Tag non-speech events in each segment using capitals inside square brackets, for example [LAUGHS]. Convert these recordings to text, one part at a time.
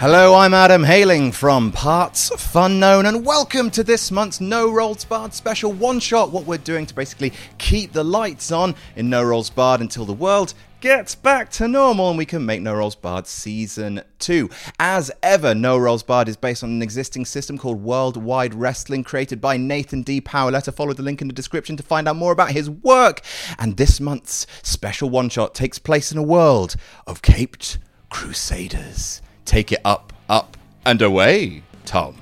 Hello, I'm Adam, hailing from Parts Fun Known, and welcome to this month's No Rolls Barred special one shot. What we're doing to basically keep the lights on in No Rolls Barred until the world gets back to normal and we can make No Rolls Barred Season 2. As ever, No Rolls Barred is based on an existing system called Worldwide Wrestling, created by Nathan D. Paoletta. Follow the link in the description to find out more about his work. And this month's special one shot takes place in a world of caped crusaders. Take it up, up, and away, Tom.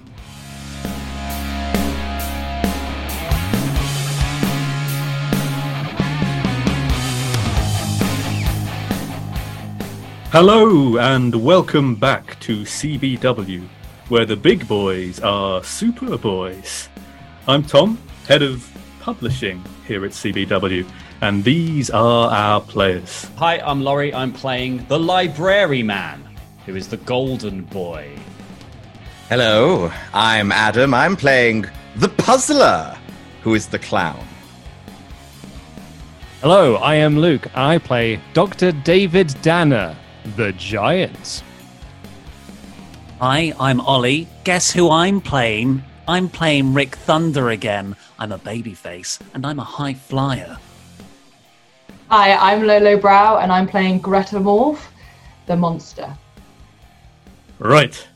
Hello and welcome back to CBW, where the big boys are super boys. I'm Tom, head of publishing here at CBW, and these are our players. Hi, I'm Laurie. I'm playing the Library Man, who is the Golden Boy. Hello, I'm Adam. I'm playing the Puzzler, who is the clown. Hello, I am Luke. I play Dr. David Danner, the Giant. Hi, I'm Ollie. Guess who I'm playing? I'm playing Rick Thunder again. I'm a babyface and I'm a high flyer. Hi, I'm Lolo Brow and I'm playing Greta Morph, the monster. Right,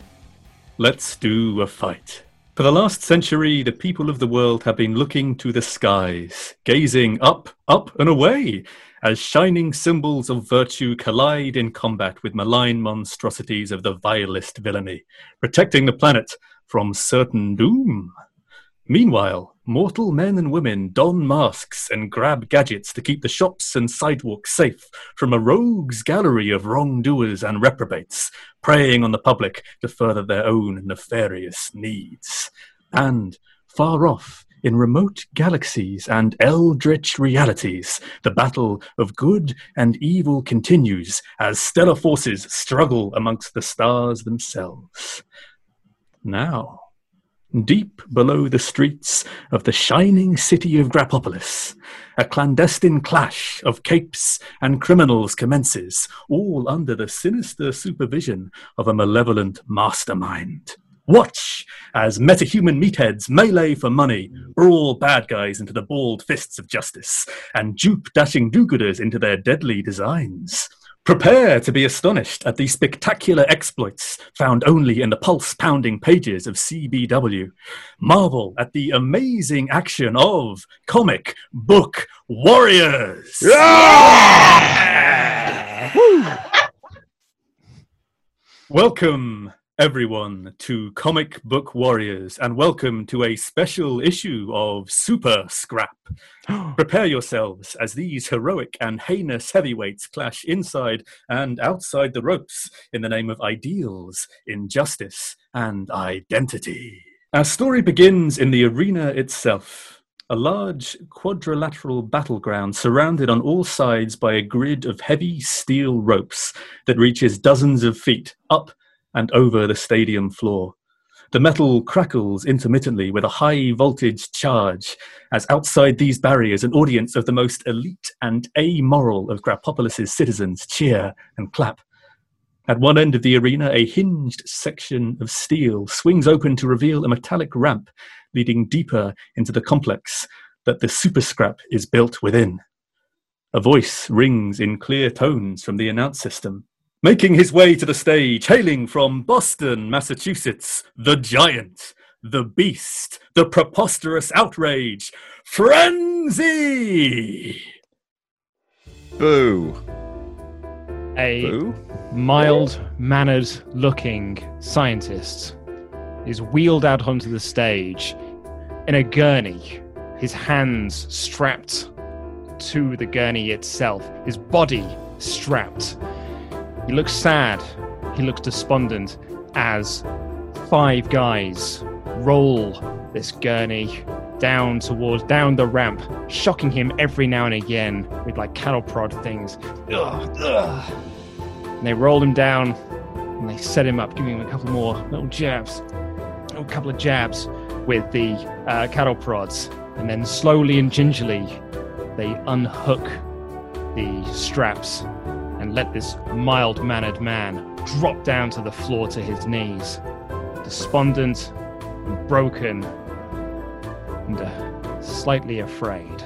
let's do a fight. For the last century, the people of the world have been looking to the skies, gazing up, up, and away as shining symbols of virtue collide in combat with malign monstrosities of the vilest villainy, protecting the planet from certain doom. Meanwhile, mortal men and women don masks and grab gadgets to keep the shops and sidewalks safe from a rogues gallery of wrongdoers and reprobates, preying on the public to further their own nefarious needs. And, far off, in remote galaxies and eldritch realities, the battle of good and evil continues as stellar forces struggle amongst the stars themselves. Now, deep below the streets of the shining city of Grapopolis, a clandestine clash of capes and criminals commences, all under the sinister supervision of a malevolent mastermind. Watch as metahuman meatheads melee for money, brawl bad guys into the bald fists of justice, and dupe dashing do-gooders into their deadly designs. Prepare to be astonished at the spectacular exploits found only in the pulse-pounding pages of CBW. Marvel at the amazing action of comic book warriors. Yeah! Welcome everyone to Comic Book Warriors and welcome to a special issue of Super Scrap. [GASPS] Prepare yourselves as these heroic and heinous heavyweights clash inside and outside the ropes in the name of ideals, injustice, and identity. Our story begins in the arena itself. A large quadrilateral battleground surrounded on all sides by a grid of heavy steel ropes that reaches dozens of feet up and over the stadium floor. The metal crackles intermittently with a high voltage charge as outside these barriers, an audience of the most elite and amoral of Grapopolis's citizens cheer and clap. At one end of the arena, a hinged section of steel swings open to reveal a metallic ramp leading deeper into the complex that the superscrap is built within. A voice rings in clear tones from the announce system. Making his way to the stage, hailing from Boston, Massachusetts, the giant, the beast, the preposterous outrage, Frenzy! Boo. A Boo? mild mannered looking scientist is wheeled out onto the stage in a gurney, his hands strapped to the gurney itself, his body strapped. He looks sad, he looks despondent as five guys roll this gurney down towards down the ramp, shocking him every now and again with like cattle prod things. Ugh, ugh. And they roll him down and they set him up, giving him a couple more little jabs, a couple of jabs with the uh, cattle prods. And then slowly and gingerly, they unhook the straps and let this mild mannered man drop down to the floor to his knees, despondent and broken and uh, slightly afraid.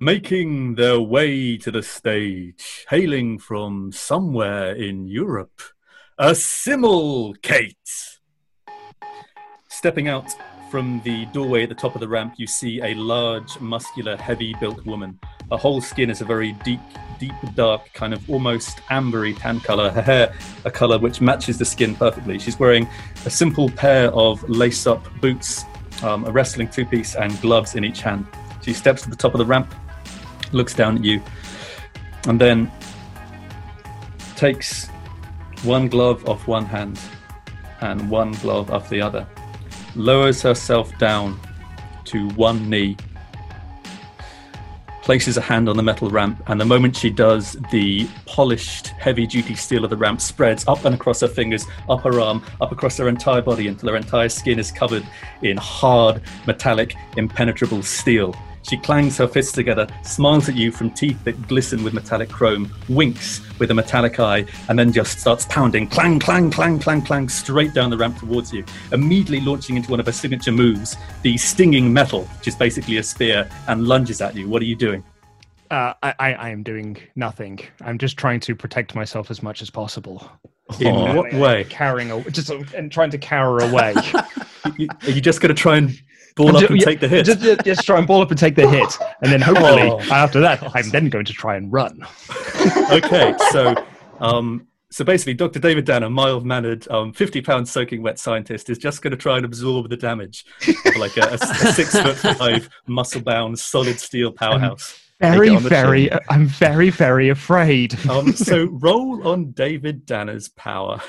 Making their way to the stage, hailing from somewhere in Europe, a Simulcate. Stepping out from the doorway at the top of the ramp, you see a large, muscular, heavy built woman. Her whole skin is a very deep, deep, dark, kind of almost ambery tan color. Her hair, a color which matches the skin perfectly. She's wearing a simple pair of lace up boots, um, a wrestling two piece, and gloves in each hand. She steps to the top of the ramp, looks down at you, and then takes one glove off one hand and one glove off the other lowers herself down to one knee, places a hand on the metal ramp, and the moment she does, the polished, heavy duty steel of the ramp spreads up and across her fingers, up her arm, up across her entire body until her entire skin is covered in hard, metallic, impenetrable steel. She clangs her fists together, smiles at you from teeth that glisten with metallic chrome, winks with a metallic eye, and then just starts pounding clang, clang, clang, clang, clang straight down the ramp towards you, immediately launching into one of her signature moves, the stinging metal, which is basically a spear, and lunges at you. What are you doing? Uh, I, I, I am doing nothing. I'm just trying to protect myself as much as possible. In what way? Carrying a, just and trying to cower away. [LAUGHS] You- Are you just going to try and ball I'm up ju- and yeah, take the hit? Just, just- just try and ball up and take the hit, and then hopefully Oh. after that, I'm then going to try and run. [LAUGHS] okay, so um, so basically, Dr. David Dan, a mild-mannered, um, fifty-pound soaking wet scientist, is just going to try and absorb the damage of like a, a six-foot-five, muscle-bound, solid steel powerhouse. Take it Very, very. chin. [LAUGHS] I'm very, very afraid. Um, [LAUGHS] so roll on David Danner's power.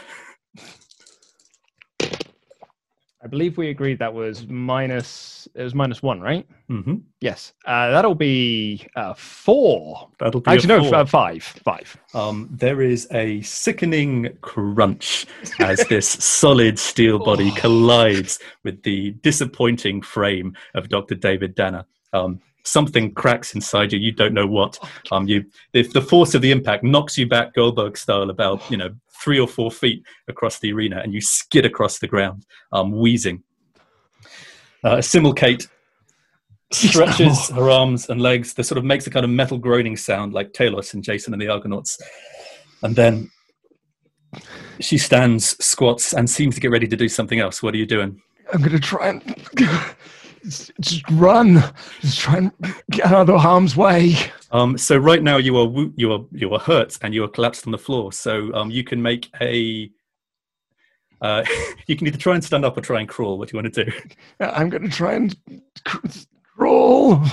I believe we agreed that was minus. It was minus one, right? Mm-hmm. Yes. Uh, that'll be uh, four. That'll be a Actually, no, four. uh, five. Five. Um, there is a sickening crunch as this solid steel body [LAUGHS] collides with the disappointing frame of Dr. David Danner. Um, something cracks inside you. You don't know what. Um, you, if the force of the impact knocks you back Goldberg style about you know three or four feet across the arena, and you skid across the ground, um, wheezing. Uh, Simulcate [LAUGHS] stretches her arms and legs. That sort of makes a kind of metal groaning sound like Talos and Jason and the Argonauts. And then she stands, squats, and seems to get ready to do something else. What are you doing? I'm gonna try and [LAUGHS] just run. Just try and get out of the harm's way. Um, so right now you are you are you are hurt and you are collapsed on the floor. So um, you can make a uh, [LAUGHS] you can either try and stand up or try and crawl. What do you want to do? [LAUGHS] I'm gonna try and cr- crawl.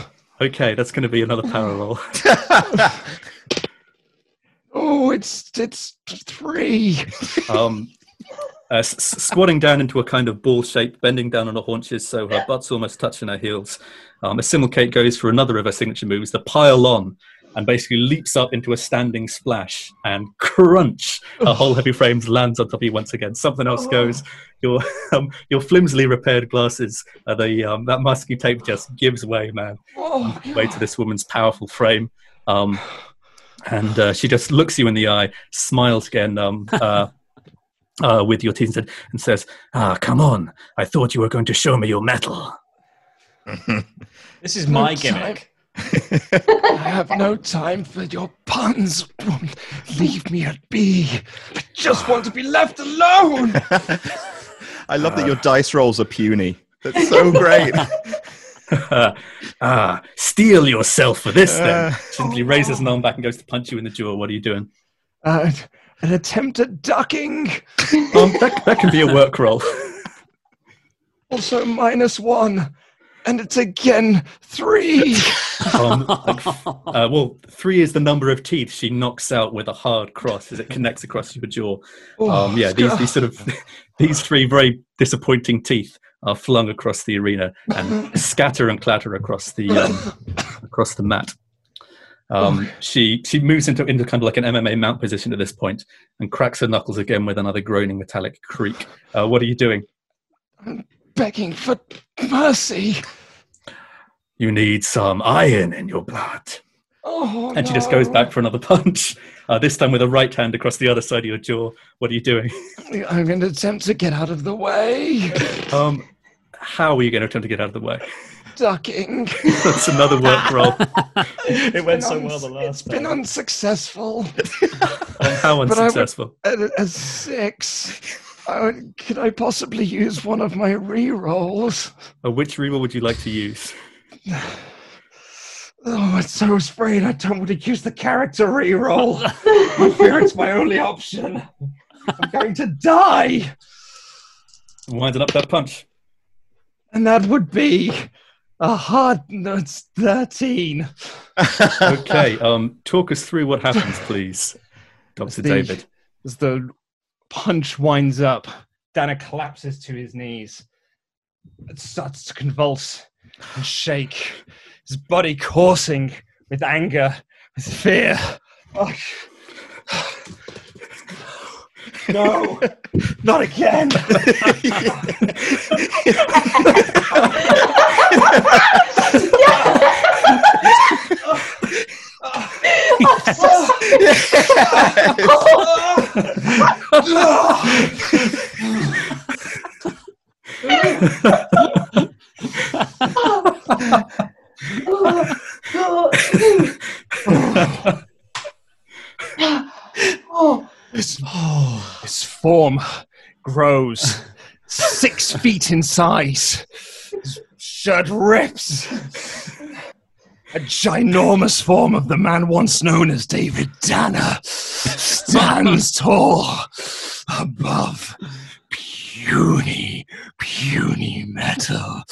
Okay, that's going to be another power [LAUGHS] roll. Oh, it's it's three. um, uh, s- squatting down into a kind of ball shape, bending down on her haunches so her butt's almost touching her heels. Um, a Simulcate goes for another of her signature moves, the pile on. and basically leaps up into a standing splash and crunch. A whole heavy frames lands on top of you once again. Something else goes. Your [LAUGHS] um, your flimsily repaired glasses, uh, the um, that masking tape just gives way, man. Oh, way to this woman's powerful frame. Um, and uh, she just looks you in the eye, smiles again um, uh, [LAUGHS] uh, with your teeth, and, and says, "Ah, come on! I thought you were going to show me your metal." This is my No gimmick. I have no time for your puns. Leave me at be. I just want to be left alone. [LAUGHS] I love that your dice rolls are puny. That's so great. [LAUGHS] ah, steal yourself for this then. Uh. Simply raises an arm back and goes to punch you in the jaw. What are you doing? An attempt at ducking. [LAUGHS] Um, that, that can be a work roll. [LAUGHS] Also minus one. And it's again three. Um, like, [LAUGHS] uh, well, three is the number of teeth she knocks out with a hard cross as it connects across your jaw. Um, yeah, these, these sort of these three very disappointing teeth are flung across the arena and scatter and clatter across the um, across the mat. Um, she she moves into into kind of like an MMA mount position at this point and cracks her knuckles again with another groaning metallic creak. Uh, what are you doing? I'm begging for mercy. You need some iron in your blood. Oh, And she just goes back for another [LAUGHS] punch. Uh, this time with a right hand across the other side of your jaw. What are you doing? [LAUGHS] I'm going to attempt to get out of the way. Um, how are you going to attempt to get out of the way? Ducking. [LAUGHS] That's another work roll. [LAUGHS] it went so been well the uns- last It's been unsuccessful. [LAUGHS] How But I would- unsuccessful? A, a six. I would, could I possibly use one of my re-rolls? Uh, which reroll would you like to use? [SIGHS] Oh, I'm so afraid I don't want to use the character re-roll. I fear it's my only option. I'm going to die. Winding up that punch. And that would be a hard, it's 13. Okay, [LAUGHS] um, talk us through what happens, please, Dr. The- David. As the punch winds up, Danner collapses to his knees. It starts to convulse and shake, his body coursing with anger, with fear. Oh. [SIGHS] No, not again. [LAUGHS] [LAUGHS] oh, His, his form grows six feet in size. His shirt rips. A ginormous form of the man once known as David Danner stands tall above puny, puny metal.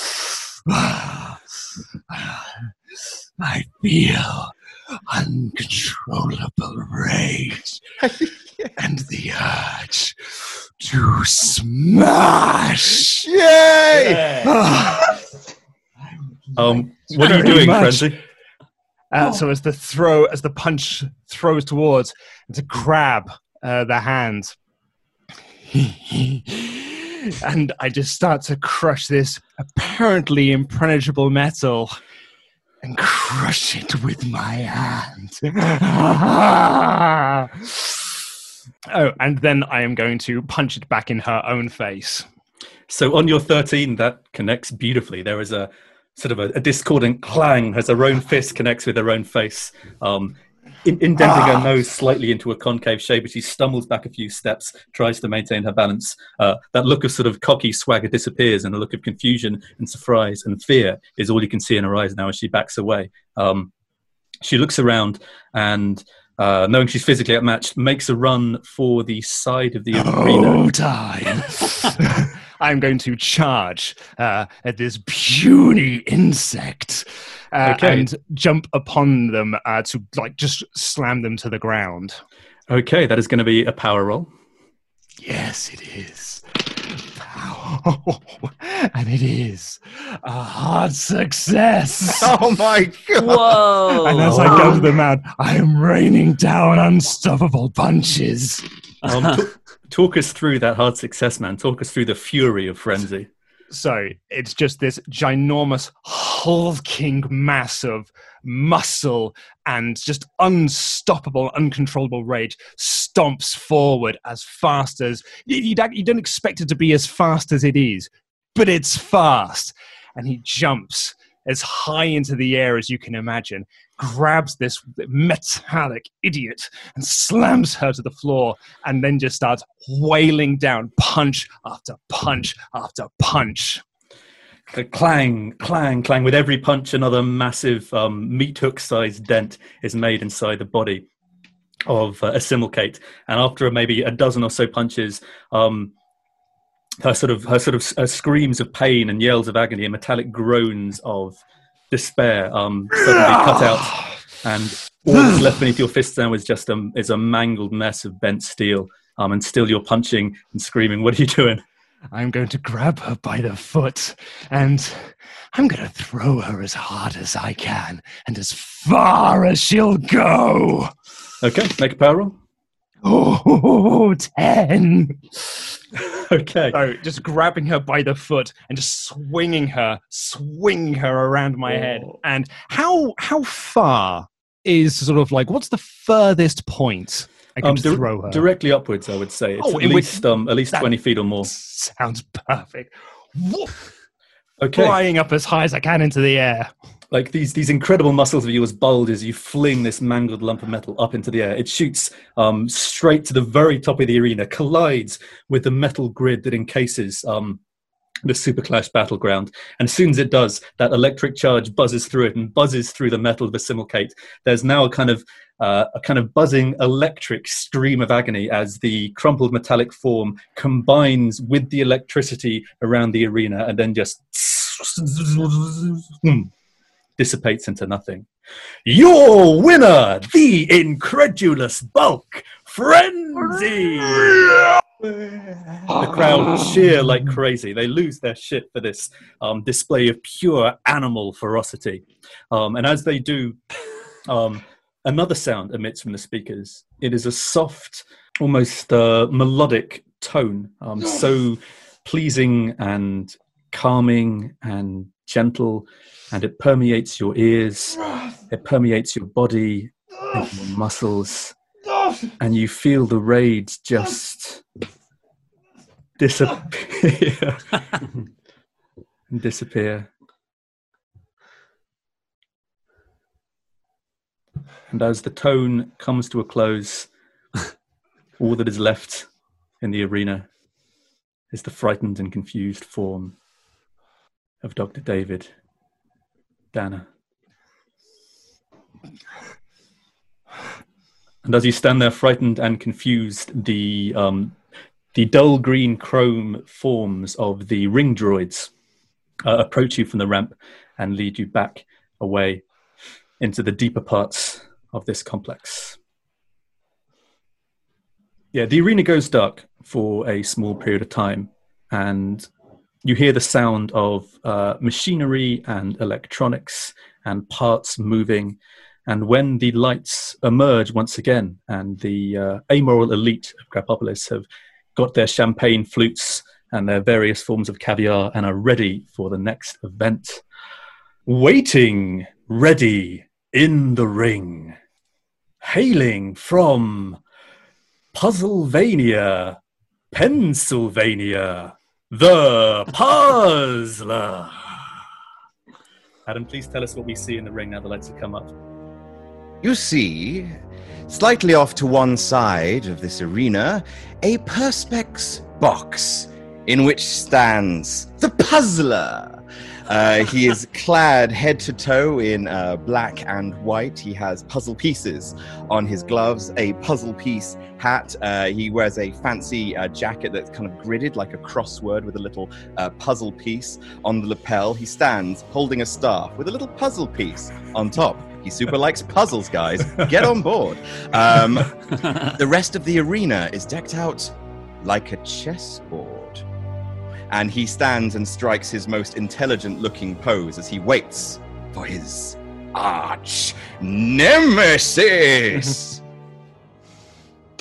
I feel uncontrollable rage [LAUGHS] and the urge to smash. Yay! Ah. Um, what are you doing, much. Frenzy? Uh, So as the throw, as the punch throws towards, to grab uh, the hand, [LAUGHS] and I just start to crush this apparently impenetrable metal, and crush it with my hand. [LAUGHS] oh, and then I am going to punch it back in her own face. So on your 13, that connects beautifully. There is a sort of a, a discordant clang as her own fist connects with her own face, um, in, indenting her nose slightly into a concave shape as she stumbles back a few steps, tries to maintain her balance. Uh, that look of sort of cocky swagger disappears, and a look of confusion and surprise and fear is all you can see in her eyes now as she backs away. Um, she looks around and. Uh, knowing she's physically outmatched, makes a run for the side of the arena. Oh, time. [LAUGHS] I'm going to charge uh, at this puny insect uh, Okay. and jump upon them uh, to like just slam them to the ground. Okay, that is going to be a power roll. Yes, it is. Power. [LAUGHS] and it is a hard success. [LAUGHS] Oh my god! Whoa! And as I go to the mat, I am raining down unstoppable punches. Um, [LAUGHS] t- talk us through that hard success, man. Talk us through the fury of frenzy. So it's just this ginormous hulking mass of muscle and just unstoppable, uncontrollable rage stomps forward as fast as you don't expect it to be as fast as it is, but it's fast. And he jumps as high into the air as you can imagine, grabs this metallic idiot and slams her to the floor, and then just starts wailing down punch after punch after punch. The clang, clang, clang. With every punch, another massive um, meat hook sized dent is made inside the body of uh, Assimilcate. And after maybe a dozen or so punches, um, her sort of her sort of uh, screams of pain and yells of agony and metallic groans of despair um, suddenly cut out, [SIGHS] and all that's left beneath your fists now is just a is a mangled mess of bent steel. Um, and still you're punching and screaming. What are you doing? I'm going to grab her by the foot and I'm going to throw her as hard as I can and as far as she'll go. Okay, make a power roll. Oh, [LAUGHS] 10. [LAUGHS] Okay. So just grabbing her by the foot and just swinging her, swinging her around my head. And how how far is sort of like what's the furthest point I can Um, dir- throw her? directly upwards, I would say. It's Oh, at least um, at least twenty feet or more. Sounds perfect. Woof, Okay, Flying up as high as I can into the air. Like these these incredible muscles of yours bulge as you fling this mangled lump of metal up into the air. It shoots um, straight to the very top of the arena, collides with the metal grid that encases um, the Super Clash battleground. And as soon as it does, that electric charge buzzes through it and buzzes through the metal of Assimilcate. There's now a kind of uh, a kind of buzzing electric stream of agony as the crumpled metallic form combines with the electricity around the arena and then just [SNIFFS] [SNIFFS] [SNIFFS] dissipates into nothing. Your winner, the incredulous bulk, Frenzy! The crowd cheer like crazy. They lose their shit for this um, display of pure animal ferocity. Um, and as they do, um, another sound emits from the speakers. It is a soft, almost uh, melodic tone, um, so pleasing and calming and gentle, and it permeates your ears, it permeates your body, and your muscles, and you feel the rage just disappear. And [LAUGHS] disappear. And as the tone comes to a close, all that is left in the arena is the frightened and confused form of Dr. David Danner. And as you stand there, frightened and confused, the um, the dull green chrome forms of the ring droids uh, approach you from the ramp and lead you back away into the deeper parts of this complex. Yeah, the arena goes dark for a small period of time, and you hear the sound of uh, machinery and electronics and parts moving. And when the lights emerge once again, and the uh, amoral elite of Grapopolis have got their champagne flutes and their various forms of caviar and are ready for the next event, waiting, ready in the ring, hailing from Puzzlevania, Pennsylvania, the Puzzler. Adam, please tell us what we see in the ring now the lights have come up. You see, slightly off to one side of this arena, a Perspex box in which stands the Puzzler. Uh, he is clad head to toe in uh, black and white. He has puzzle pieces on his gloves, a puzzle piece hat. Uh, he wears a fancy uh, jacket that's kind of gridded like a crossword with a little uh, puzzle piece on the lapel. He stands holding a staff with a little puzzle piece on top. He super [LAUGHS] likes puzzles, guys. Get on board. Um, [LAUGHS] the rest of the arena is decked out like a chessboard. And he stands and strikes his most intelligent looking pose as he waits for his arch nemesis. [LAUGHS]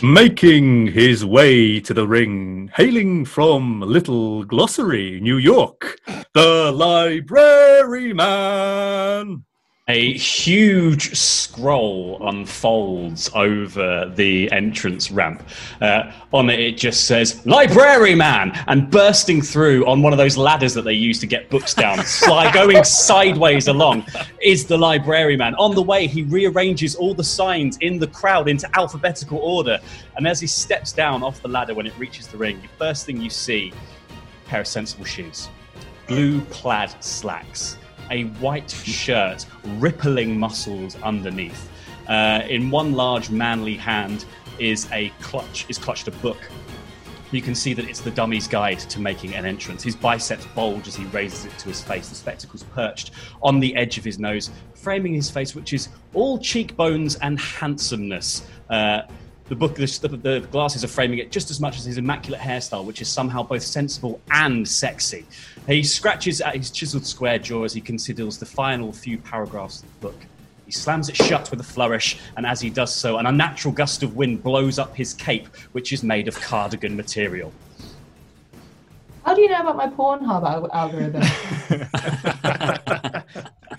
Making his way to the ring, hailing from Little Glossary, New York, the Library Man. A huge scroll unfolds over the entrance ramp. Uh, on it, it just says "Library Man," and bursting through on one of those ladders that they use to get books down, [LAUGHS] sly going sideways along, is the Library Man. On the way, he rearranges all the signs in the crowd into alphabetical order, and as he steps down off the ladder when it reaches the ring, the first thing you see, a pair of sensible shoes, blue plaid slacks a white shirt, rippling muscles underneath. Uh, in one large manly hand is a clutch, is clutched a book. You can see that it's the dummy's guide to making an entrance. His biceps bulge as he raises it to his face. The spectacles perched on the edge of his nose, framing his face, which is all cheekbones and handsomeness. Uh, the book, the, the, the glasses are framing it just as much as his immaculate hairstyle, which is somehow both sensible and sexy. He scratches at his chiseled square jaw as he considers the final few paragraphs of the book. He slams it shut with a flourish, and as he does so, an unnatural gust of wind blows up his cape, which is made of cardigan material. How do you know about my Pornhub al- algorithm? [LAUGHS] [LAUGHS]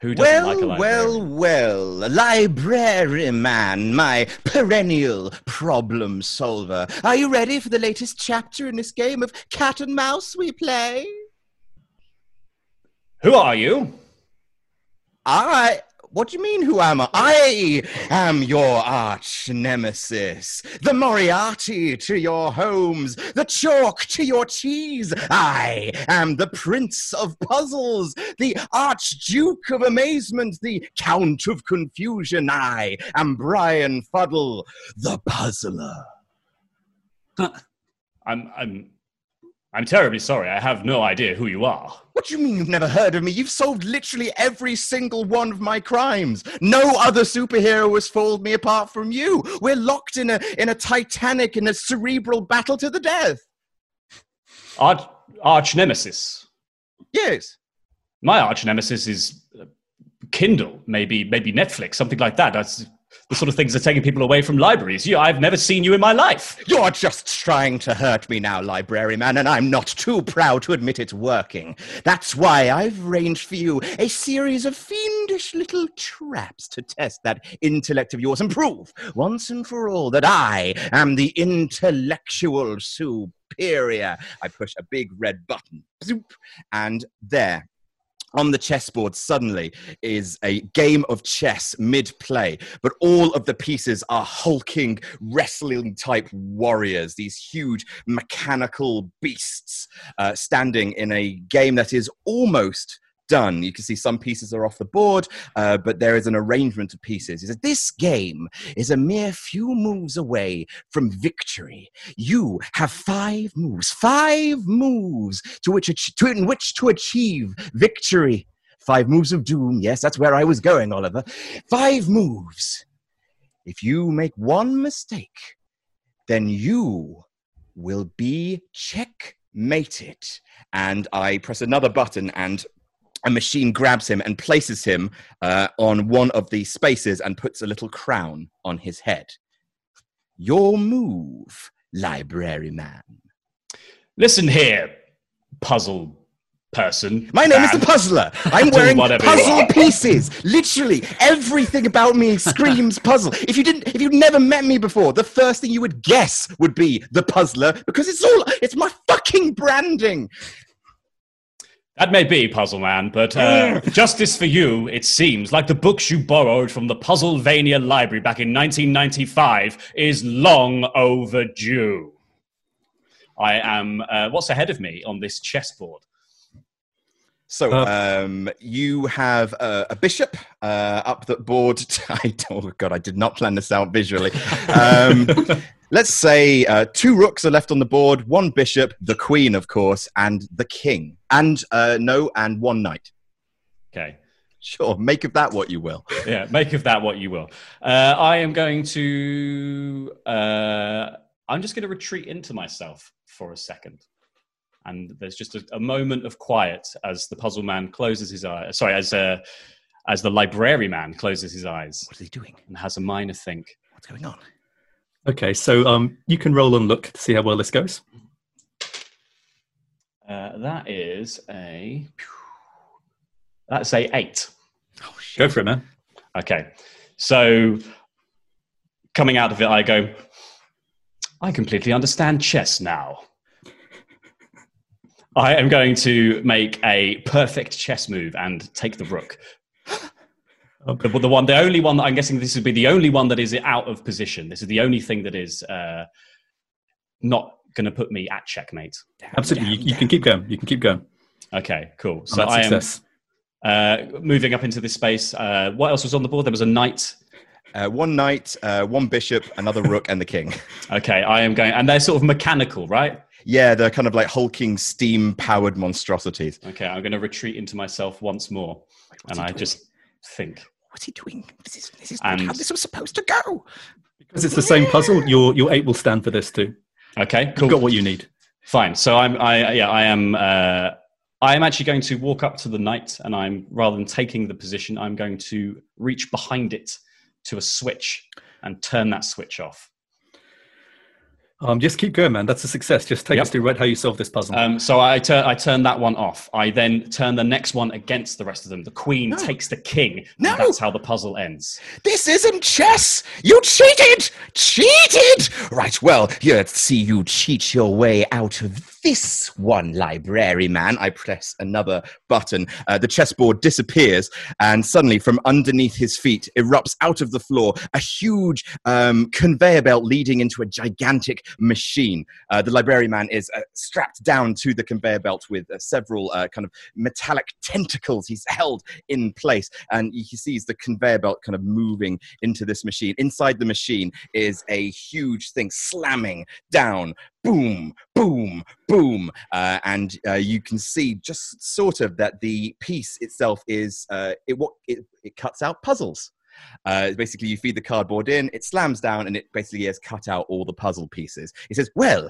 Who doesn't well, like a library? well, well, library man, my perennial problem solver. Are you ready for the latest chapter in this game of cat and mouse we play? Who are you? I. What do you mean, who am I? I am your arch nemesis, the Moriarty to your Holmes, the chalk to your cheese. I am the Prince of Puzzles, the Archduke of Amazement, the Count of Confusion. I am Brian Fuddle, the Puzzler. [LAUGHS] I'm, I'm, I'm terribly sorry. I have no idea who you are. What do you mean you've never heard of me? You've solved literally every single one of my crimes. No other superhero has fooled me apart from you. We're locked in a in a titanic in a cerebral battle to the death. Arch, arch nemesis. Yes. My arch nemesis is uh, Kindle, maybe maybe Netflix, something like that. That's the sort of things that are taking people away from libraries. You, I've never seen you in my life. You're just trying to hurt me now, library man, and I'm not too proud to admit it's working. That's why I've arranged for you a series of fiendish little traps to test that intellect of yours and prove once and for all that I am the intellectual superior. I push a big red button, zoop, and there on the chessboard suddenly is a game of chess mid play, but all of the pieces are hulking, wrestling type warriors, these huge mechanical beasts uh, standing in a game that is almost. Done. You can see some pieces are off the board, uh, but there is an arrangement of pieces. He says, This game is a mere few moves away from victory. You have five moves, five moves to which, to, in which to achieve victory. Five moves of doom. Yes, that's where I was going, Oliver. Five moves. If you make one mistake, then you will be checkmated. And I press another button, and a machine grabs him and places him uh, on one of the spaces and puts a little crown on his head. Your move, library man. Listen here, puzzle person. My name is the Puzzler. [LAUGHS] I'm wearing puzzle pieces. Literally, everything about me screams [LAUGHS] puzzle. If you didn't, if you'd never met me before, the first thing you would guess would be the Puzzler because it's all, it's my fucking branding. That may be, Puzzle Man, but uh, [LAUGHS] justice for you, it seems, like the books you borrowed from the Puzzlevania Library back in 1995, is long overdue. I am. Uh, what's ahead of me on this chessboard? So um, you have uh, a bishop uh, up the board. [LAUGHS] I, oh god, I did not plan this out visually. Um, [LAUGHS] let's say uh, two rooks are left on the board, one bishop, the queen, of course, and the king, and uh, no, and one knight. Okay. Sure, make of that what you will. [LAUGHS] Yeah, make of that what you will. Uh, I am going to. Uh, I'm just going to retreat into myself for a second. And there's just a, a moment of quiet as the puzzle man closes his eyes. Sorry, as uh, as the library man closes his eyes. What is he doing? And has a minor think. What's going on? Okay, so um, you can roll and look to see how well this goes. Uh, that is a that's a eight. Oh shit! Go for it, man. Okay, so coming out of it, I go. I completely understand chess now. I am going to make a perfect chess move and take the rook. [GASPS] Okay. The, the one, the only one that I'm guessing this would be the only one that is out of position. This is the only thing that is uh, not going to put me at checkmate. Absolutely, you, you can keep going. You can keep going. Okay, cool. On So I am success. uh, moving up into this space. Uh, what else was on the board? There was a knight. Uh, one knight, uh, one bishop, another rook, and the king. [LAUGHS] Okay, I am going, and they're sort of mechanical, right? Yeah, they're kind of like hulking, steam-powered monstrosities. Okay, I'm going to retreat into myself once more, what's and I doing? just think. What's he doing? This is, this is And- not how this was supposed to go. Because it's the same puzzle, your your eight will stand for this too. Okay, You've got what you need. Fine. So I'm, I yeah, I am. Uh, I am actually going to walk up to the knight, and I'm rather than taking the position, I'm going to reach behind it to a switch and turn that switch off. Um, just keep going, man. That's a success. Just take Yep. us through right how you solve this puzzle. Um, so I turn I turn that one off. I then turn the next one against the rest of them. The queen takes the king. and No. that's how the puzzle ends. This isn't chess! You cheated! Cheated! Right, well, let's see you cheat your way out of this one, library man. I press another button. Uh, the chessboard disappears, and suddenly, from underneath his feet, erupts out of the floor a huge um, conveyor belt leading into a gigantic machine. Uh, the library man is uh, strapped down to the conveyor belt with uh, several uh, kind of metallic tentacles he's held in place, and he sees the conveyor belt kind of moving into this machine. Inside the machine is a huge thing slamming down. Boom, boom, boom. Uh, and uh, you can see just sort of that the piece itself is, uh, it, what, it, it cuts out puzzles. Uh, basically, you feed the cardboard in, it slams down, and it basically has cut out all the puzzle pieces. He says, Well,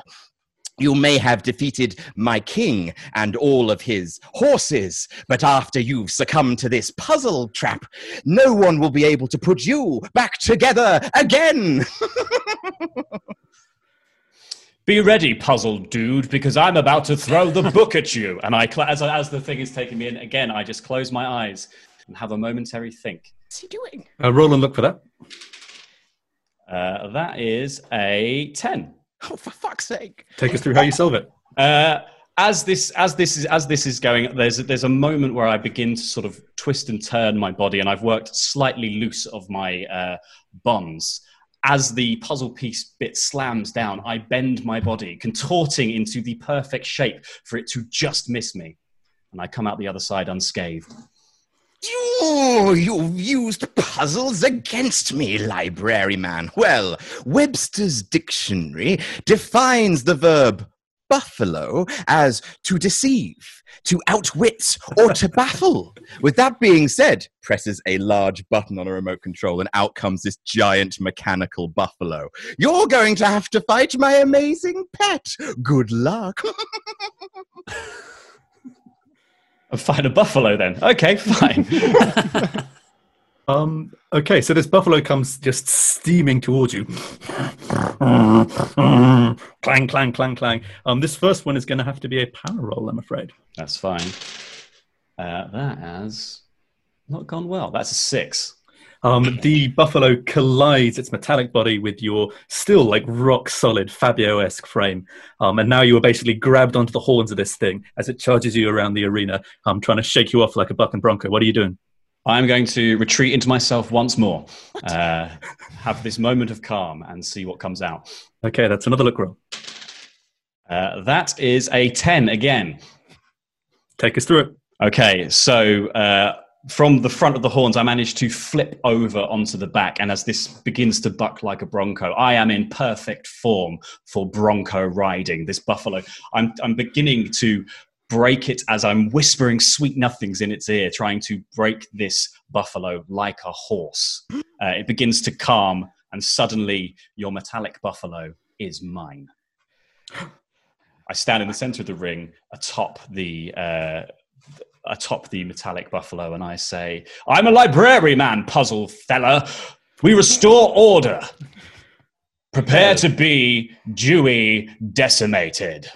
you may have defeated my king and all of his horses, but after you've succumbed to this puzzle trap, no one will be able to put you back together again. [LAUGHS] Be ready, puzzled dude, because I'm about to throw the [LAUGHS] book at you. And I, cl- as, as the thing is taking me in again, I just close my eyes and have a momentary think. What's he doing? Uh, roll and look for that. Uh, that is a ten. Oh, for fuck's sake. Take us through how you solve it. [LAUGHS] Uh, as this as this is as this is going, there's a, there's a moment where I begin to sort of twist and turn my body, and I've worked slightly loose of my uh, bonds. As the puzzle piece bit slams down, I bend my body, contorting into the perfect shape for it to just miss me, and I come out the other side unscathed. You, you've used puzzles against me, library man. Well, Webster's dictionary defines the verb buffalo as to deceive, to outwit, or to baffle. With that being said, presses a large button on a remote control, and out comes this giant mechanical buffalo. You're going to have to fight my amazing pet. Good luck. [LAUGHS] And find a buffalo then. Okay, fine. [LAUGHS] Um, okay, so this buffalo comes just steaming towards you. clang, clang, clang, clang. Um, this first one is going to have to be a power roll, I'm afraid. That's fine. Uh, that has not gone well. That's a six. Um, the buffalo collides its metallic body with your still like rock solid Fabio esque frame. Um, and now you are basically grabbed onto the horns of this thing as it charges you around the arena, um, trying to shake you off like a buck and bronco. What are you doing? I'm going to retreat into myself once more, uh, have this moment of calm, and see what comes out. Okay, that's another look roll. Uh, that is a 10 again. Take us through it. Okay, so uh, from the front of the horns, I managed to flip over onto the back. And as this begins to buck like a bronco, I am in perfect form for bronco riding. This buffalo, I'm, I'm beginning to break it as I'm whispering sweet nothings in its ear, trying to break this buffalo like a horse. Uh, it begins to calm, and suddenly your metallic buffalo is mine. I stand in the center of the ring, atop the uh, atop the metallic buffalo, and I say, "I'm a library man, puzzle fella. We restore order. Prepare to be Dewey decimated."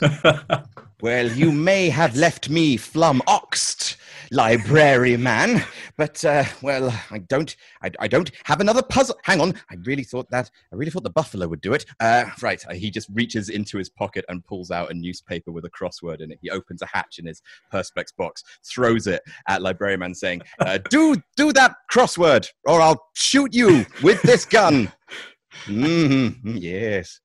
[LAUGHS] Well, you may have left me flum oxed, library man, but uh, well, I don't, I, I, don't have another puzzle. Hang on, I really thought that, I really thought the buffalo would do it. Uh, right, uh, he just reaches into his pocket and pulls out a newspaper with a crossword in it. He opens a hatch in his perspex box, throws it at library man, saying, uh, "Do do that crossword, or I'll shoot you with this gun." [LAUGHS] Mm-hmm. Yes.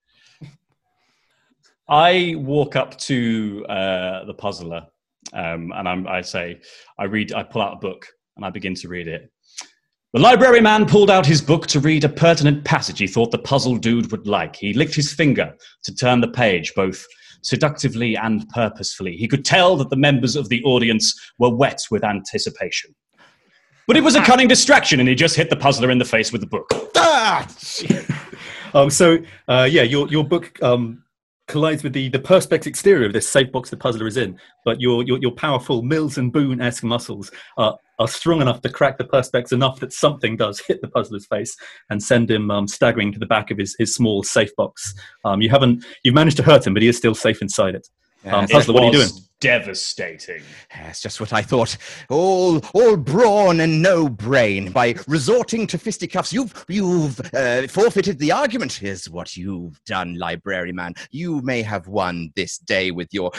I walk up to uh, the puzzler um, and I'm, I say, I read, I pull out a book and I begin to read it. The library man pulled out his book to read a pertinent passage he thought the puzzle dude would like. He licked his finger to turn the page, both seductively and purposefully. He could tell that the members of the audience were wet with anticipation. But it was a cunning distraction, and he just hit the puzzler in the face with the book. Ah! [LAUGHS] um, so, uh, yeah, your, your book um, collides with the, the perspex exterior of this safe box the puzzler is in, but your, your, your powerful Mills and Boon esque muscles are, are strong enough to crack the perspex enough that something does hit the puzzler's face and send him um, staggering to the back of his, his small safe box. Um, you haven't, you've managed to hurt him, but he is still safe inside it. Um, puzzler, what are you doing? Devastating. That's just what I thought. All, all brawn and no brain. By resorting to fisticuffs, you've, you've uh, forfeited the argument. Here's what you've done, library man. You may have won this day with your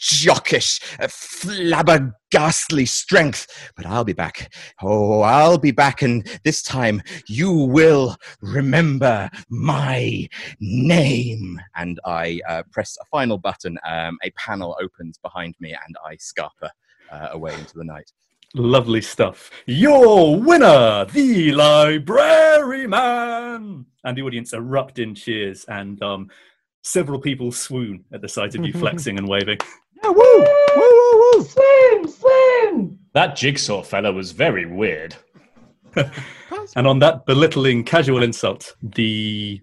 jockish, uh, flabbergastly strength. But I'll be back. Oh, I'll be back, and this time you will remember my name. And I uh, press a final button. Um, a panel opens behind me, and I scarper uh, away into the night. Lovely stuff. Your winner, the library man. And the audience erupt in cheers, and um, several people swoon at the sight of you [LAUGHS] flexing and waving. Yeah, woo! Woo, woo, woo! Swoon, swoon! That jigsaw fella was very weird. [LAUGHS] and on that belittling casual insult, the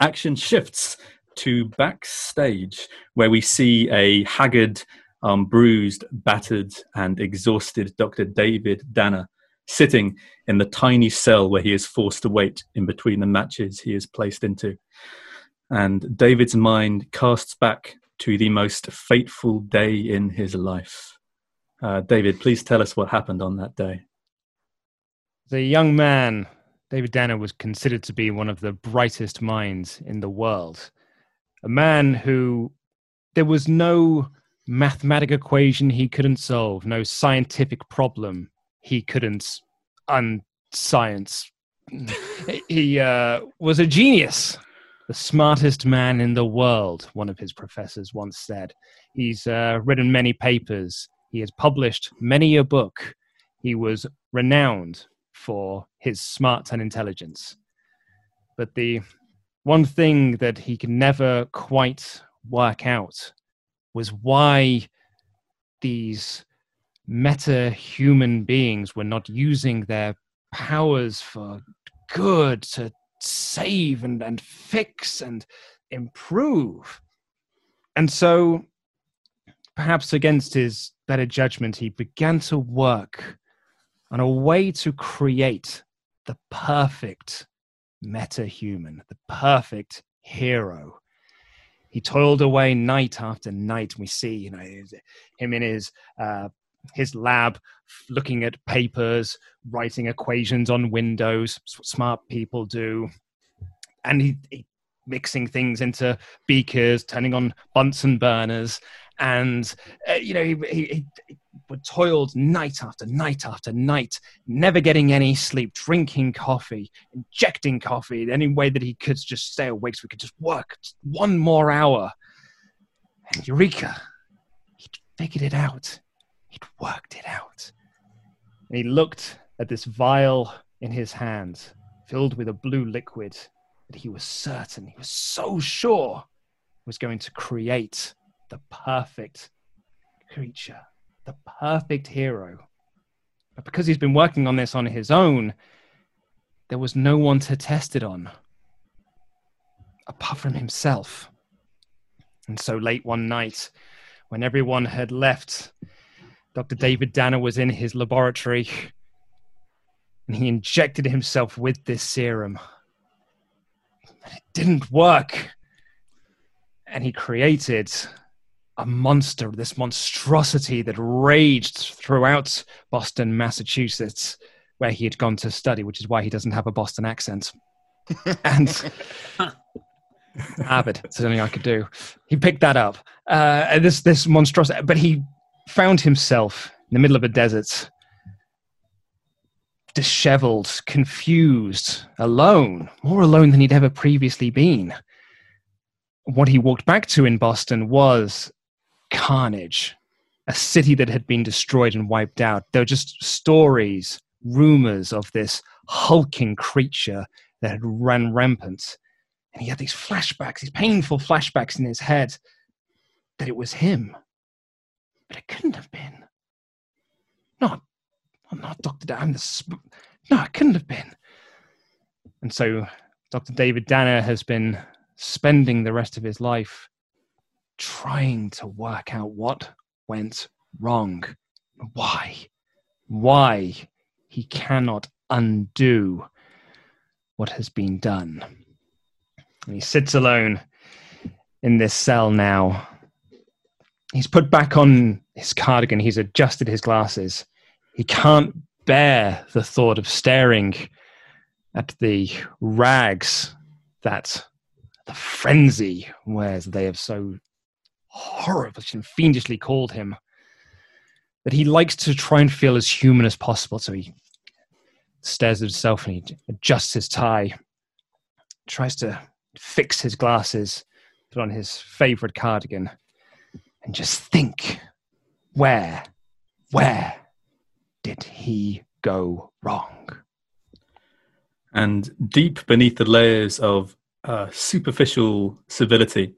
action shifts to backstage, where we see a haggard, um, bruised, battered, and exhausted Dr. David Danner sitting in the tiny cell where he is forced to wait in between the matches he is placed into. And David's mind casts back to the most fateful day in his life. Uh, David, please tell us what happened on that day. The young man, David Danner, was considered to be one of the brightest minds in the world. A man who there was no mathematical equation he couldn't solve, no scientific problem he couldn't unscience. [LAUGHS] he uh, was a genius the smartest man in the world, one of his professors once said. He's uh, written many papers, he has published many a book. He was renowned for his smarts and intelligence. But the one thing that he could never quite work out was why these meta human beings were not using their powers for good to save and, and fix and improve. And so, perhaps against his better judgment, he began to work on a way to create the perfect meta human, the perfect hero. He toiled away night after night. We see, you know, him in his uh, his lab, looking at papers, writing equations on windows. smart people do, and he, he mixing things into beakers, turning on Bunsen burners, and uh, you know he, he, he toiled night after night after night, never getting any sleep, drinking coffee, injecting coffee any way that he could just stay awake so he could just work just one more hour. And Eureka, he'd figured it out. He'd worked it out. And he looked at this vial in his hand, filled with a blue liquid that he was certain, he was so sure, was going to create the perfect creature, the perfect hero. But because he's been working on this on his own, there was no one to test it on. apart from himself. And so late one night, when everyone had left, Dr. David Danner was in his laboratory and he injected himself with this serum. It didn't work. And he created a monster, this monstrosity that raged throughout Boston, Massachusetts, where he had gone to study, which is why he doesn't have a Boston accent. [LAUGHS] and Avid, it's something I could do. He picked that up. Uh, and this this monstrosity, but he found himself in the middle of a desert, disheveled, confused, alone, more alone than he'd ever previously been. What he walked back to in Boston was carnage, a city that had been destroyed and wiped out. There were just stories, rumors of this hulking creature that had run rampant. And he had these flashbacks, these painful flashbacks in his head that it was him. But it couldn't have been. Not, not Dr. Dan. The no, it couldn't have been. And so Dr. David Danner has been spending the rest of his life trying to work out what went wrong. Why? Why he cannot undo what has been done. And he sits alone in this cell now. He's put back on his cardigan, he's adjusted his glasses. He can't bear the thought of staring at the rags that the frenzy wears they have so horribly and fiendishly called him. But he likes to try and feel as human as possible, so he stares at himself and he adjusts his tie, tries to fix his glasses, put on his favorite cardigan, and just think where, where did he go wrong? And deep beneath the layers of uh, superficial civility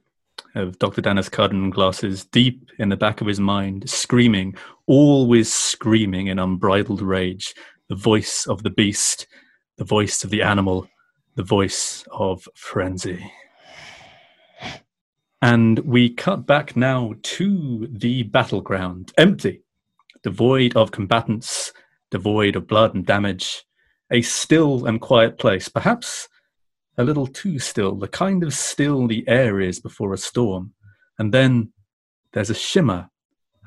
of Dr. Danner's cardigan glasses, deep in the back of his mind, screaming, always screaming in unbridled rage, the voice of the beast, the voice of the animal, the voice of frenzy. And we cut back now to the battleground, empty, devoid of combatants, devoid of blood and damage, a still and quiet place, perhaps a little too still, the kind of still the air is before a storm. And then there's a shimmer,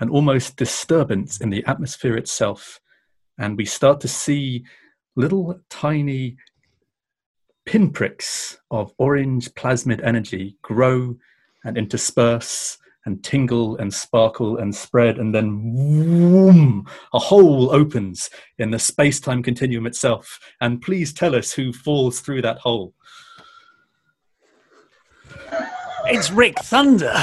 an almost disturbance in the atmosphere itself, and we start to see little tiny pinpricks of orange plasmid energy grow and intersperse and tingle and sparkle and spread, and then whoom, a hole opens in the space time continuum itself. And please tell us who falls through that hole. It's Rick Thunder.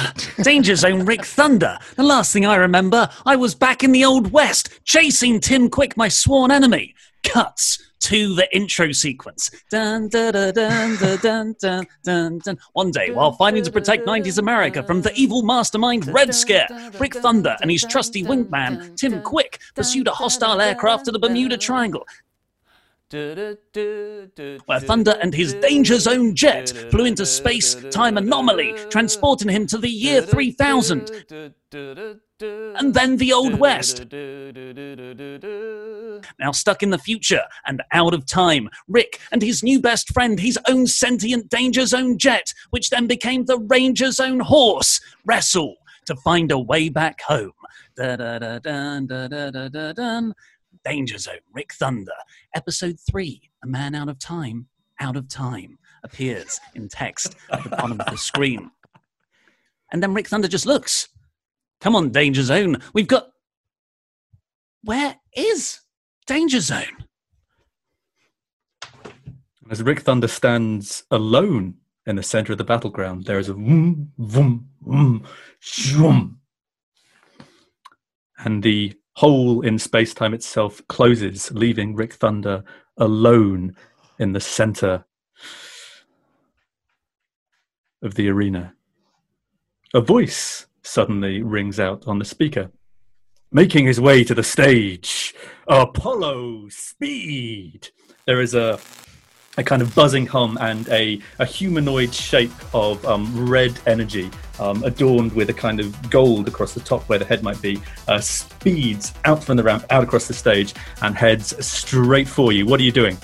Danger Zone Rick Thunder. The last thing I remember, I was back in the Old West, chasing Tim Quick, my sworn enemy. Cuts to the intro sequence. Dun, dun, dun, dun, dun, dun, dun, dun. One day, while fighting to protect 90s America from the evil mastermind Red Scare, Rick Thunder and his trusty wingman, Tim Quick, pursued a hostile aircraft to the Bermuda Triangle. Where Thunder and his Danger Zone jet flew into space time anomaly, transporting him to the year 3000. And then the Old West. Now stuck in the future and out of time, Rick and his new best friend, his own sentient Danger Zone jet, which then became the Ranger Zone horse, wrestle to find a way back home. Da da da da da da da da. Danger Zone, Rick Thunder. Episode 3, A Man Out of Time, Out of Time, appears in text at the bottom of the screen. And then Rick Thunder just looks. Come on, Danger Zone. We've got. Where is Danger Zone? As Rick Thunder stands alone in the center of the battleground, there is a vroom, vroom, vroom, shoom. And the hole in space time itself closes, leaving Rick Thunder alone in the center of the arena. A voice suddenly rings out on the speaker. Making his way to the stage, Apollo Speed. There is a a kind of buzzing hum and a, a humanoid shape of um, red energy um, adorned with a kind of gold across the top where the head might be uh, speeds out from the ramp out across the stage and heads straight for you what are you doing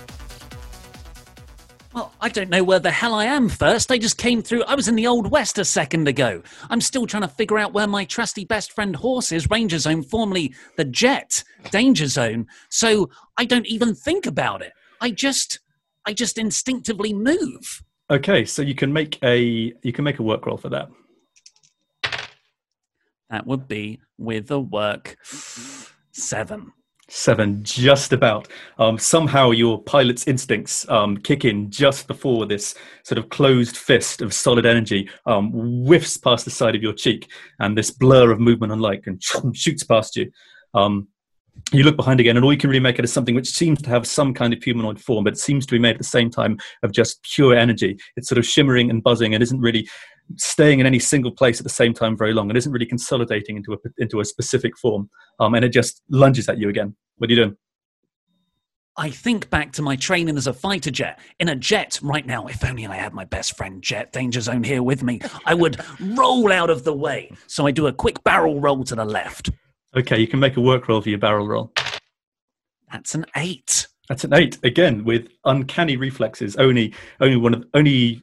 Well, I don't know where the hell I am first. I just came through. I was in the Old West a second ago. I'm still trying to figure out where my trusty best friend horse is, Ranger Zone, formerly the Jet, Danger Zone. So I don't even think about it. I just, I just instinctively move. okay so you can make a you can make a work roll for that That would be with a work seven. Seven, just about. Um, somehow your pilot's instincts um, kick in just before this sort of closed fist of solid energy um, whiffs past the side of your cheek, and this blur of movement and light [LAUGHS] and shoots past you. Um, you look behind again, and all you can really make it is something which seems to have some kind of humanoid form, but seems to be made at the same time of just pure energy. It's sort of shimmering and buzzing, and isn't really staying in any single place at the same time very long. It isn't really consolidating into a into a specific form, um, and it just lunges at you again. What are you doing? I think back to my training as a fighter jet. In a jet right now, if only I had my best friend Jet Danger Zone here with me, I would roll out of the way. So I do a quick barrel roll to the left. Okay, you can make a work roll for your barrel roll. That's an eight. That's an eight again with uncanny reflexes. Only, only one of only,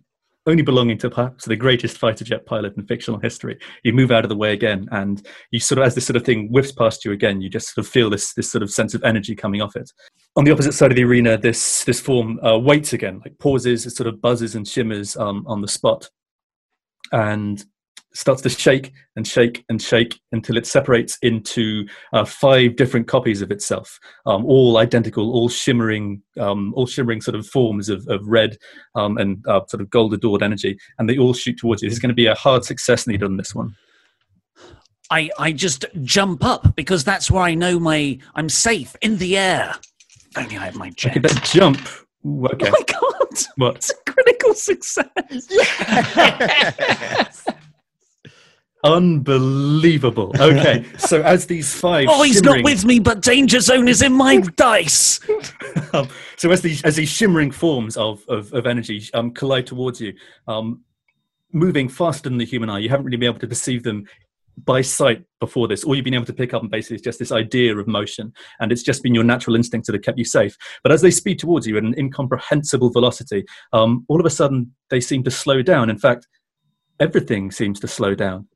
only belonging to perhaps the greatest fighter jet pilot in fictional history. You move out of the way again, and you sort of, as this sort of thing whiffs past you again, you just sort of feel this this sort of sense of energy coming off it. On the opposite side of the arena, this this form uh, waits again, like pauses, it sort of buzzes and shimmers um, on the spot, and starts to shake and shake and shake until it separates into uh, five different copies of itself, um, all identical, all shimmering, um, all shimmering sort of forms of, of red um, and uh, sort of gold adored energy, and they all shoot towards you. This is going to be a hard success needed on this one. I, I just jump up because that's where I know my I'm safe in the air. If only I have my jet. Okay, that jump. Ooh, okay. Oh my god! What? It's a critical success. [LAUGHS] Unbelievable. Okay, [LAUGHS] so as these five. Oh, he's not with me, but Danger Zone is in my [LAUGHS] dice. um, so as these as these shimmering forms of of, of energy um, collide towards you, um, moving faster than the human eye, you haven't really been able to perceive them by sight before this. All you've been able to pick up on basically is just this idea of motion, and it's just been your natural instincts that have kept you safe. But as they speed towards you at an incomprehensible velocity, um, all of a sudden they seem to slow down. In fact, everything seems to slow down.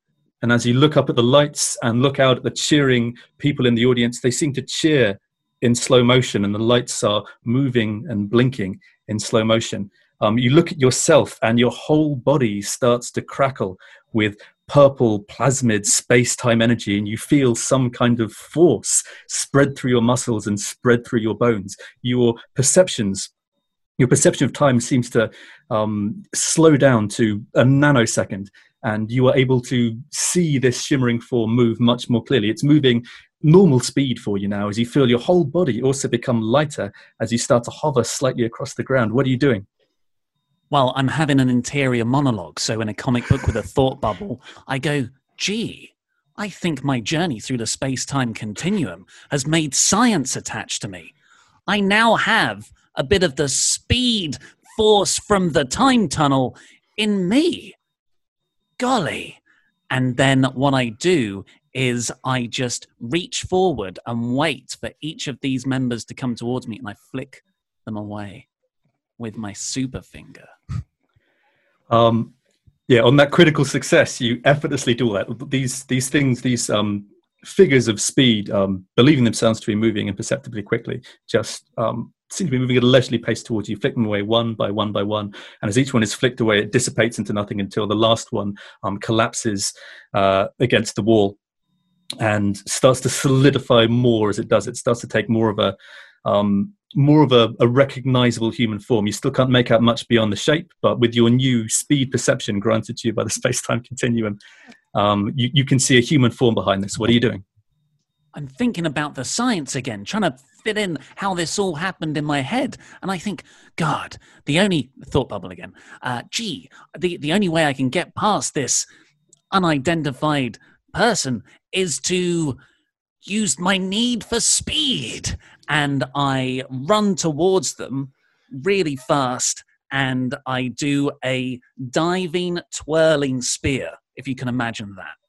And as you look up at the lights and look out at the cheering people in the audience, they seem to cheer in slow motion, and the lights are moving and blinking in slow motion. Um, you look at yourself, and your whole body starts to crackle with purple plasmid space time energy, and you feel some kind of force spread through your muscles and spread through your bones. Your perceptions your perception of time seems to um, slow down to a nanosecond and you are able to see this shimmering form move much more clearly it's moving normal speed for you now as you feel your whole body also become lighter as you start to hover slightly across the ground what are you doing Well, I'm having an interior monologue. So, in a comic book with a thought bubble, I go, gee, I think my journey through the space time continuum has made science attached to me. I now have a bit of the speed force from the time tunnel in me. Golly. And then what I do is I just reach forward and wait for each of these members to come towards me and I flick them away with my super finger. [LAUGHS] um, yeah on that critical success you effortlessly do all that these these things these um, figures of speed um, believing themselves to be moving imperceptibly quickly just um, seem to be moving at a leisurely pace towards you flick them away one by one by one and as each one is flicked away it dissipates into nothing until the last one um, collapses uh, against the wall and starts to solidify more as it does it starts to take more of a um, more of a, a recognizable human form. You still can't make out much beyond the shape, but with your new speed perception granted to you by the [LAUGHS] space time continuum, um, you, you can see a human form behind this. What are you doing? I'm thinking about the science again, trying to fit in how this all happened in my head. And I think, God, the only thought bubble again. Uh, gee, the, the only way I can get past this unidentified person is to use my need for speed. And I run towards them really fast and I do a diving, twirling spear, if you can imagine that.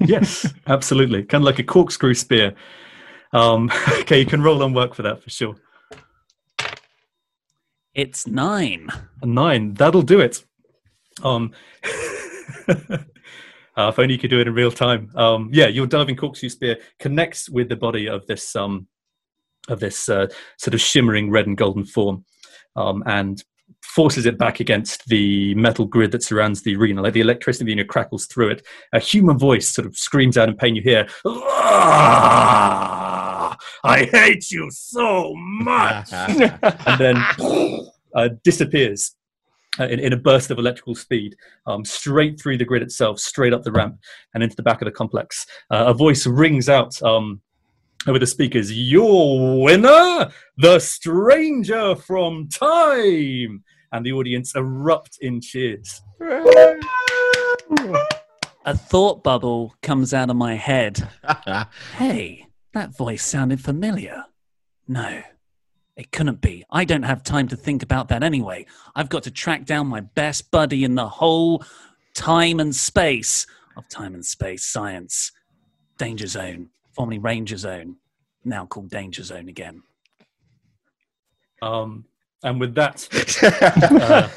Yes, absolutely. Kind of like a corkscrew spear. Um, [LAUGHS] okay, you can roll on work for that for sure. It's nine. A nine. That'll do it. Um, [LAUGHS] uh, if only you could do it in real time. Um, yeah, your diving corkscrew spear connects with the body of this um, of this uh, sort of shimmering red and golden form, um, and forces it back against the metal grid that surrounds the arena. Like the electricity in the arena crackles through it. A human voice sort of screams out in pain. You hear, "Ah, "I hate you so much," [LAUGHS] and then uh, disappears. Uh, in, in a burst of electrical speed, um, straight through the grid itself, straight up the ramp, and into the back of the complex. Uh, a voice rings out um, over the speakers Your winner, the stranger from time! And the audience erupt in cheers. A thought bubble comes out of my head. [LAUGHS] hey, that voice sounded familiar. No, it couldn't be. I don't have time to think about that anyway. I've got to track down my best buddy in the whole time and space of time and space science. Danger Zone, formerly Ranger Zone, now called Danger Zone again. Um, and with that, uh,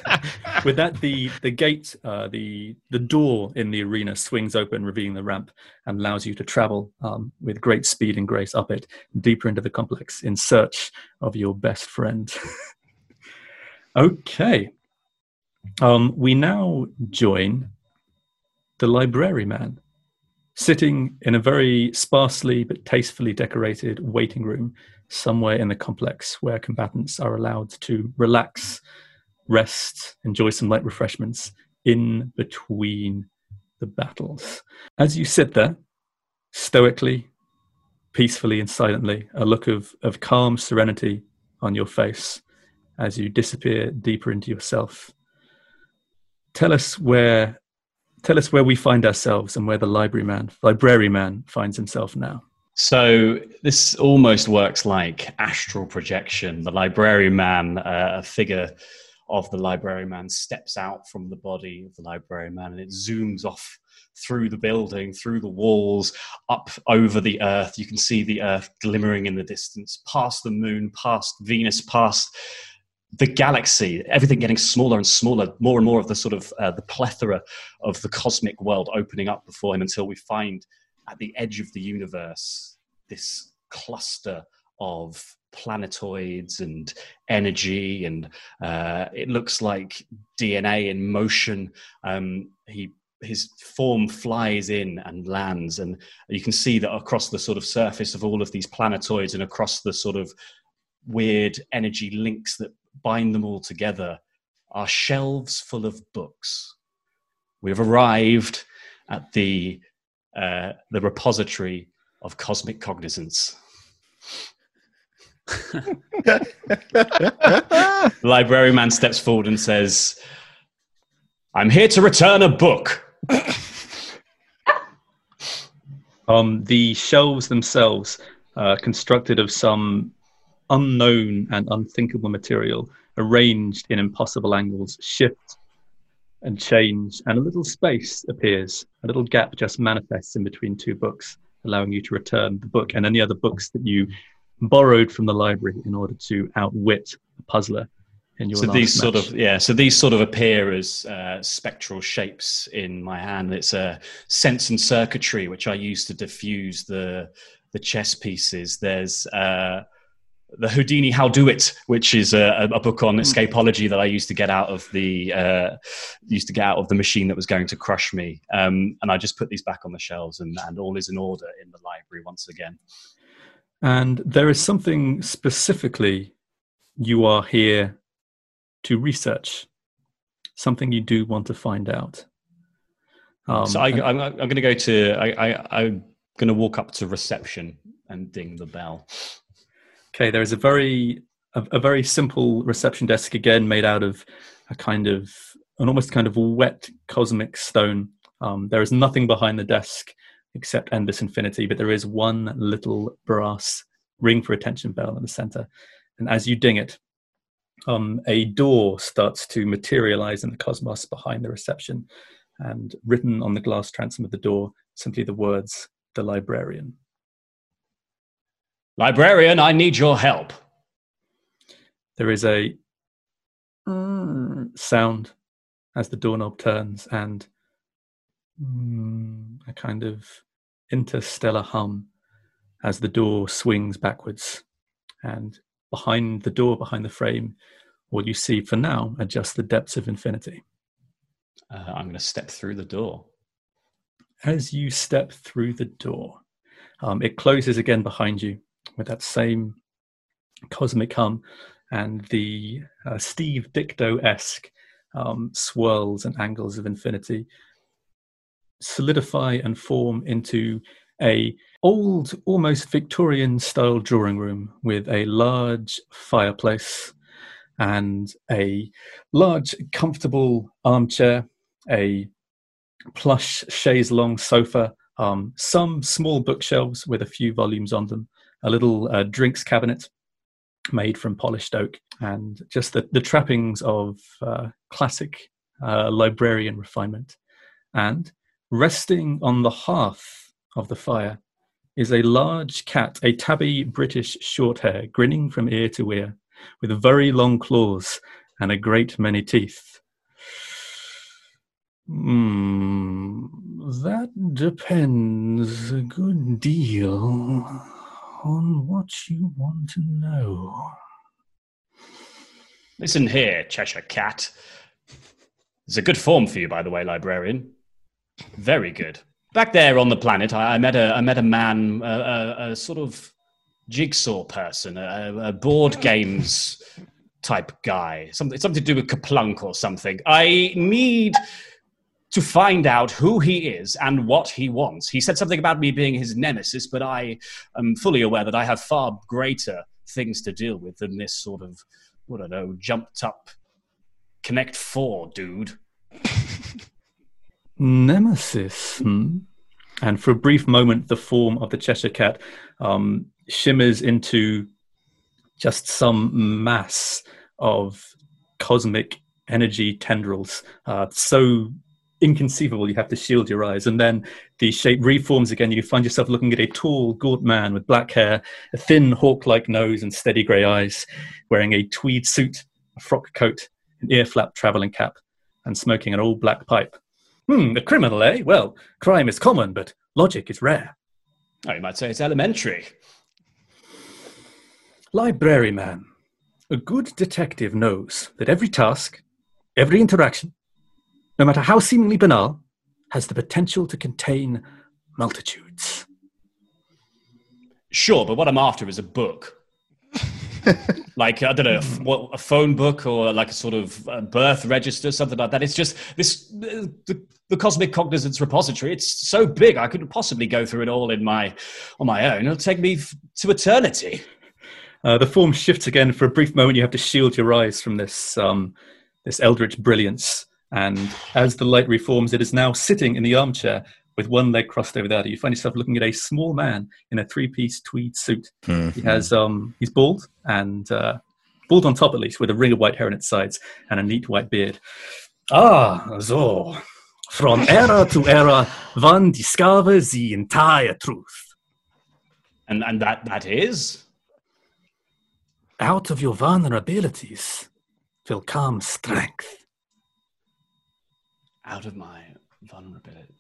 with that, the the gate, uh, the the door in the arena swings open, revealing the ramp, and allows you to travel um, with great speed and grace up it, deeper into the complex, in search of your best friend. [LAUGHS] okay, um, we now join the library man, sitting in a very sparsely but tastefully decorated waiting room somewhere in the complex where combatants are allowed to relax, rest, enjoy some light refreshments in between the battles. As you sit there, stoically, peacefully, and silently, a look of, of calm serenity on your face as you disappear deeper into yourself. Tell us where tell us where we find ourselves and where the library man library man finds himself now. So this almost works like astral projection. The library man, uh, a figure of the library man, steps out from the body of the library man, and it zooms off through the building, through the walls, up over the earth. You can see the earth glimmering in the distance, past the moon, past Venus, past the galaxy, everything getting smaller and smaller, more and more of the sort of uh, the plethora of the cosmic world opening up before him until we find at the edge of the universe this cluster of planetoids and energy and uh, it looks like dna in motion. Um, he his form flies in and lands and you can see that across the sort of surface of all of these planetoids and across the sort of weird energy links that bind them all together are shelves full of books. We've arrived at the uh, the repository of cosmic cognizance. [LAUGHS] the library man steps forward and says, I'm here to return a book. um, the shelves themselves are constructed of some unknown and unthinkable material, arranged in impossible angles, shift and change, and a little space appears. A little gap just manifests in between two books, allowing you to return the book and any other books that you borrowed from the library in order to outwit the puzzler. In your so these match. sort of yeah, so these sort of appear as uh, spectral shapes in my hand. It's a sense and circuitry which I use to diffuse the the chess pieces. There's uh, the Houdini How Do It, which is a, a, book on hmm. escapology that I used to get out of the uh, used to get out of the machine that was going to crush me. Um, and I just put these back on the shelves, and, and all is in order in the library once again. And there is something specifically you are here to research, something you do want to find out. Um, so I, am going to go to I, I, I'm going to walk up to reception and ding the bell. Okay, there is a very a, a, very simple reception desk again, made out of a kind of an almost kind of wet cosmic stone. Um, there is nothing behind the desk except endless infinity, but there is one little brass ring for attention bell in the center. And as you ding it, um, a door starts to materialize in the cosmos behind the reception, and written on the glass transom of the door, simply the words, the librarian. Librarian, I need your help. There is a sound as the doorknob turns and mm, a kind of interstellar hum as the door swings backwards. And behind the door, behind the frame, what you see for now are just the depths of infinity. Uh, I'm going to step through the door. As you step through the door, um, it closes again behind you with that same cosmic hum and the uh, Steve Ditko esque um, swirls and angles of infinity solidify and form into a old almost victorian style drawing room with a large fireplace and a large comfortable armchair a plush chaise longue sofa um, some small bookshelves with a few volumes on them a little uh, drinks cabinet made from polished oak and just the, the trappings of uh, classic uh, librarian refinement and resting on the hearth of the fire is a large cat, a tabby British short hair, grinning from ear to ear, with very long claws and a great many teeth. Hmm, that depends a good deal on what you want to know. Listen here, Cheshire Cat. It's a good form for you, by the way, librarian. Very good. Back there on the planet, I, I met a I met a man, a, a, a sort of jigsaw person, a, a, board games type guy, something something to do with KerPlunk or something. I need to find out who he is and what he wants. He said something about me being his nemesis, but I am fully aware that I have far greater things to deal with than this sort of, what I don't know, jumped up Connect Four dude. [LAUGHS] Nemesis. Hmm? And for a brief moment, the form of the Cheshire Cat um, shimmers into just some mass of cosmic energy tendrils, uh, so inconceivable you have to shield your eyes. And then the shape reforms again. You find yourself looking at a tall, gaunt man with black hair, a thin, hawk like nose, and steady grey eyes, wearing a tweed suit, a frock coat, an ear flap travelling cap, and smoking an old black pipe. Hmm, a criminal, eh? Well, crime is common, but logic is rare. Oh, you might say it's elementary. Library man. A good detective knows that every task, every interaction, no matter how seemingly banal, has the potential to contain multitudes. Sure, but what I'm after is a book. [LAUGHS] like I don't know, a, what, a phone book or like a sort of uh, birth register, something like that. It's just this the, the cosmic cognizance repository. It's so big, I couldn't possibly go through it all in my on my own. It'll take me f- to eternity. Uh, the form shifts again for a brief moment. You have to shield your eyes from this um, this eldritch brilliance, and as the light reforms, it is now sitting in the armchair with one leg crossed over the other. You find yourself looking at a small man in a three-piece tweed suit. Mm-hmm. He has um, he's bald and uh, bald on top at least, with a ring of white hair on its sides and a neat white beard. Ah, so from era to era, one discovers the entire truth. And and that that is Out of your vulnerabilities will come strength. Out of my vulnerability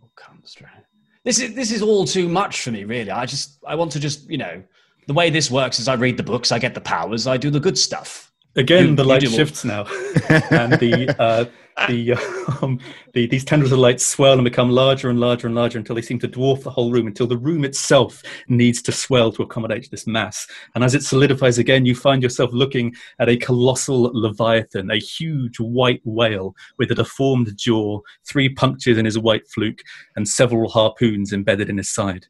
will come strength. This is this is all too much for me, really. I just I want to just you know the way this works is I read the books, I get the powers, I do the good stuff. Again, You- the light shifts now, [LAUGHS] and the uh, the, [LAUGHS] um, the these tendrils of light swell and become larger and larger and larger until they seem to dwarf the whole room. Until the room itself needs to swell to accommodate this mass. And as it solidifies again, you find yourself looking at a colossal leviathan, a huge white whale with a deformed jaw, three punctures in his white fluke, and several harpoons embedded in his side.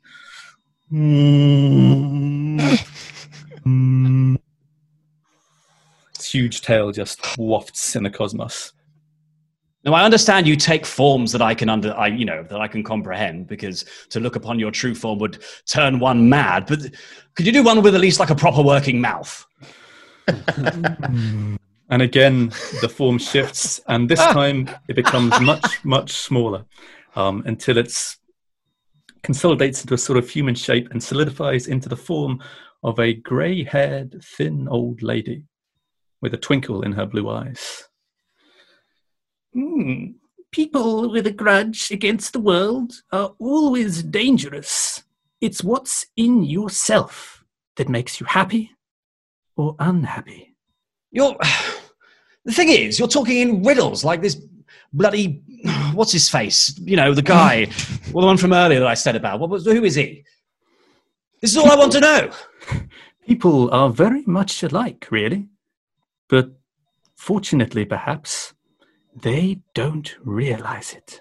Its [LAUGHS] huge tail just wafts in the cosmos. Now I understand you take forms that I can under, I you know that I can comprehend because to look upon your true form would turn one mad. But could you do one with at least like a proper working mouth? [LAUGHS] And again, the form shifts, and this time it becomes much, much smaller um, until it's consolidates into a sort of human shape and solidifies into the form of a grey haired, thin old lady with a twinkle in her blue eyes. Hmm. People with a grudge against the world are always dangerous. It's what's in yourself that makes you happy or unhappy. You're. [SIGHS] The thing is, you're talking in riddles like this bloody. [SIGHS] What's his face? You know, the guy, [LAUGHS] well, the one from earlier that I said about. What was? Who is he? This is all I want to know. [LAUGHS] People are very much alike, really. But fortunately, perhaps, they don't realize it.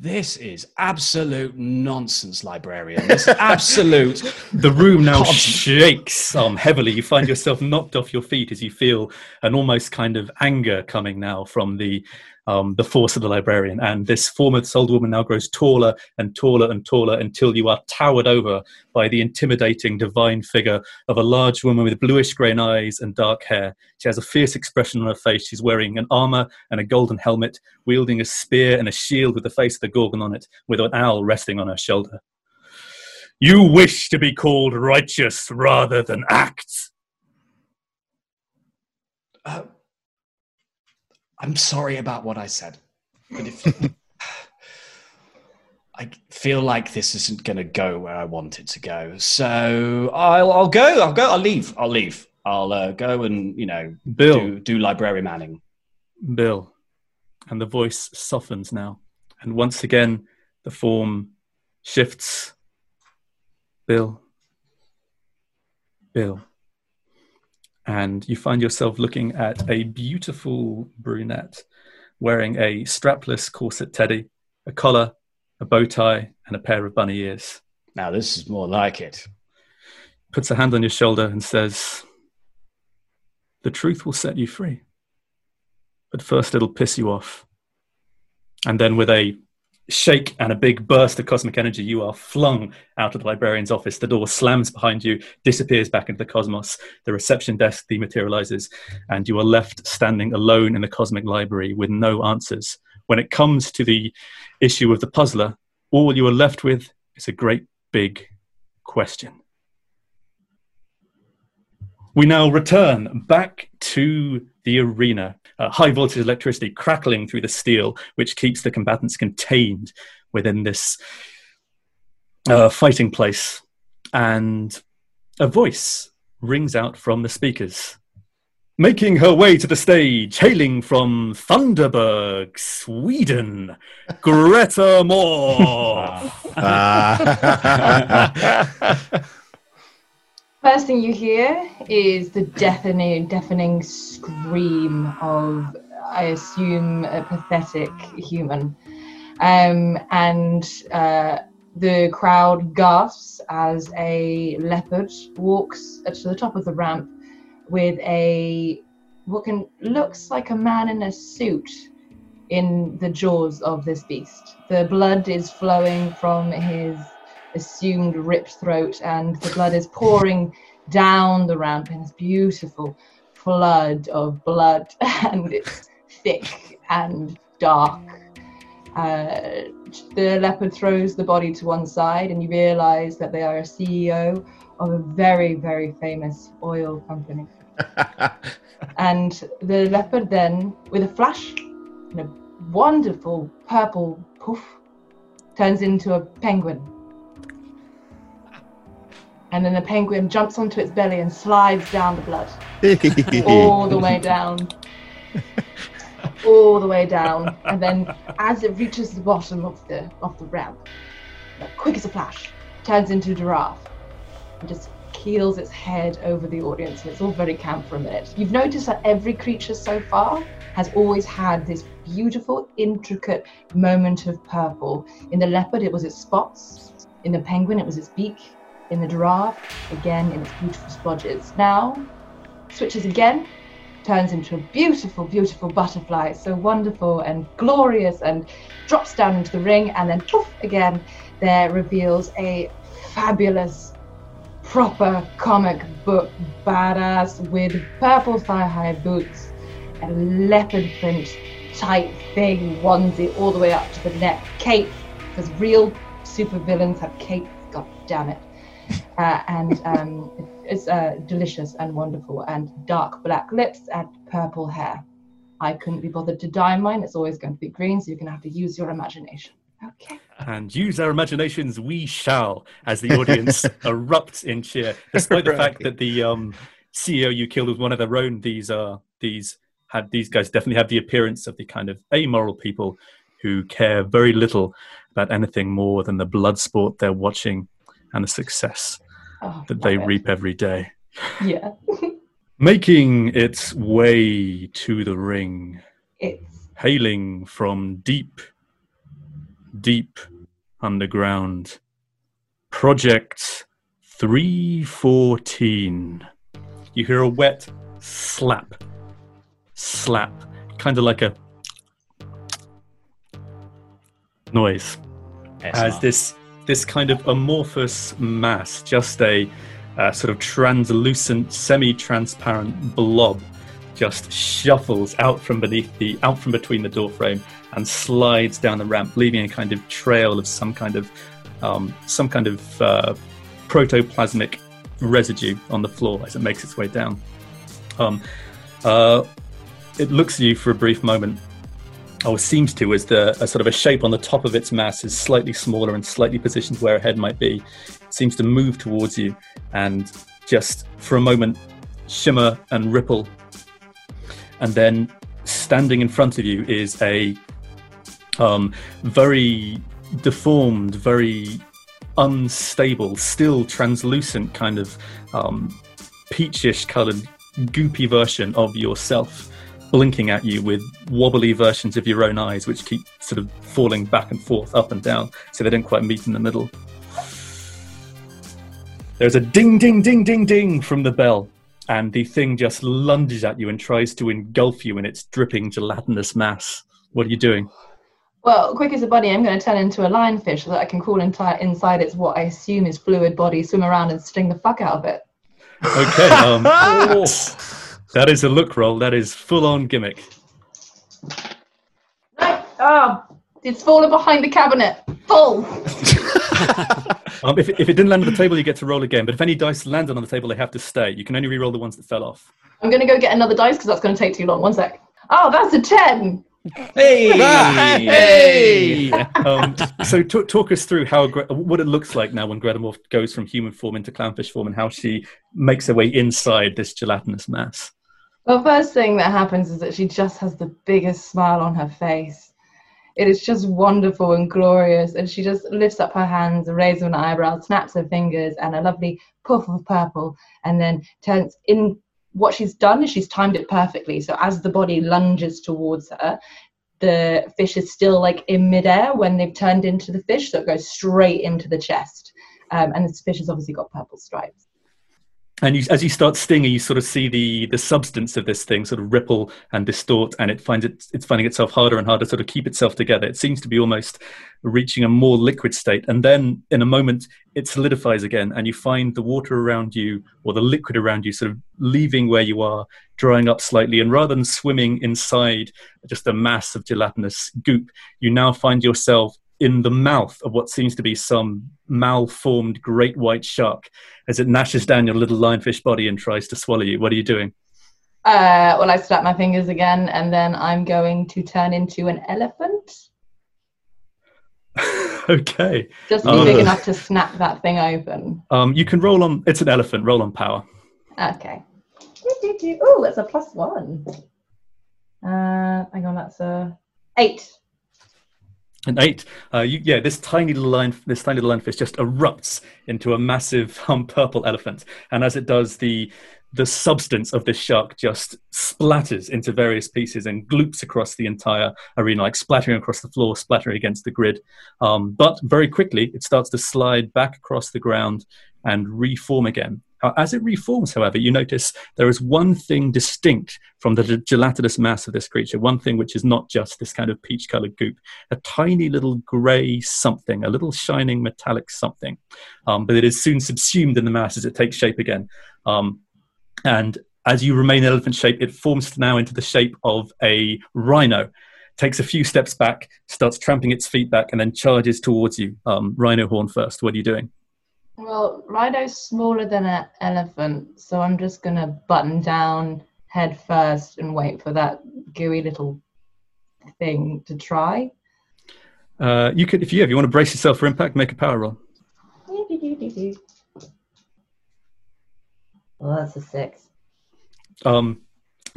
This is absolute nonsense, librarian. This is absolute. [LAUGHS] The room now shakes um, heavily. You find yourself knocked off your feet as you feel an almost kind of anger coming now from the um, the force of the librarian. And this form of this old woman now grows taller and taller and taller until you are towered over by the intimidating divine figure of a large woman with bluish grey eyes and dark hair. She has a fierce expression on her face. She's wearing an armor and a golden helmet, wielding a spear and a shield with the face of the Gorgon on it, with an owl resting on her shoulder. You wish to be called righteous rather than act. Uh, I'm sorry about what I said, but if [LAUGHS] I feel like this isn't going to go where I want it to go, so I'll, I'll go. I'll go. I'll leave. I'll leave. I'll uh, go and you know Bill. do, do library manning. Bill. And the voice softens now. And once again, the form shifts. Bill. Bill. And you find yourself looking at a beautiful brunette wearing a strapless corset teddy, a collar, a bow tie, and a pair of bunny ears. Now, this is more like it. Puts a hand on your shoulder and says, The truth will set you free. But first, it'll piss you off. And then, with a shake and a big burst of cosmic energy, you are flung out of the librarian's office. The door slams behind you, disappears back into the cosmos. The reception desk dematerializes, and you are left standing alone in the cosmic library with no answers. When it comes to the issue of the puzzler, all you are left with is a great big question. We now return back to the arena. Uh, high voltage electricity crackling through the steel, which keeps the combatants contained within this uh, fighting place. And a voice rings out from the speakers. Making her way to the stage, hailing from Thunderberg, Sweden, Greta Moore. [LAUGHS] [LAUGHS] First thing you hear is the deafening, deafening scream of, I assume, a pathetic human. Um, and uh, the crowd gasps as a leopard walks to the top of the ramp with a what can looks like a man in a suit in the jaws of this beast. The blood is flowing from his assumed ripped throat, and the blood is pouring down the ramp in this beautiful flood of blood, [LAUGHS] and it's thick and dark. Uh, the leopard throws the body to one side, and you realize that they are a CEO of a very, very famous oil company. [LAUGHS] and the leopard then, with a flash, and a wonderful purple poof, turns into a penguin. And then the penguin jumps onto its belly and slides down the blood. [LAUGHS] all the way down. all the way down. And then as it reaches the bottom of the of the ramp, quick as a flash, turns into a giraffe. And just keels its head over the audience. And it's all very camp for a minute. You've noticed that every creature so far has always had this beautiful, intricate moment of purple. In the leopard, it was its spots. In the penguin, it was its beak. In the giraffe, again, in its beautiful splodges. Now, switches again, turns into a beautiful, beautiful butterfly, so wonderful and glorious, and drops down into the ring, and then poof, again, there reveals a fabulous proper comic book badass with purple thigh-high boots, a leopard print tight thing onesie all the way up to the neck, cape because real supervillains have capes. God damn it! Uh, and um, it's uh, delicious and wonderful, and dark black lips and purple hair. I couldn't be bothered to dye mine. It's always going to be green, so you're going to have to use your imagination. Okay. And use our imaginations, we shall, as the audience [LAUGHS] erupts in cheer, despite the fact that the um, CEO you killed was one of their own. These are these had these guys definitely have the appearance of the kind of amoral people who care very little about anything more than the blood sport they're watching and the success Oh, that they it. reap every day. Yeah. [LAUGHS] Making its way to the ring, it's hailing from deep, deep underground. Project 314. You hear a wet slap, slap, kind of like a noise as this this kind of amorphous mass, just a uh, sort of translucent, semi-transparent blob, just shuffles out from beneath the out from between the door frame and slides down the ramp, leaving a kind of trail of some kind of um, some kind of uh, protoplasmic residue on the floor as it makes its way down. Um, uh, it looks at you for a brief moment, or seems to, as the sort of a shape on the top of its mass is slightly smaller and slightly positioned where a head might be. Seems to move towards you and just for a moment shimmer and ripple. And then standing in front of you is a um, very deformed, very unstable, still translucent kind of um, peachish colored, goopy version of yourself blinking at you with wobbly versions of your own eyes, which keep sort of falling back and forth, up and down, so they don't quite meet in the middle. There's a ding, ding, ding, ding, ding from the bell, and the thing just lunges at you and tries to engulf you in its dripping gelatinous mass. What are you doing? well, quick as a bunny, I'm going to turn into a lionfish so that I can crawl inti- inside its what I assume is fluid body, swim around and sting the fuck out of it. Okay, um, [LAUGHS] that is a look roll. That is full on gimmick. Right. Oh, it's fallen behind the cabinet. Full. [LAUGHS] Um, if, it- if it didn't land on the table, you get to roll again. But if any dice landed on the table, they have to stay. You can only re-roll the ones that fell off. I'm going to go get another dice because that's going to take too long. One sec. Oh, that's a 10. [LAUGHS] Hey! Hey! Um, so t- talk us through how Gre- what it looks like now when Gretamorph goes from human form into clownfish form, and how she makes her way inside this gelatinous mass. Well, first thing that happens is that she just has the biggest smile on her face. It is just wonderful and glorious, and she just lifts up her hands, raises an eyebrow, snaps her fingers, and a lovely puff of purple, and then turns in. What she's done is she's timed it perfectly. So as the body lunges towards her, the fish is still like in midair when they've turned into the fish, so it goes straight into the chest. Um, and this fish has obviously got purple stripes. And you, as you start stinging, you sort of see the the substance of this thing sort of ripple and distort, and it finds it it's finding itself harder and harder to sort of keep itself together. It seems to be almost reaching a more liquid state, and then in a moment it solidifies again, and you find the water around you or the liquid around you sort of leaving where you are, drying up slightly, and rather than swimming inside just a mass of gelatinous goop, you now find yourself in the mouth of what seems to be some malformed great white shark as it gnashes down your little lionfish body and tries to swallow you. What are you doing? Uh, well, I snap my fingers again, and then I'm going to turn into an elephant. [LAUGHS] okay. Just be Oh. big enough to snap that thing open. Um, you can roll on. It's an elephant. Roll on power. Okay. Oh, that's a plus one. Uh, hang on, that's a eight. An eight. Uh, you, yeah, this tiny little line, this tiny little lionfish just erupts into a massive um, purple elephant, and as it does, the the substance of this shark just splatters into various pieces and gloops across the entire arena, like splattering across the floor, splattering against the grid. Um, but very quickly, it starts to slide back across the ground and reform again. Uh, as it reforms, however, you notice there is one thing distinct from the gelatinous mass of this creature, one thing which is not just this kind of peach colored goop, a tiny little grey something, a little shining metallic something. Um, but it is soon subsumed in the mass as it takes shape again. Um, and as you remain elephant shape, it forms now into the shape of a rhino. Takes a few steps back, starts tramping its feet back, and then charges towards you. Um, rhino horn first. What are you doing? Well, Rhino's smaller than an elephant, so I'm just gonna button down head first and wait for that gooey little thing to try. Uh, you could, if you, if you want to brace yourself for impact, make a power roll. Well, that's a six. Um,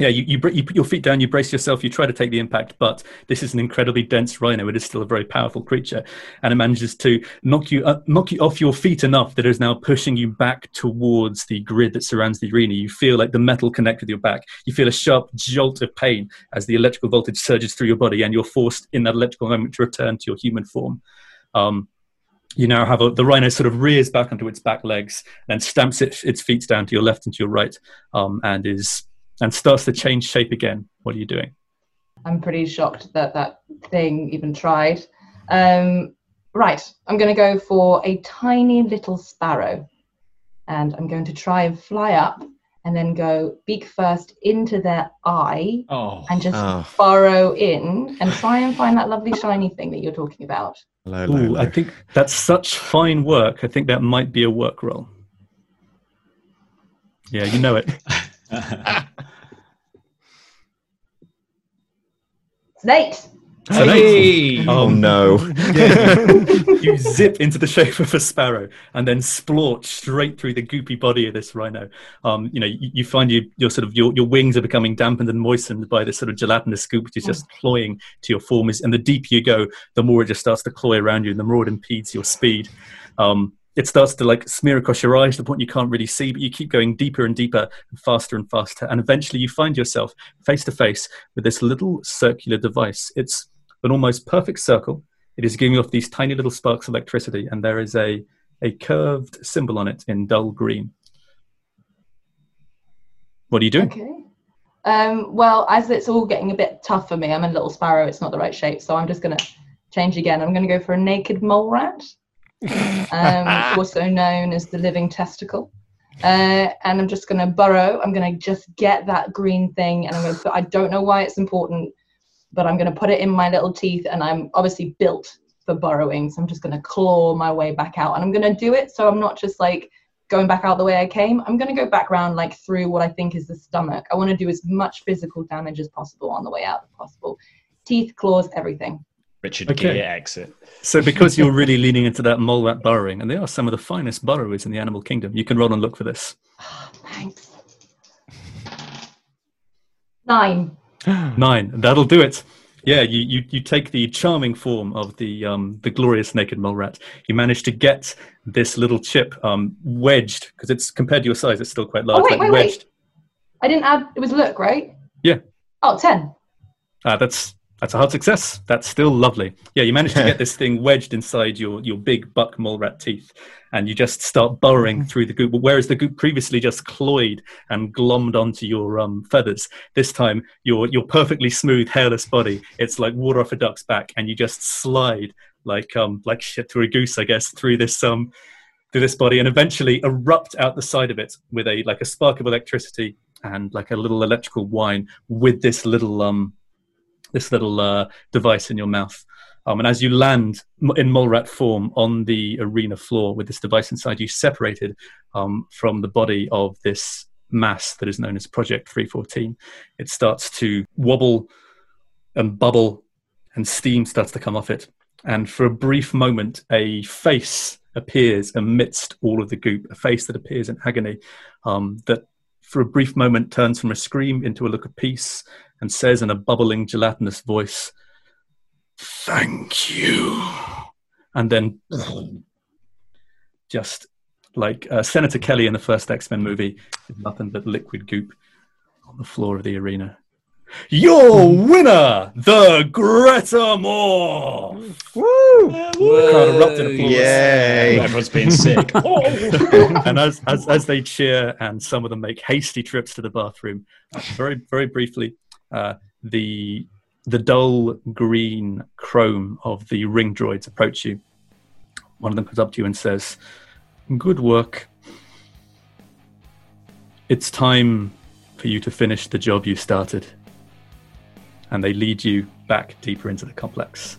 yeah, you, you, you put your feet down, you brace yourself, you try to take the impact, but this is an incredibly dense rhino. It is still a very powerful creature, and it manages to knock you uh, knock you off your feet enough that it is now pushing you back towards the grid that surrounds the arena. You feel like the metal connect with your back. You feel a sharp jolt of pain as the electrical voltage surges through your body, and you're forced in that electrical moment to return to your human form. Um, you now have a, the rhino sort of rears back onto its back legs, then stamps it, its feet down to your left and to your right, um, and is and starts to change shape again. What are you doing? I'm pretty shocked that that thing even tried. Um, right, I'm going to go for a tiny little sparrow. And I'm going to try and fly up and then go beak first into their eye Oh. and just Oh. burrow in and try and find that lovely shiny thing that you're talking about. Low, low, Ooh, I think that's such fine work. I think that might be a work roll. Yeah, you know it. [LAUGHS] Snake! So Hey! Oh no! [LAUGHS] you zip into the shape of a sparrow and then splorch straight through the goopy body of this rhino. Um, you know, you, you find you, your sort of your, your wings are becoming dampened and moistened by this sort of gelatinous scoop, which is just cloying to your form. Is and the deeper you go, the more it just starts to cloy around you, and the more it impedes your speed. Um, it starts to like smear across your eyes to the point you can't really see, but you keep going deeper and deeper and faster and faster. And eventually you find yourself face to face with this little circular device. It's an almost perfect circle. It is giving off these tiny little sparks of electricity, and there is a, a curved symbol on it in dull green. What are you doing? Okay. Um, well, as it's all getting a bit tough for me, I'm a little sparrow. It's not the right shape, so I'm just going to change again. I'm going to go for a naked mole rat, um, [LAUGHS] also known as the living testicle. Uh, and I'm just going to burrow. I'm going to just get that green thing, and I'm going to. I don't know why it's important, but I'm going to put it in my little teeth, and I'm obviously built for burrowing, so I'm just going to claw my way back out, and I'm going to do it so I'm not just like going back out the way I came. I'm going to go back round like through what I think is the stomach. I want to do as much physical damage as possible on the way out if possible. Teeth, claws, everything. Richard Okay. Gere exit. So, because you're really leaning into that mole rat burrowing, and they are some of the finest burrowers in the animal kingdom, you can roll and look for this. Thanks. [GASPS] Nine. [GASPS] Nine. That'll do it. Yeah, you, you, you take the charming form of the um, the glorious naked mole rat. You manage to get this little chip um, wedged because it's compared to your size, it's still quite large. Oh, wait, like wait, wait. wedged. I didn't add, it was look, right? Yeah. Oh, 10. Uh, that's that's a hard success. That's still lovely. Yeah, you managed to get [LAUGHS] this thing wedged inside your your big buck mole rat teeth, and you just start burrowing through the goop. Whereas the goop previously just cloyed and glommed onto your um, feathers, this time your your perfectly smooth hairless body, it's like water off a duck's back, and you just slide like um like shit through a goose, I guess, through this um through this body, and eventually erupt out the side of it with a like a spark of electricity and like a little electrical whine with this little um this little uh, device in your mouth. Um, and as you land in mole rat form on the arena floor with this device inside you, separated um, from the body of this mass that is known as Project 314, it starts to wobble and bubble, and steam starts to come off it. And for a brief moment, a face appears amidst all of the goop, a face that appears in agony, um, that for a brief moment turns from a scream into a look of peace and says in a bubbling, gelatinous voice, Thank you. And then just like uh, Senator Kelly in the first X Men movie, with nothing but liquid goop on the floor of the arena. Your winner, the Gretamorph. Woo! The crowd erupt in applause. Yay! Everyone's being sick. [LAUGHS] and as, as as they cheer and some of them make hasty trips to the bathroom, uh, very very briefly, uh, the the dull green chrome of the ring droids approach you. One of them comes up to you and says, "Good work. It's time for you to finish the job you started." And they lead you back deeper into the complex.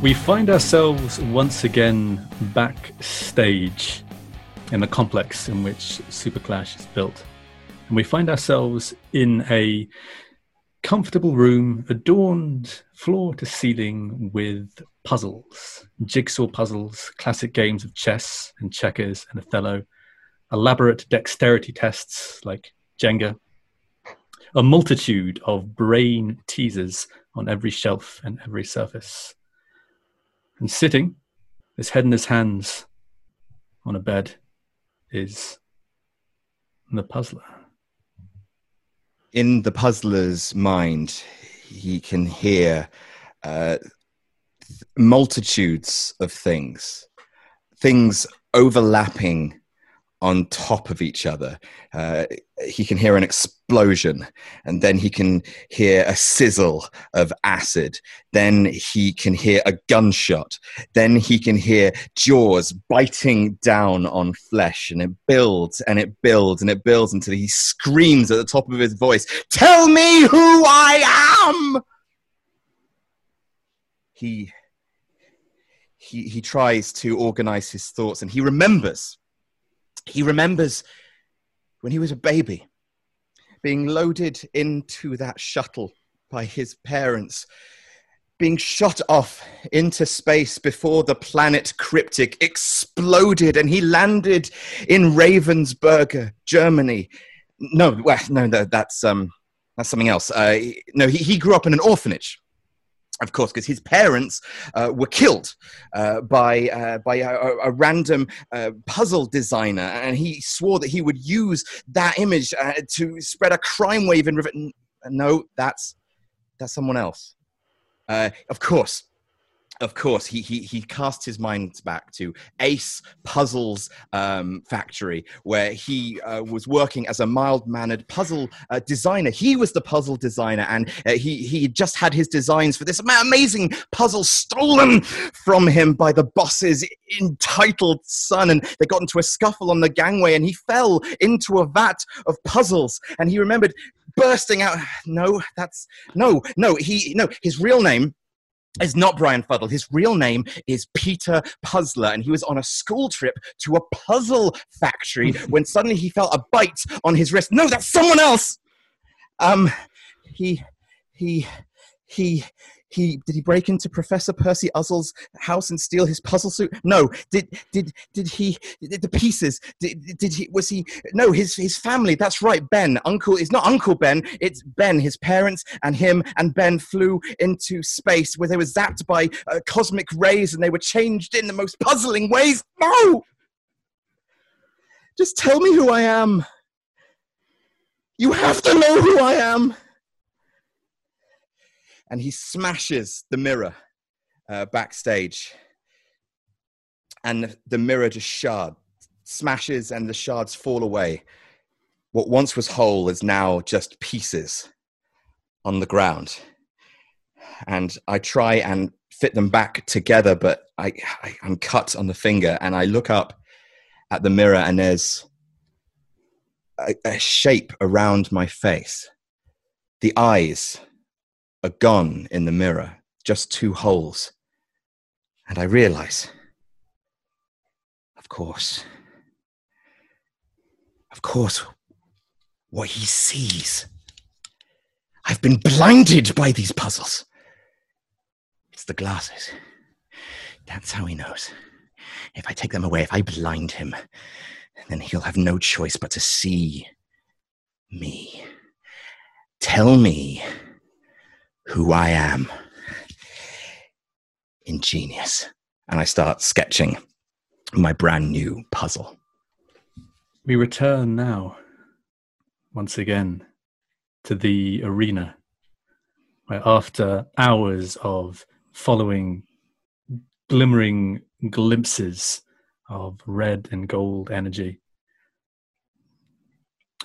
We find ourselves once again backstage in the complex in which Super Clash is built. And we find ourselves in a comfortable room adorned floor to ceiling with puzzles, jigsaw puzzles, classic games of chess and checkers and Othello, elaborate dexterity tests like Jenga, a multitude of brain teasers on every shelf and every surface. And sitting, his head in his hands on a bed, is the puzzler. in the puzzler's mind, he can hear uh, multitudes of things, things overlapping on top of each other. Uh, he can hear an explosion, and then he can hear a sizzle of acid. Then he can hear a gunshot. Then he can hear jaws biting down on flesh, and it builds and it builds and it builds until he screams at the top of his voice, Tell me who I am! He he, he tries to organize his thoughts and he remembers he remembers when he was a baby being loaded into that shuttle by his parents, being shot off into space before the planet Cryptic exploded and he landed in Ravensburger, Germany. No, well, no, no that's, um, that's something else. Uh, no, he, he grew up in an orphanage of course, because his parents uh, were killed uh, by uh, by a, a- random uh, puzzle designer, and he swore that he would use that image uh, to spread a crime wave in River. No, that's that's someone else. Uh, of course. Of course, he, he he cast his mind back to Ace Puzzles um, Factory, where he uh, was working as a mild-mannered puzzle uh, designer. He was the puzzle designer, and uh, he he just had his designs for this amazing puzzle stolen from him by the boss's entitled son. And they got into a scuffle on the gangway, and he fell into a vat of puzzles. And he remembered bursting out. No, that's no, no. He no. His real name is not Brian Fuddle. His real name is Peter Puzzler, and he was on a school trip to a puzzle factory [LAUGHS] when suddenly he felt a bite on his wrist. No, that's someone else. Um, he, he, he, he did he break into Professor Percy Uzzle's house and steal his puzzle suit? No. Did did did he did the pieces? Did, did he was he no his his family? That's right, Ben. Uncle is not Uncle Ben. It's Ben. His parents and him and Ben flew into space where they were zapped by uh, cosmic rays and they were changed in the most puzzling ways. No. Just tell me who I am. You have to know who I am and he smashes the mirror uh, backstage. And the mirror just shard smashes, and the shards fall away. What once was whole is now just pieces on the ground. And I try and fit them back together, but I, I, I'm cut on the finger, and I look up at the mirror, and there's a, a shape around my face. The eyes a gun in the mirror, just two holes. And I realize, of course, of course, what he sees. I've been blinded by these puzzles. It's the glasses. That's how he knows. If I take them away, if I blind him, then he'll have no choice but to see me. Tell me who I am. Ingenious. And I start sketching my brand new puzzle. We return now, once again, to the arena, where after hours of following glimmering glimpses of red and gold energy,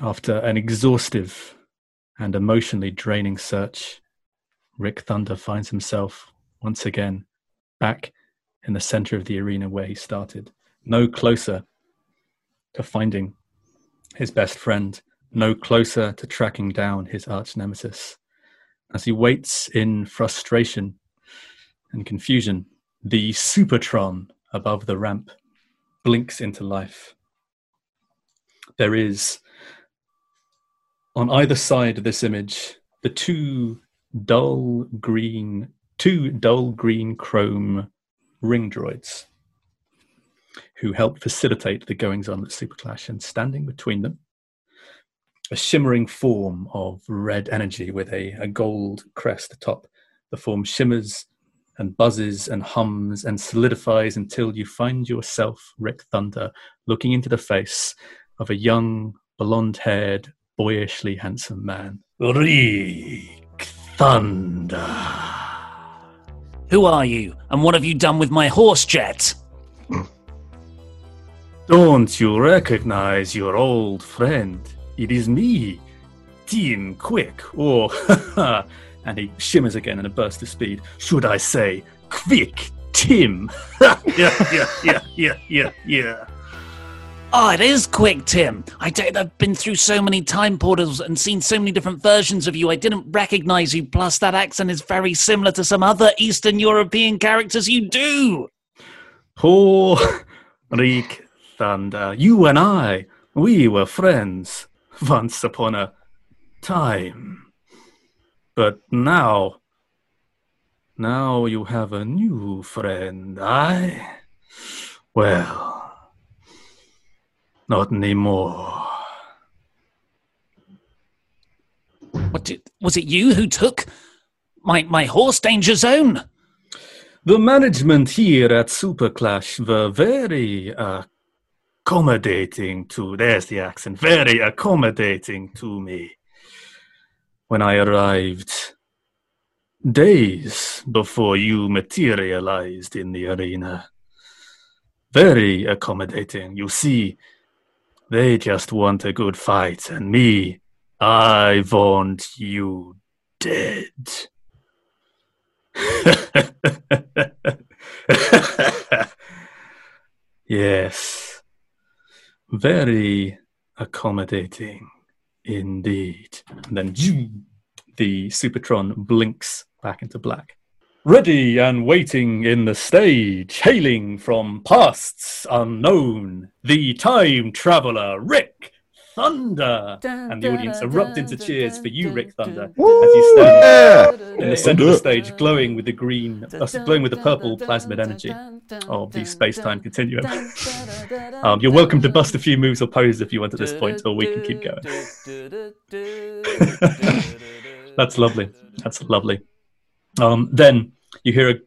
after an exhaustive and emotionally draining search, Rick Thunder finds himself once again back in the center of the arena where he started, no closer to finding his best friend, no closer to tracking down his arch nemesis. As he waits in frustration and confusion, the Supertron above the ramp blinks into life. There is, on either side of this image, the two dull green, two dull green chrome ring droids who help facilitate the goings on at Super Clash. And standing between them, a shimmering form of red energy with a, a gold crest atop. The form shimmers and buzzes and hums and solidifies until you find yourself, Rick Thunder, looking into the face of a young, blonde haired, boyishly handsome man. Rick Thunder. Who are you, and what have you done with my horse jet? [LAUGHS] Don't you recognize your old friend? It is me, Tim Quick. Oh, [LAUGHS] and he shimmers again in a burst of speed. Should I say, Quick Tim? [LAUGHS] yeah, yeah, yeah, yeah, yeah, yeah. Oh, it is quick, Tim. I you, I've been through so many time portals and seen so many different versions of you. I didn't recognize you. Plus, that accent is very similar to some other Eastern European characters you do. Poor [LAUGHS] Rick Thunder, you and I, we were friends once upon a time. But now, now you have a new friend, I? Well, not anymore. What did, was it you who took my, my horse danger zone? The management here at Super Clash were very uh, accommodating to, there's the accent, very accommodating to me when I arrived days before you materialized in the arena. Very accommodating. You see, they just want a good fight, and me, I want you dead. [LAUGHS] yes, very accommodating. Indeed. And then the Supertron blinks back into black. Ready and waiting in the stage, hailing from pasts unknown, the time traveler Rick Thunder. And the audience erupt into cheers for you, Rick Thunder, as you stand in the center of the stage, glowing with the green, uh, glowing with the purple plasmid energy of the space-time continuum. um, you're welcome to bust a few moves or poses if you want at this point, or we can keep going. That's lovely. That's lovely. Um, then you hear a,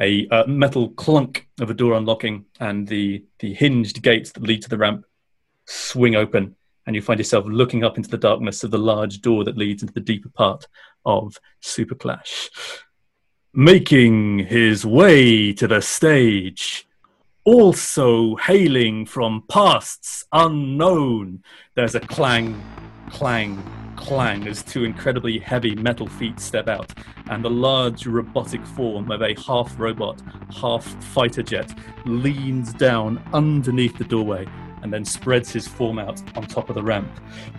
a, uh metal clunk of a door unlocking, and the the hinged gates that lead to the ramp swing open, and you find yourself looking up into the darkness of the large door that leads into the deeper part of Super Clash. Making his way to the stage, also hailing from pasts unknown, there's a clang, clang, clang as two incredibly heavy metal feet step out, and the large robotic form of a half robot, half fighter jet leans down underneath the doorway and then spreads his form out on top of the ramp.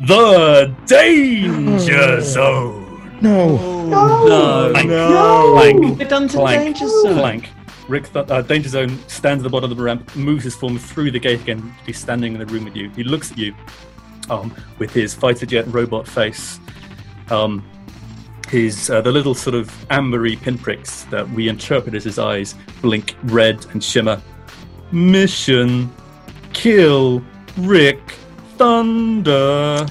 The Danger [SIGHS] Zone! No. No. Clank, No. Clank. We're done to clank, Danger Zone. Clank. Rick, Th- uh, Danger Zone stands at the bottom of the ramp, moves his form through the gate again. He's standing in the room with you. He looks at you um, with his fighter jet robot face. Um, his uh, the little sort of ambery pinpricks that we interpret as his eyes blink red and shimmer. Mission: kill Rick Thunder.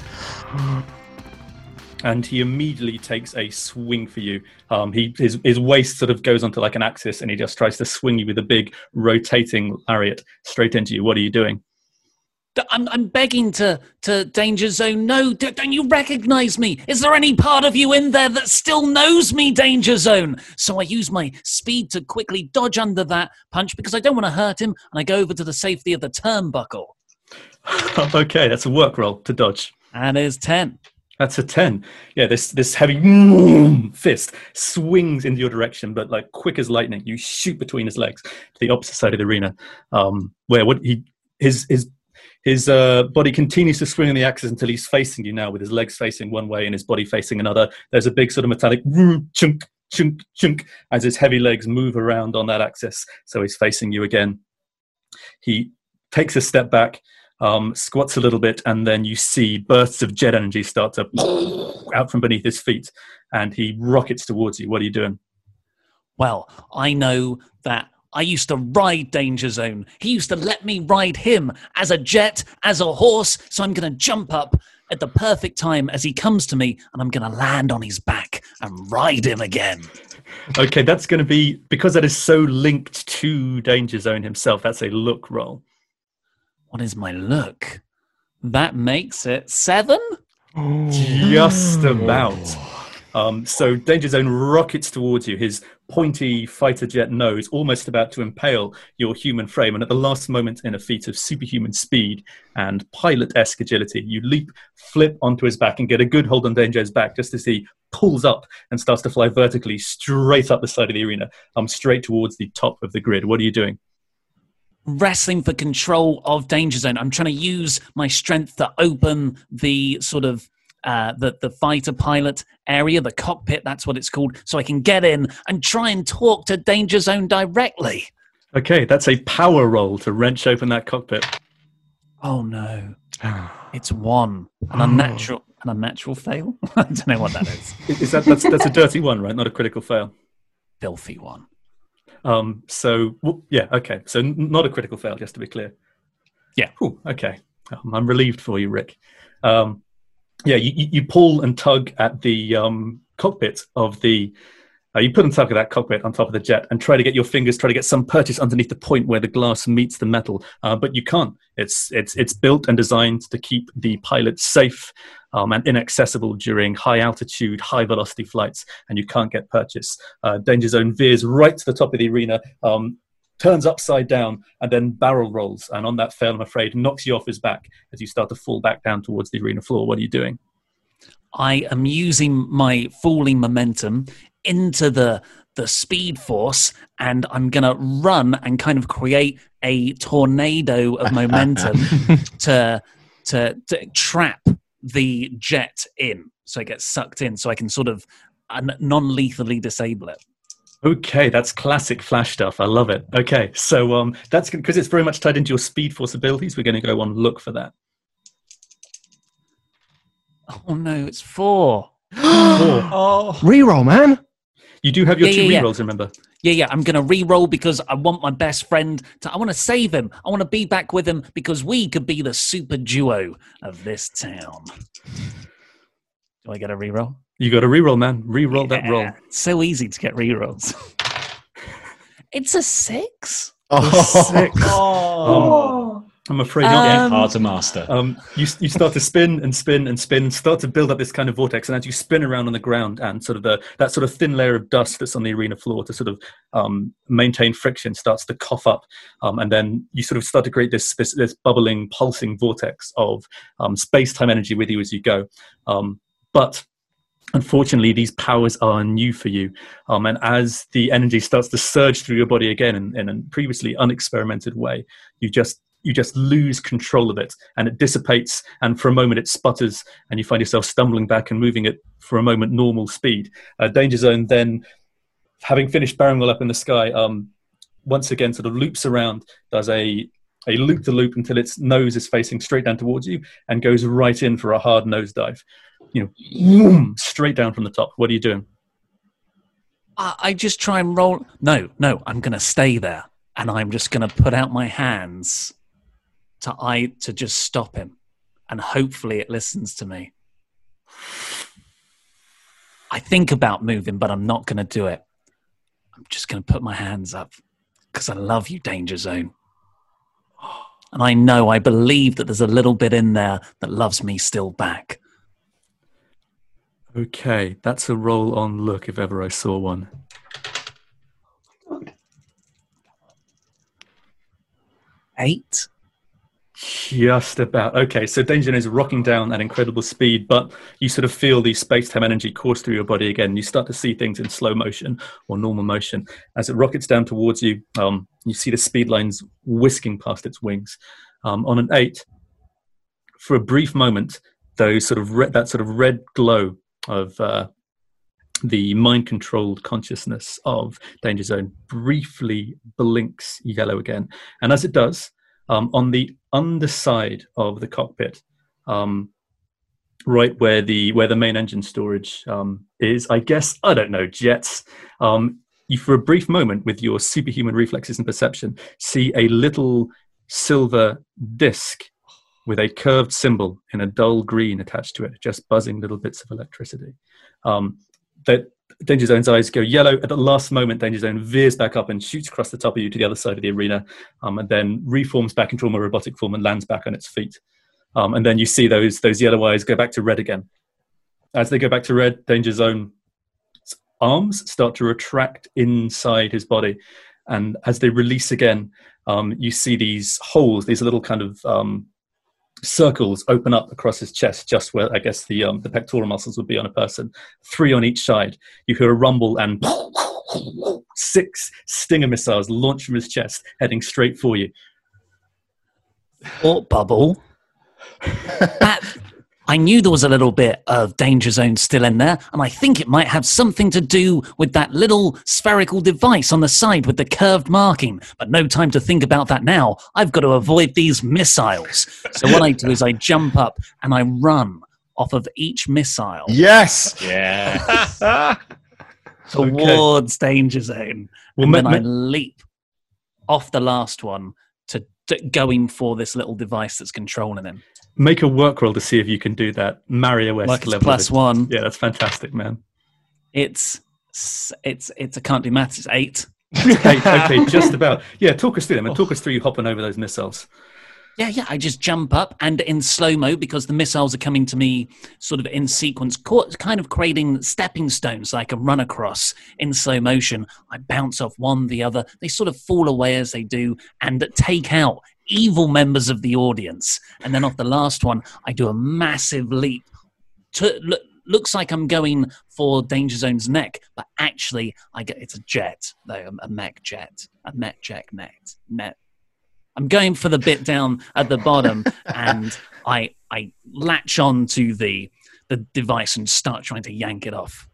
And he immediately takes a swing for you. Um, he his his waist sort of goes onto like an axis, and he just tries to swing you with a big rotating lariat straight into you. What are you doing? I'm, I'm begging to, to Danger Zone. No, don't you recognize me? Is there any part of you in there that still knows me, Danger Zone? So I use my speed to quickly dodge under that punch because I don't want to hurt him, and I go over to the safety of the turnbuckle. [LAUGHS] okay, that's a work roll to dodge. And is ten. That's a ten. Yeah, this this heavy fist swings into your direction, but like quick as lightning, you shoot between his legs to the opposite side of the arena, um, where what he his his his uh, body continues to swing on the axis until he's facing you now, with his legs facing one way and his body facing another. There's a big sort of metallic chunk chunk chunk as his heavy legs move around on that axis. So he's facing you again. He takes a step back, um, squats a little bit, and then you see bursts of jet energy start to [LAUGHS] out from beneath his feet, and he rockets towards you. What are you doing? Well, I know that I used to ride Danger Zone. He used to let me ride him as a jet, as a horse. So I'm going to jump up at the perfect time as he comes to me, and I'm going to land on his back and ride him again. Okay, that's going to be because that is so linked to Danger Zone himself. That's a look roll. What is my look? That makes it seven? Just about. Um, so Danger Zone rockets towards you, his pointy fighter jet nose almost about to impale your human frame. And at the last moment, in a feat of superhuman speed and pilot esque agility, you leap, flip onto his back, and get a good hold on Danger's back just as he pulls up and starts to fly vertically straight up the side of the arena, um, straight towards the top of the grid. What are you doing? wrestling for control of danger zone i'm trying to use my strength to open the sort of uh, the, the fighter pilot area the cockpit that's what it's called so i can get in and try and talk to danger zone directly Okay, that's a power roll to wrench open that cockpit. oh no [SIGHS] it's one an unnatural an unnatural fail [LAUGHS] i don't know what that is Is that that's, that's a dirty one, right? Not a critical fail. filthy one Um, so w- yeah, okay. So n- not a critical fail, just to be clear. Yeah. Whew, okay. Um, I'm relieved for you, Rick. Um, yeah, you, you pull and tug at the um, cockpit of the. Uh, you put and tug at that cockpit on top of the jet and try to get your fingers, try to get some purchase underneath the point where the glass meets the metal, uh, but you can't. It's it's it's built and designed to keep the pilot safe um, and inaccessible during high altitude, high velocity flights, and you can't get purchase. Uh, Danger Zone veers right to the top of the arena, um, turns upside down, and then barrel rolls. And on that fail, I'm afraid, knocks you off his back as you start to fall back down towards the arena floor. What are you doing? I am using my falling momentum into the the speed force and I'm going to run and kind of create a tornado of [LAUGHS] momentum to, to to trap the jet in, so it gets sucked in, so I can sort of non-lethally disable it. Okay, that's classic Flash stuff. I love it. Okay, so um, that's because it's very much tied into your Speed Force abilities. We're going to go on look for that. Oh no, it's four. Four. [GASPS] Oh. Reroll, man. You do have your Yeah, two yeah, yeah. rerolls, remember? Yeah, yeah, I'm going to re-roll because I want my best friend to. I want to save him. I want to be back with him because we could be the super duo of this town. Do I get a re-roll? You got a reroll, man. Reroll that roll. Yeah, it's so easy to get re-rolls. [LAUGHS] it's a six. Oh. Six. [LAUGHS] Oh. I'm afraid not. Yeah, Um, hard to master. Um, you, you start to spin and spin and spin and start to build up this kind of vortex. And as you spin around on the ground and sort of the, that sort of thin layer of dust that's on the arena floor to sort of um, maintain friction starts to cough up. Um, and then you sort of start to create this, this, this bubbling, pulsing vortex of um, space time energy with you as you go. Um, but unfortunately these powers are new for you um, and as the energy starts to surge through your body again in, in a previously unexperimented way you just you just lose control of it and it dissipates and for a moment it sputters and you find yourself stumbling back and moving at for a moment normal speed. Uh, danger zone then having finished bearing all up in the sky um, once again sort of loops around does a a loop the loop until its nose is facing straight down towards you and goes right in for a hard nosedive you know, whoom, straight down from the top. What are you doing? I, I just try and roll. No, no, I'm going to stay there, and I'm just going to put out my hands to I to just stop him, and hopefully it listens to me. I think about moving, but I'm not going to do it. I'm just going to put my hands up because I love you, Danger Zone. And I know, I believe that there's a little bit in there that loves me still back. Okay, that's a roll on look if ever I saw one. Eight. Just about. Okay, so Danger is rocking down at incredible speed, but you sort of feel the space-time energy course through your body again. You start to see things in slow motion or normal motion. As it rockets down towards you, um, you see the speed lines whisking past its wings. Um, on an eight, for a brief moment, those sort of red, that sort of red glow of uh, the mind-controlled consciousness of Danger Zone briefly blinks yellow again, and as it does, um, on the underside of the cockpit, um, right where the where the main engine storage um, is, I guess I don't know jets. Um, you, for a brief moment, with your superhuman reflexes and perception, see a little silver disc with a curved symbol in a dull green attached to it, just buzzing little bits of electricity. Um, that Danger Zone's eyes go yellow. At the last moment, Danger Zone veers back up and shoots across the top of you to the other side of the arena, um, and then reforms back into a more robotic form and lands back on its feet. Um, and then you see those those yellow eyes go back to red again. As they go back to red, Danger Zone's arms start to retract inside his body, and as they release again, um, you see these holes, these little kind of um, circles open up across his chest, just where I guess the um, the pectoral muscles would be on a person. Three on each side. You hear a rumble and [LAUGHS] six stinger missiles launch from his chest, heading straight for you. Thought bubble. that, I knew there was a little bit of danger zone still in there, and I think it might have something to do with that little spherical device on the side with the curved marking. But no time to think about that now. I've got to avoid these missiles. So what I do is I jump up and I run off of each missile Yes. Yeah. [LAUGHS] towards danger zone, Well, and ma- then I leap off the last one to, to going for this little device that's controlling him. Make a work roll to see if you can do that. Mario West Like level. plus one. Yeah, that's fantastic, man. It's it's it's I can't do maths. It's eight. Okay, okay, [LAUGHS] just about. Yeah, talk us through them and talk us through you hopping over those missiles. Yeah, yeah. I just jump up and in slow mo because the missiles are coming to me sort of in sequence, kind of creating stepping stones I can run across in slow motion. I bounce off one, the other. They sort of fall away as they do and take out evil members of the audience. And then off the last one, I do a massive leap. To, look, looks like I'm going for Danger Zone's neck, but actually, I get it's a jet, though a, a mech jet, a mech jet net net. I'm going for the bit down at the bottom, and I I latch on to the the device and start trying to yank it off.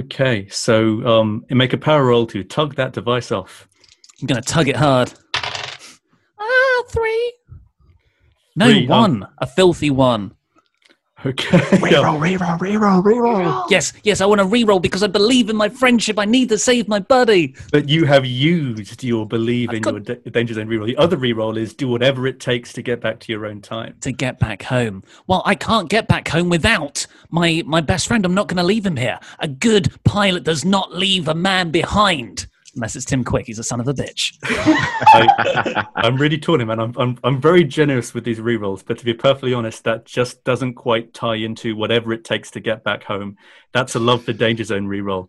Okay, so um, make a power roll to tug that device off. I'm gonna tug it hard. Ah, three. No, Three, um, one. a filthy one. Okay. [LAUGHS] Reroll, reroll, reroll, reroll. Yes, yes, I want to reroll because I believe in my friendship. I need to save my buddy. But you have used your believe in your da- danger zone reroll. The other reroll is do whatever it takes to get back to your own time. To get back home. Well, I can't get back home without my my best friend. I'm not going to leave him here. A good pilot does not leave a man behind. Unless it's Tim Quick, he's a son of a bitch. [LAUGHS] I, I'm really torn, man. I'm, I'm I'm very generous with these rerolls, but to be perfectly honest, that just doesn't quite tie into whatever it takes to get back home. That's a love for danger zone reroll.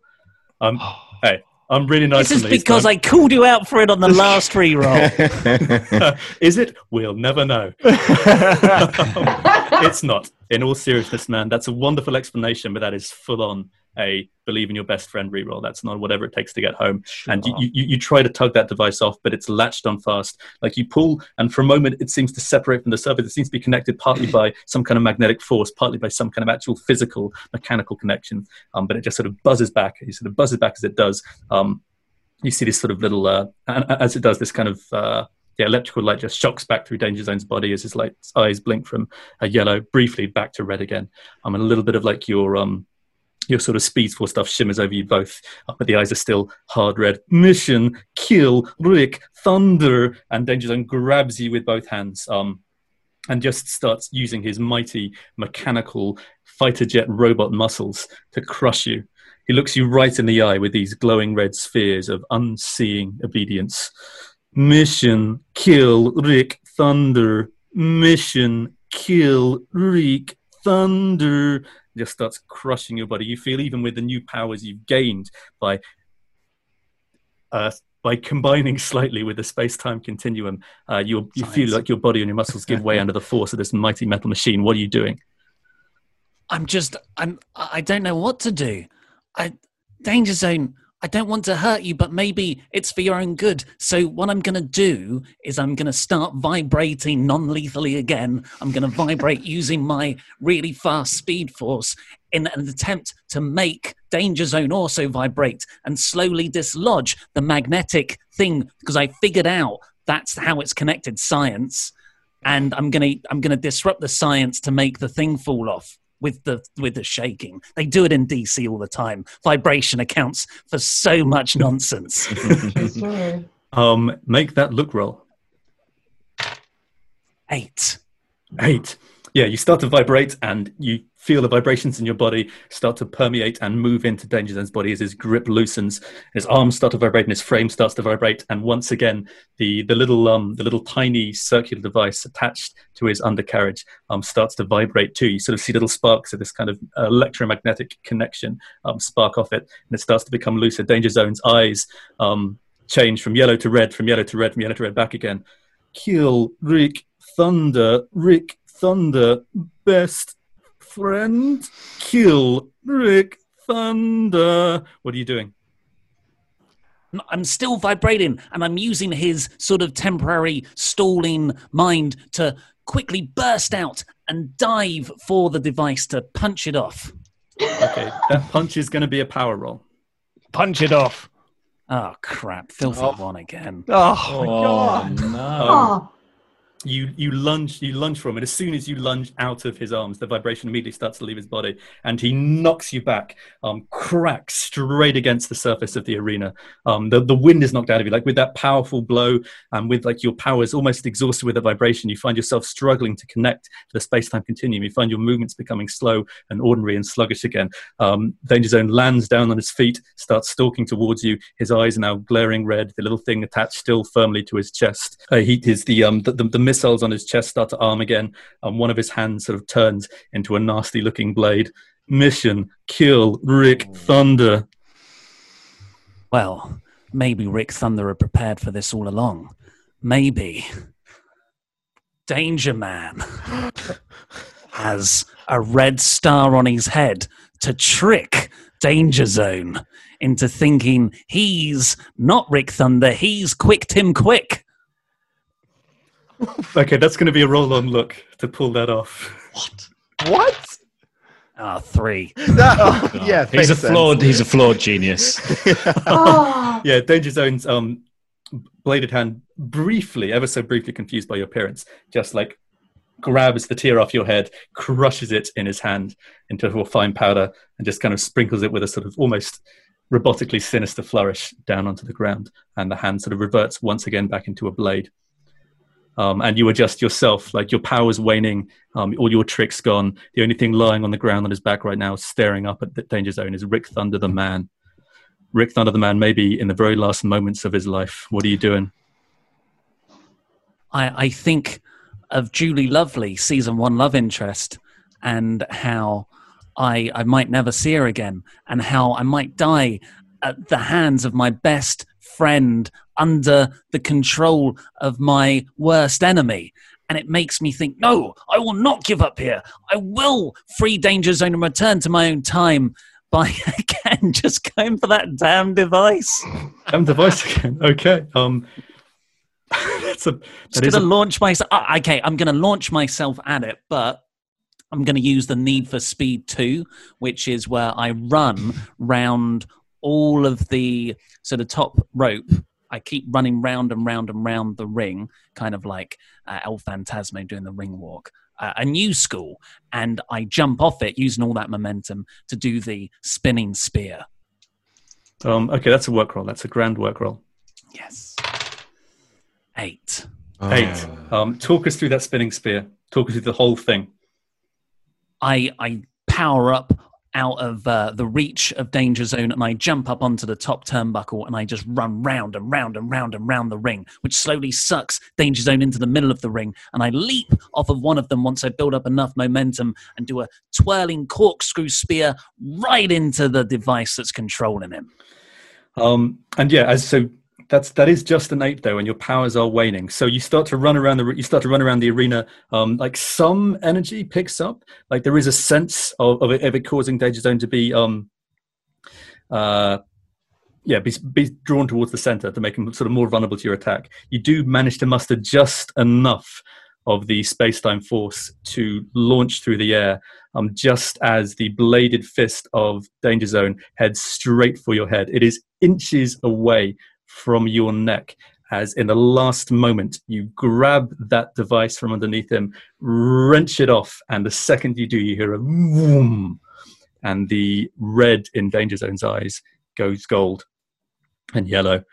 Um, [SIGHS] hey, I'm really nice. this is because I'm- I called you out for it on the [LAUGHS] last reroll. [LAUGHS] is it? We'll never know. it's not. In all seriousness, man, that's a wonderful explanation, but that is full on a believe in your best friend reroll. That's not whatever it takes to get home. And you, you, you try to tug that device off, but it's latched on fast. Like you pull, and for a moment, it seems to separate from the surface. It seems to be connected partly by some kind of magnetic force, partly by some kind of actual physical mechanical connection. Um, but it just sort of buzzes back. It sort of buzzes back as it does. Um, you see this sort of little, uh, and as it does, this kind of uh, the electrical light just shocks back through Danger Zone's body as his light eyes blink from a yellow briefly back to red again. Um, and a little bit of like your um, your sort of speed force stuff shimmers over you both, but the eyes are still hard red. Mission, kill, Rick, thunder, and Danger Zone grabs you with both hands. Um, and just starts using his mighty mechanical fighter jet robot muscles to crush you. He looks you right in the eye with these glowing red spheres of unseeing obedience. Mission, kill, Rick, thunder. Mission, kill, Rick, thunder. Just starts crushing your body. You feel even with the new powers you've gained by uh, by combining [LAUGHS] slightly with the space-time continuum, uh, you you feel like your body and your muscles give way [LAUGHS] under the force of this mighty metal machine. What are you doing? I'm just I'm I don't know what to do. I danger zone. I don't want to hurt you, but maybe it's for your own good. So what I'm going to do is I'm going to start vibrating non-lethally again. I'm going to vibrate [LAUGHS] using my really fast speed force in an attempt to make danger zone also vibrate and slowly dislodge the magnetic thing because I figured out that's how it's connected science and I'm going to I'm going to disrupt the science to make the thing fall off with the with the shaking. They do it in DC all the time. Vibration accounts for so much [LAUGHS] nonsense. Um, make that look roll. Eight. Eight. Yeah, you start to vibrate and you feel the vibrations in your body start to permeate and move into Danger Zone's body as his grip loosens. His arms start to vibrate and his frame starts to vibrate. And once again, the, the little um, the little tiny circular device attached to his undercarriage um, starts to vibrate too. You sort of see little sparks of this kind of electromagnetic connection um, spark off it, and it starts to become looser. Danger Zone's eyes um, change from yellow to red, from yellow to red, from yellow to red, back again. Kill Rick Thunder, Rick Thunder, best friend. Kill Rick Thunder. What are you doing? I'm still vibrating and I'm using his sort of temporary stalling mind to quickly burst out and dive for the device to punch it off. Okay, that punch is going to be a power roll. Punch it off. Oh crap! Filthy Oh. one again. Oh, my God. Um, you you lunge you lunge for him, and as soon as you lunge out of his arms, the vibration immediately starts to leave his body, and he knocks you back, um, crack straight against the surface of the arena. Um, the the wind is knocked out of you, like with that powerful blow, and with like your powers almost exhausted with the vibration, you find yourself struggling to connect to the space time continuum. You find your movements becoming slow and ordinary and sluggish again. Um, Danger Zone lands down on his feet, starts stalking towards you. His eyes are now glaring red. The little thing attached still firmly to his chest. Uh, he is the um the, the, the missiles on his chest start to arm again, and one of his hands sort of turns into a nasty looking blade. Mission kill Rick Thunder. Well, maybe Rick Thunder are prepared for this all along. Maybe Danger Man [LAUGHS] has a red star on his head to trick Danger Zone into thinking he's not Rick Thunder, he's Quick Tim Quick. [LAUGHS] Okay, that's going to be a roll on look to pull that off. What? What? Ah, three. [LAUGHS] That, oh, yeah, He's a makes sense. flawed. He's a flawed genius. Oh, [LAUGHS] Yeah, Danger Zone's um, bladed hand, briefly, ever so briefly confused by your appearance, just like grabs the tear off your head, crushes it in his hand into a fine powder, and just kind of sprinkles it with a sort of almost robotically sinister flourish down onto the ground. And the hand sort of reverts once again back into a blade. Um, and you adjust yourself, like your power's waning, um, all your tricks gone. The only thing lying on the ground on his back right now, staring up at the danger zone, is Rick Thunder the man. Rick Thunder the man, maybe in the very last moments of his life. What are you doing? I, I think of Julie Lovely, season one love interest, and how I, I might never see her again, and how I might die at the hands of my best friend under the control of my worst enemy. And it makes me think, no, I will not give up here. I will free Danger Zone and return to my own time by, [LAUGHS] again, just going for that damn device. Damn device again. Okay. Um, [LAUGHS] that's a just gonna a, launch myself. Uh, okay, I'm gonna launch myself at it, but I'm gonna use the Need for Speed two, which is where I run round all of the sort of top rope. I keep running round and round and round the ring, kind of like uh, El Phantasmo doing the ring walk. Uh, a new school, and I jump off it using all that momentum to do the spinning spear. um, okay. That's a work roll. That's a grand work roll. Yes, eight. Eight. Um, talk us through that spinning spear. Talk us through the whole thing. I I power up out of uh, the reach of danger zone and I jump up onto the top turnbuckle and I just run round and round and round and round the ring, which slowly sucks danger zone into the middle of the ring. And I leap off of one of them once I build up enough momentum and do a twirling corkscrew spear right into the device that's controlling him. Um, and yeah, as so that's that is just an eight though, and your powers are waning. So you start to run around the you start to run around the arena. Um, like some energy picks up. Like there is a sense of, of, it, of it causing Danger Zone to be um, uh, yeah, be, be drawn towards the center to make him sort of more vulnerable to your attack. You do manage to muster just enough of the space-time force to launch through the air, um, just as the bladed fist of Danger Zone heads straight for your head. It is inches away from your neck. As in the last moment, you grab that device from underneath him, wrench it off, and the second you do, you hear a boom, and the red in Danger Zone's eyes goes gold and yellow.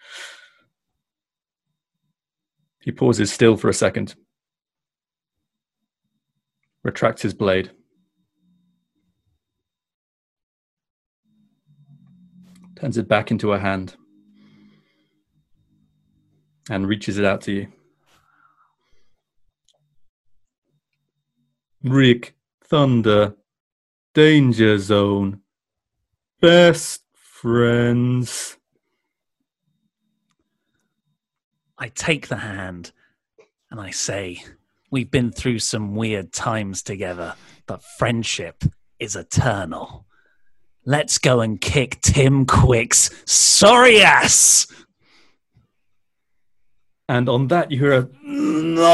He pauses still for a second, retracts his blade. Turns it back into a hand and reaches it out to you. Rick, Thunder, Danger Zone, best friends. I take the hand and I say, We've been through some weird times together, but friendship is eternal. Let's go and kick Tim Quick's sorry ass. And on that, you hear a no!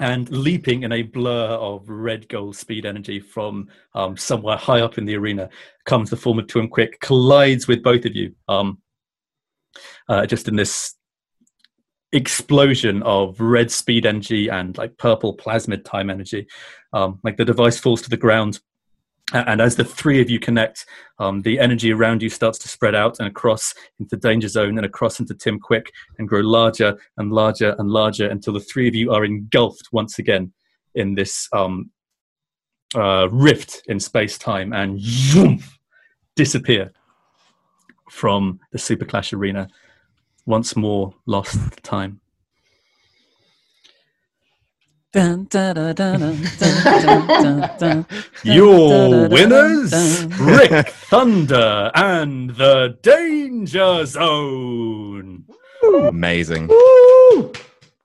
And leaping in a blur of red gold speed energy from um, somewhere high up in the arena comes the form of Tim Quick, collides with both of you. Um, uh, just in this explosion of red speed energy and like purple plasmid time energy. Um, like the device falls to the ground. And as the three of you connect, um, the energy around you starts to spread out and across into Danger Zone and across into Tim Quick and grow larger and larger and larger until the three of you are engulfed once again in this um, uh, rift in space time and zoom, disappear from the Super Clash arena once more lost time. Dun, dun, dun, dun, dun, dun, dun, dun. Your winners, Rick Thunder and the Danger Zone. Amazing. oh,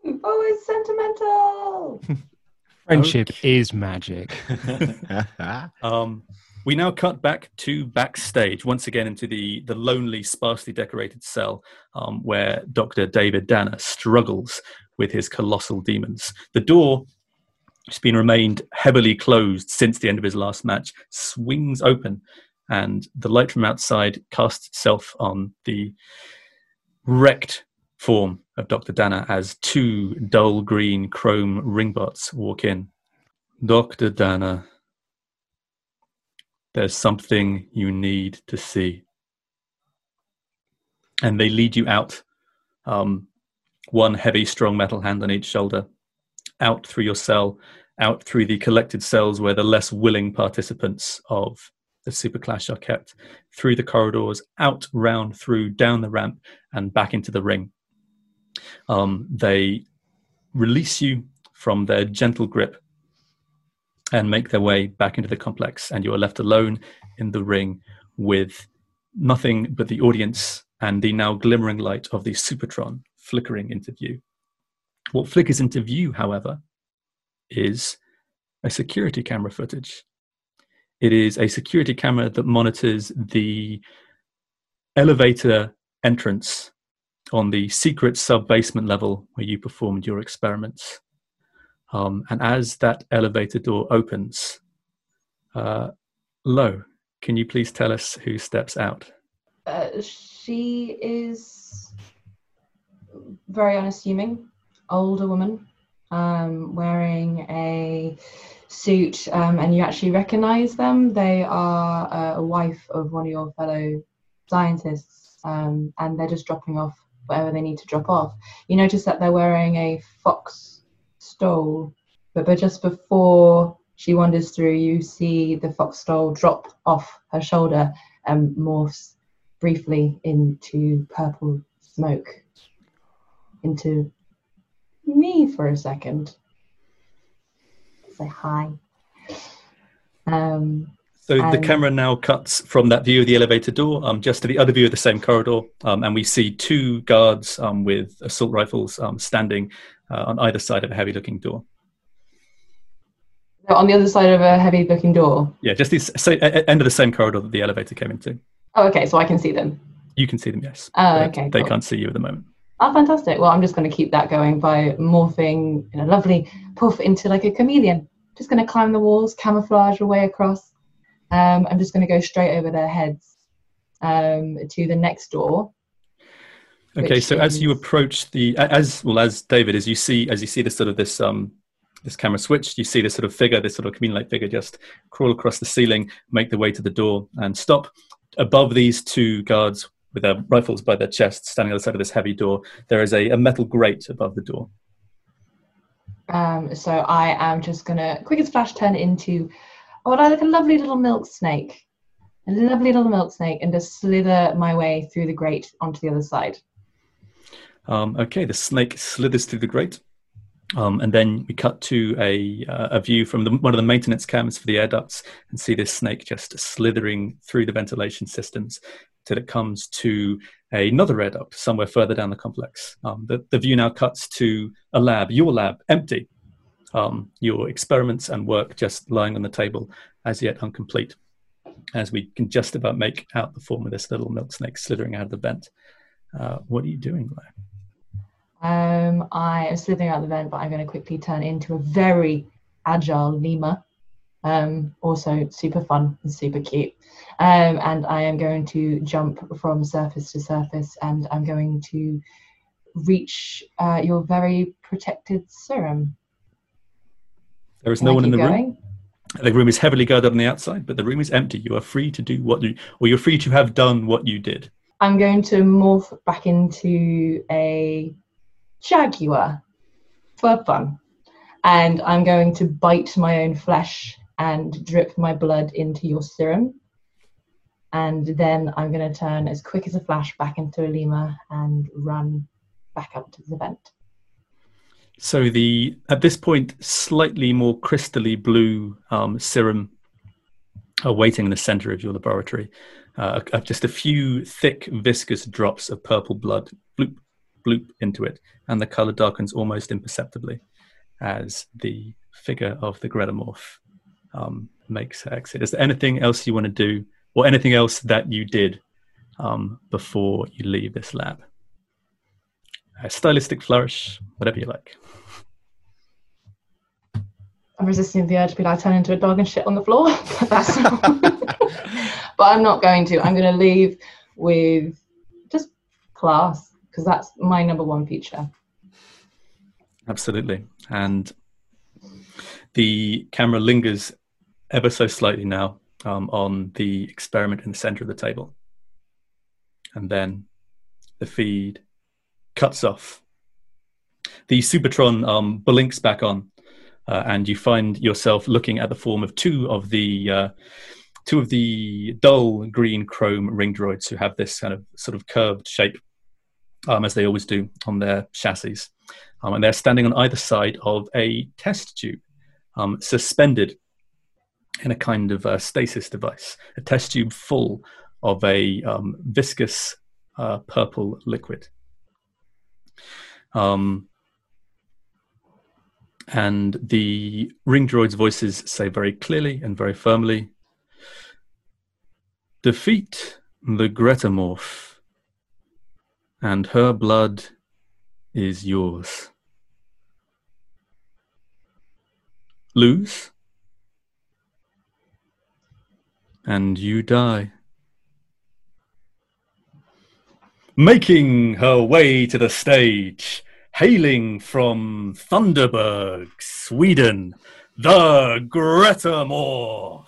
it's sentimental. Friendship is magic. Um, we now cut back to backstage once again into the the lonely, sparsely decorated cell um, where Doctor David Danner struggles with his colossal demons. The door which has been remained heavily closed since the end of his last match, swings open, and the light from outside casts itself on the wrecked form of Dr. Danner as two dull green chrome ringbots walk in. Dr. Danner, there's something you need to see. And they lead you out, um, one heavy, strong metal hand on each shoulder, out through your cell, out through the collected cells where the less willing participants of the super clash are kept, through the corridors, out, round, through, down the ramp, and back into the ring. Um, they release you from their gentle grip and make their way back into the complex, and you are left alone in the ring with nothing but the audience and the now glimmering light of the Supertron flickering into view. What flickers into view, however, is a security camera footage. It is a security camera that monitors the elevator entrance on the secret sub basement level where you performed your experiments. Um, and as that elevator door opens, uh, Lo, can you please tell us who steps out? Uh, she is very unassuming, older woman, um, wearing a suit, um, and you actually recognize them. They are uh, a wife of one of your fellow scientists, um, and they're just dropping off whatever they need to drop off. You notice that they're wearing a fox stole, but, but just before she wanders through, you see the fox stole drop off her shoulder and morphs briefly into purple smoke into me for a second. Say hi. Um, so the camera now cuts from that view of the elevator door um, just to the other view of the same corridor, um, and we see two guards um, with assault rifles um, standing uh, on either side of a heavy-looking door. On the other side of a heavy-looking door. Yeah, just the s- end of the same corridor that the elevator came into. Oh, okay, so I can see them. You can see them, yes. Oh, okay, They cool. can't see you at the moment. Oh, fantastic. Well, I'm just going to keep that going by morphing in a lovely puff into like a chameleon. Just going to climb the walls, camouflage away across. Um, I'm just going to go straight over their heads um, to the next door. Okay, so as you approach the as well as David, as you see as you see this sort of this um this camera switch, you see this sort of figure, this sort of chameleon-like figure, just crawl across the ceiling, make the way to the door, and stop above these two guards with their rifles by their chests, standing on the side of this heavy door. There is a, a metal grate above the door. Um, so I am just going to, quick as flash, turn into what I like a lovely little milk snake. A lovely little milk snake and just slither my way through the grate onto the other side. Um, okay, the snake slithers through the grate, um, and then we cut to a uh, a view from the, one of the maintenance cams for the air ducts, and see this snake just slithering through the ventilation systems till it comes to another air duct somewhere further down the complex. Um, the, the view now cuts to a lab, your lab, empty. Um, your experiments and work just lying on the table, as yet incomplete. As we can just about make out the form of this little milk snake slithering out of the vent. Uh, what are you doing, Blair? Um, I am slithering out the vent, but I'm going to quickly turn into a very agile lemur. Um, also super fun and super cute. Um, and I am going to jump from surface to surface, and I'm going to reach uh, your very protected serum. There is Can no I one in the keep room. The room is heavily guarded on the outside, but the room is empty. You are free to do what you, or you're free to have done what you did. I'm going to morph back into a jaguar for fun. And I'm going to bite my own flesh and drip my blood into your serum. And then I'm going to turn as quick as a flash back into a lemur and run back up to the vent. So the at this point, slightly more crystally blue um, serum are waiting in the center of your laboratory. Uh, just a few thick, viscous drops of purple blood bloop, bloop into it, and the color darkens almost imperceptibly as the figure of the Gretamorph um, makes exit. Is there anything else you want to do, or anything else that you did um, before you leave this lab? A stylistic flourish, whatever you like. I'm resisting the urge to be like turn into a dog and shit on the floor. [LAUGHS] that's not. [LAUGHS] but I'm not going to. I'm going to leave with just class because that's my number one feature. Absolutely. And the camera lingers ever so slightly now um, on the experiment in the center of the table. And then the feed cuts off. The Supertron um, blinks back on, uh, and you find yourself looking at the form of two of the uh, two of the dull green chrome ring droids who have this kind of sort of curved shape, um, as they always do on their chassis, um, and they're standing on either side of a test tube, um, suspended in a kind of uh, stasis device, a test tube full of a um, viscous uh, purple liquid. Um, and the ring droid's voices say very clearly and very firmly Defeat the Gretamorph, and her blood is yours. Lose, and you die. Making her way to the stage, hailing from Thunderberg, Sweden, the Gretamorph.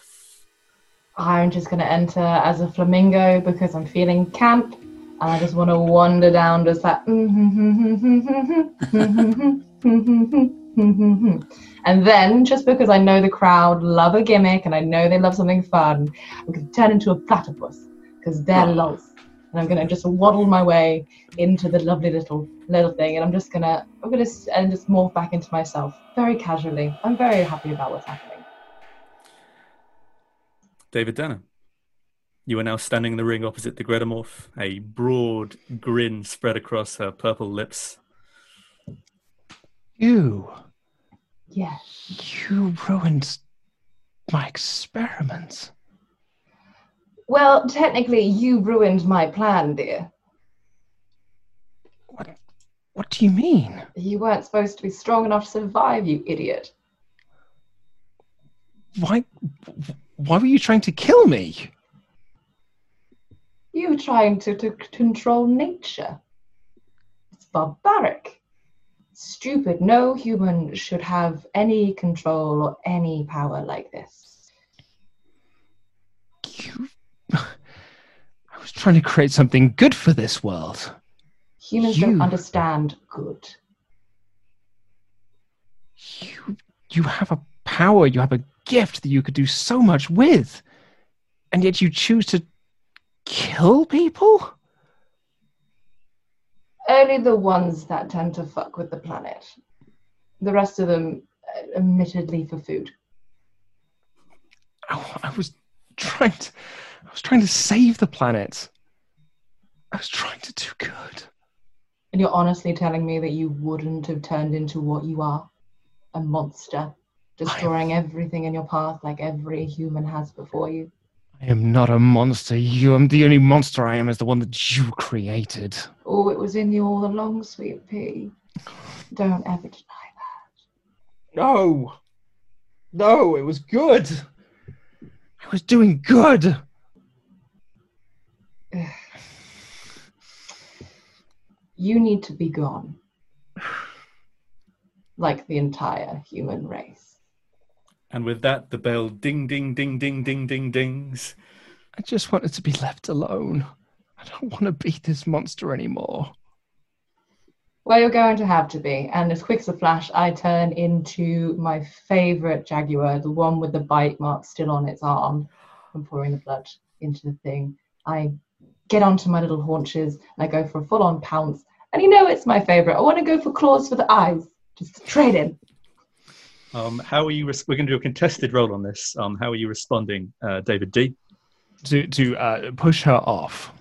I'm just going to enter as a flamingo because I'm feeling camp and I just want to wander down just like. Mm-hmm, mm-hmm, mm-hmm, Mm-hmm. and then, just because I know the crowd love a gimmick and I know they love something fun, I'm going to turn into a platypus because they're lols. And I'm going to just waddle my way into the lovely little little thing, and I'm just gonna I'm gonna and just morph back into myself very casually. I'm very happy about what's happening. David Danner. You are now standing in the ring opposite the Gretamorph, a broad grin spread across her purple lips. You. Yeah. You ruined my experiments. Well, technically, you ruined my plan, dear. What? What do you mean? You weren't supposed to be strong enough to survive, you idiot. Why? Why were you trying to kill me? You were trying to, to control nature. It's barbaric. Stupid. No human should have any control or any power like this. You. [LAUGHS] I was trying to create something good for this world. Humans You- don't understand good. You. You have a power. You have a gift that you could do so much with, and yet you choose to kill people. Only the ones that tend to fuck with the planet. The rest of them, uh, admittedly, for food. I, I was trying to. I was trying to save the planet. I was trying to do good. And you're honestly telling me that you wouldn't have turned into what you are a monster, destroying everything in your path like every human has before you. I am not a monster. You am the only monster I am is the one that you created. Oh, it was in you all along, sweet pea. Don't ever deny that. No. No, it was good. I was doing good. [SIGHS] You need to be gone. Like the entire human race. And with that, the bell ding, ding, ding, ding, ding, ding, dings. I just wanted to be left alone. I don't want to be this monster anymore. Well, you're going to have to be. And as quick as a flash, I turn into my favorite jaguar, the one with the bite mark still on its arm from pouring the blood into the thing. I get onto my little haunches and I go for a full on pounce. And you know it's my favorite. I want to go for claws for the eyes, just to trade in. Um, how are you? Res- we're going to do a contested roll on this. Um, how are you responding, uh, David D? To to uh, push her off.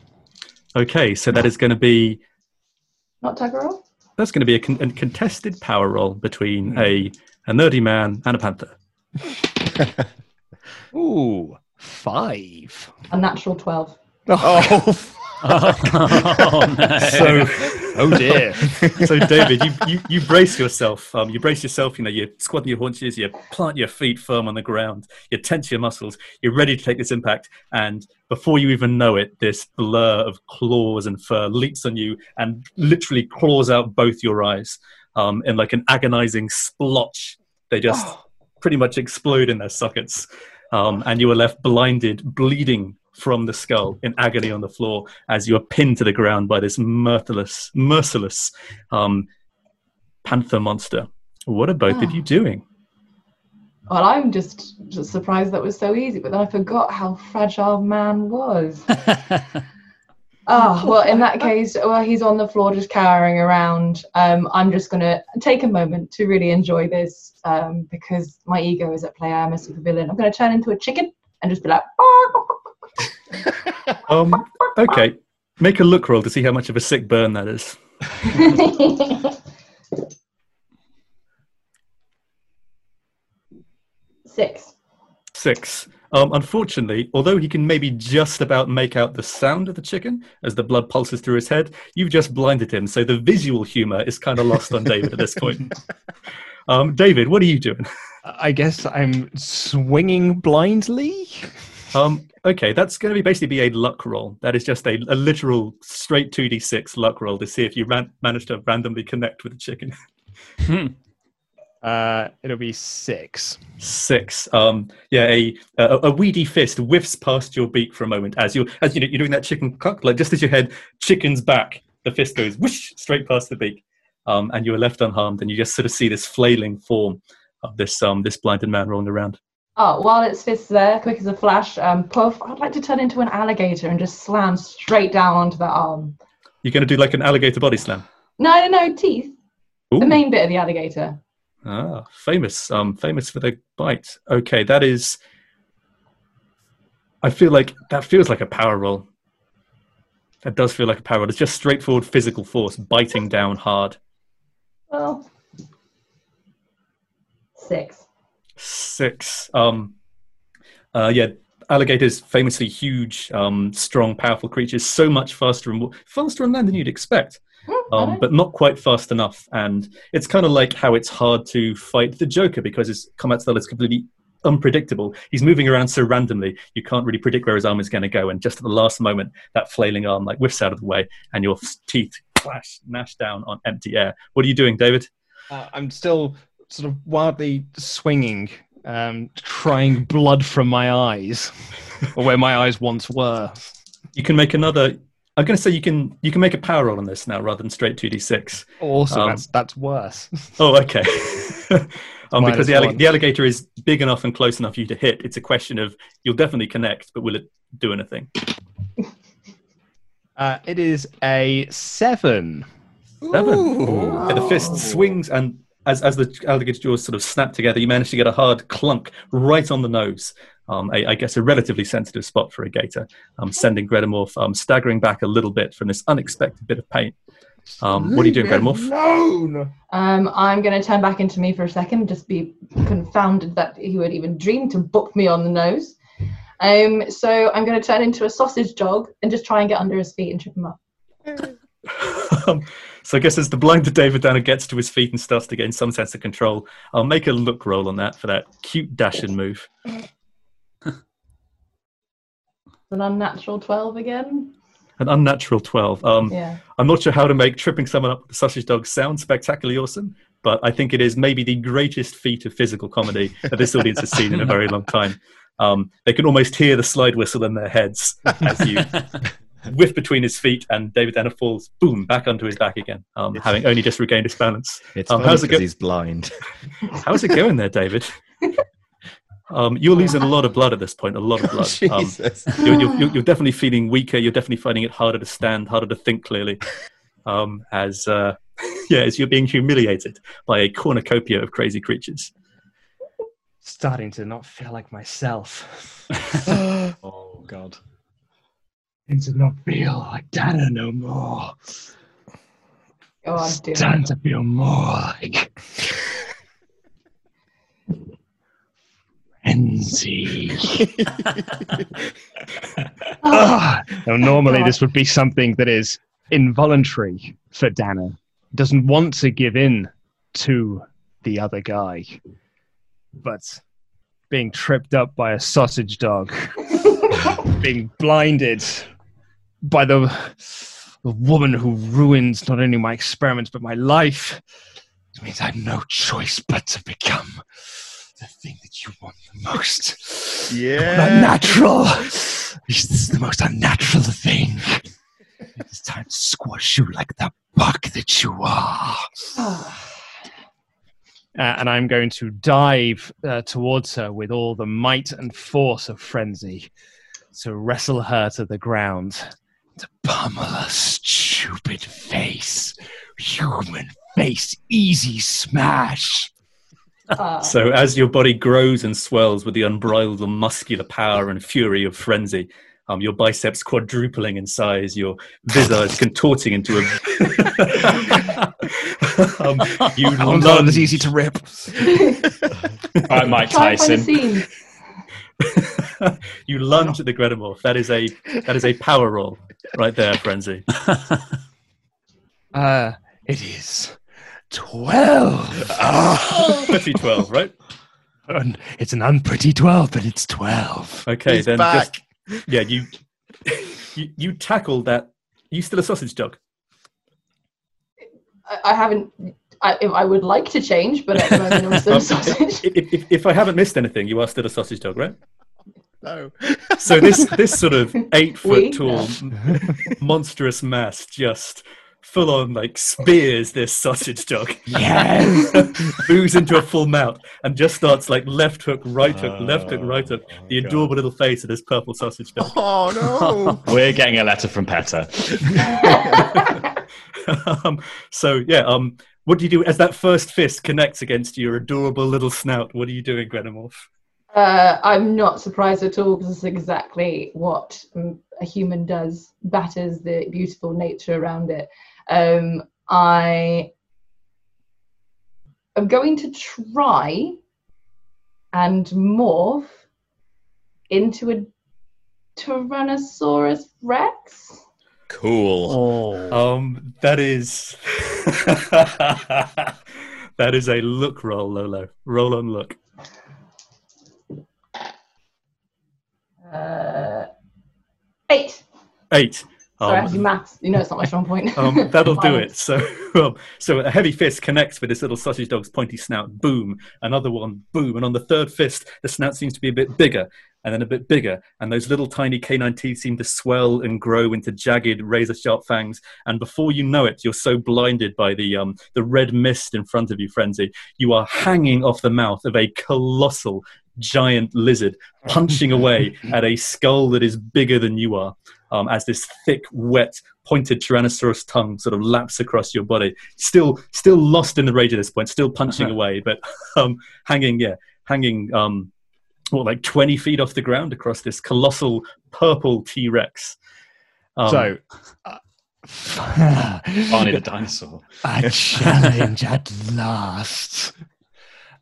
Okay, so that is going to be Not Tuggerall? that's going to be a, con- a contested power roll between a a nerdy man and a panther. [LAUGHS] Ooh, five. A natural 12. [LAUGHS] Oh, oh, no. So, oh dear. so David, you, you, you brace yourself. Um, you brace yourself. You know, you squat your haunches, you plant your feet firm on the ground, you tense your muscles. You're ready to take this impact, and before you even know it, this blur of claws and fur leaps on you and literally claws out both your eyes um, in like an agonizing splotch. They just [GASPS] pretty much explode in their sockets, um, and you are left blinded, bleeding from the skull in agony on the floor as you are pinned to the ground by this merciless, merciless um, panther monster. What are both of Oh. you doing? Well, I'm just, just surprised that was so easy, but then I forgot how fragile man was. Oh, [LAUGHS] well, in that case, well, he's on the floor just cowering around. Um, I'm just going to take a moment to really enjoy this um, because my ego is at play. I am a supervillain. I'm going to turn into a chicken and just be like, [LAUGHS] Um, okay, make a look roll to see how much of a sick burn that is. [LAUGHS] six. Six. Um, unfortunately, although he can maybe just about make out the sound of the chicken as the blood pulses through his head, you've just blinded him. So the visual humor is kind of lost on David at this point. [LAUGHS] Um, David, what are you doing? I guess I'm swinging blindly. Um, okay, that's going to be basically be a luck roll. That is just a, a literal straight 2d6 luck roll to see if you ran- manage to randomly connect with the chicken. [LAUGHS] Uh, it'll be six. Six. Um, yeah, a, a a weedy fist whiffs past your beak for a moment as you as you know, you're doing that chicken cock, like just as your head chickens back, the fist goes whoosh straight past the beak, um, and you are left unharmed, and you just sort of see this flailing form of this um this blinded man rolling around. Oh, while its fists there, quick as a flash, um, puff, I'd like to turn into an alligator and just slam straight down onto that arm. You're going to do like an alligator body slam. No, no, no, teeth. Ooh. The main bit of the alligator. Ah, famous, um, famous for the bite. Okay, that is. I feel like that feels like a power roll. That does feel like a power roll. It's just straightforward physical force biting down hard. Well, six. Six. Um, uh, yeah, alligators famously huge, um, strong, powerful creatures. So much faster and more, faster on land than you'd expect. Um, but not quite fast enough, and it's kind of like how it's hard to fight the Joker because his combat style is completely unpredictable. He's moving around so randomly, you can't really predict where his arm is going to go. And just at the last moment, that flailing arm like whiffs out of the way, and your teeth clash, gnash down on empty air. What are you doing, David? Uh, I'm still sort of wildly swinging, um, crying blood from my eyes, or where my eyes once were. You can make another. I'm going to say you can you can make a power roll on this now rather than straight two d six. Also, Um, that's that's worse. [LAUGHS] Oh, okay. [LAUGHS] um, because the, allig- the alligator is big enough and close enough for you to hit. It's a question of you'll definitely connect, but will it do anything? [LAUGHS] Uh, it is a seven. Seven. Yeah, the fist swings, and as, as the alligator jaws sort of snap together, you manage to get a hard clunk right on the nose. Um, a, I guess a relatively sensitive spot for a gator, um, sending Gretamorph um, staggering back a little bit from this unexpected bit of pain. Um, what are you doing, Gretamorph? No. Um, I'm going to turn back into me for a second, just be confounded that he would even dream to book me on the nose. Um, so I'm going to turn into a sausage dog and just try and get under his feet and trip him up. [LAUGHS] um, so I guess as the blinded David Danner gets to his feet and starts to gain some sense of control, I'll make a look roll on that for that cute dashing move. [LAUGHS] An unnatural 12 again. An unnatural 12. Um, Yeah. I'm not sure how to make tripping someone up with the sausage dog sound spectacularly awesome, but I think it is maybe the greatest feat of physical comedy that this audience has seen in a very long time. Um, they can almost hear the slide whistle in their heads as you [LAUGHS] whiff between his feet, and David Danner falls, boom, back onto his back again, um, having only just regained his balance. It's um, how's it 'cause go- he's blind. [LAUGHS] How's it going there, David? Um, you're losing a lot of blood at this point. A lot of blood. [LAUGHS] Um, you're, you're, you're you're definitely feeling weaker. You're definitely finding it harder to stand, harder to think clearly, um, as uh, [LAUGHS] yeah, as you're being humiliated by a cornucopia of crazy creatures. Starting to not feel like myself. oh God. And to not feel like Danner no more. God, dear. Starting to feel more like frenzy. [LAUGHS] Ah, now, normally, this would be something that is involuntary for Danner. Doesn't want to give in to the other guy. But being tripped up by a sausage dog, [LAUGHS] being blinded by the, the woman who ruins not only my experiments but my life, it means I have no choice but to become the thing that you want the most. Yeah. Unnatural. This is the most unnatural thing. It's time to squash you like the buck that you are. [SIGHS] Uh, and I'm going to dive uh, towards her with all the might and force of frenzy to wrestle her to the ground, to pummel her stupid face. Human face, easy smash. So as your body grows and swells with the unbridled muscular power and fury of frenzy, um, your biceps quadrupling in size, your visage [LAUGHS] contorting into a. [LAUGHS] [LAUGHS] um, you That one's not as easy to rip. All right, Mike Try and find a Tyson. Scene. [LAUGHS] you lunge at the Gretamorph. That is a that is a power roll right there, frenzy. [LAUGHS] Uh, it is 12. [LAUGHS] Pretty twelve, right? Un- It's an unpretty 12, but it's 12. Okay, He's then back. just yeah, you you you tackle that. You still a sausage dog? I, I haven't. I, if I would like to change, but at the moment I'm still Um, a sausage. If, if, if I haven't missed anything, you are still a sausage dog, right? No. [LAUGHS] So this this sort of eight We? foot tall [LAUGHS] monstrous mass just full on like spears this sausage dog. Yes. [LAUGHS] Moves into a full mount and just starts like left hook, right hook, left hook, right hook. The adorable little face of this purple sausage dog. Oh no. We're getting a letter from PETA. um, so yeah, um, what do you do as that first fist connects against your adorable little snout? What are you doing, Gretamorph? Uh, I'm not surprised at all because it's exactly what um, a human does, batters the beautiful nature around it. Um, I am going to try and morph into a Tyrannosaurus Rex. Cool. Um, that is [LAUGHS] that is a look roll, Lolo. Roll on look. Uh, eight. Eight. Sorry, I Um, maths. You know it's not my strong point. um, that'll do [LAUGHS] it. So, um, so a heavy fist connects with this little sausage dog's pointy snout. Boom. Another one. Boom. And on the third fist, the snout seems to be a bit bigger, and then a bit bigger, and those little tiny canine teeth seem to swell and grow into jagged, razor-sharp fangs. And before you know it, you're so blinded by the um, the red mist in front of you, frenzy, you are hanging off the mouth of a colossal. Giant lizard punching away [LAUGHS] at a skull that is bigger than you are um, as this thick, wet, pointed Tyrannosaurus tongue sort of laps across your body. Still, still lost in the rage at this point, still punching away, but [LAUGHS] um, hanging, yeah, hanging, um, what, like 20 feet off the ground across this colossal purple T Rex. Um, so, [LAUGHS] uh, Barney the dinosaur. a challenge at last.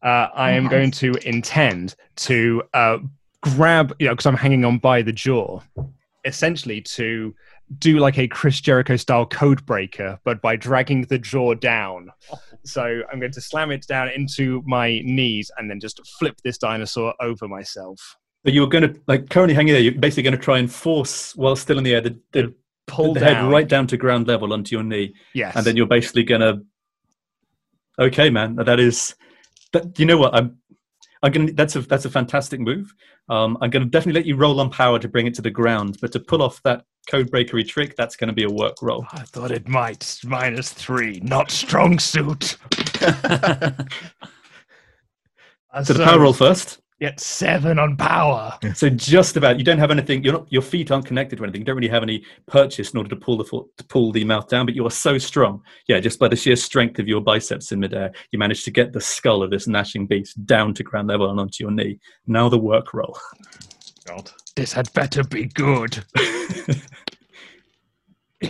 Uh, I am Yes. going to intend to uh, grab, you know, because I'm hanging on by the jaw, essentially to do like a Chris Jericho style code breaker, but by dragging the jaw down. So I'm going to slam it down into my knees and then just flip this dinosaur over myself. so you're going to, like, currently hanging there, you're basically going to try and force, while still in the air, the, the, Pull the down. head right down to ground level onto your knee. Yes. and then you're basically gonna okay man that is that you know what? I'm i'm gonna that's a that's a fantastic move. Um i'm gonna definitely let you roll on power to bring it to the ground but to pull off that code breakery trick that's gonna be a work roll. I thought it might. Minus three, not strong suit. [LAUGHS] [LAUGHS] so the power roll first Get seven on power. [LAUGHS] so just about you don't have anything you're not your feet aren't connected to anything you don't really have any purchase in order to pull the foot to pull the mouth down but you are so strong yeah just by the sheer strength of your biceps in midair you manage to get the skull of this gnashing beast down to ground level and onto your knee now the work roll God. This had better be good. [LAUGHS]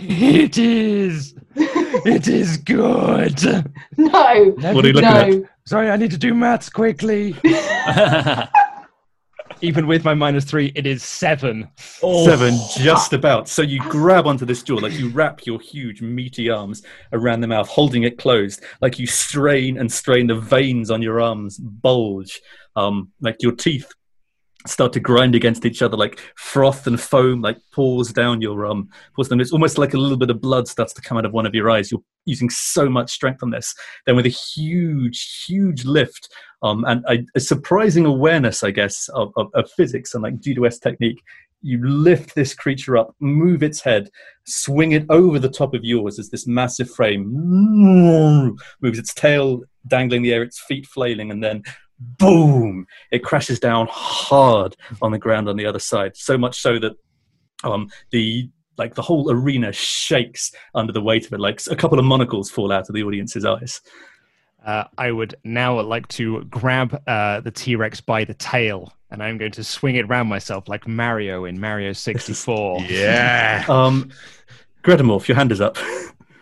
it is. It is good. [LAUGHS] No. What are you looking no. at? Sorry, I need to do maths quickly. [LAUGHS] Even with my minus three, it is seven. Seven, just about. So you grab onto this jaw, like you wrap your huge, meaty arms around the mouth, holding it closed, like you strain and strain. The veins on your arms bulge, um, like your teeth start to grind against each other, like froth and foam, like pours down your um, pours down. It's almost like a little bit of blood starts to come out of one of your eyes. You're using so much strength on this. Then with a huge, huge lift, um, and a, a surprising awareness, I guess, of, of, of physics and like judo technique, you lift this creature up, move its head, swing it over the top of yours as this massive frame moves its tail dangling in the air, its feet flailing, and then boom, it crashes down hard on the ground on the other side. So much so that um, the like the whole arena shakes under the weight of it. Like a couple of monocles fall out of the audience's eyes. Uh, I would now like to grab uh, the T Rex by the tail, and I'm going to swing it around myself like Mario in Mario 64. [LAUGHS] Yeah. Um, Gretamorph, your hand is up.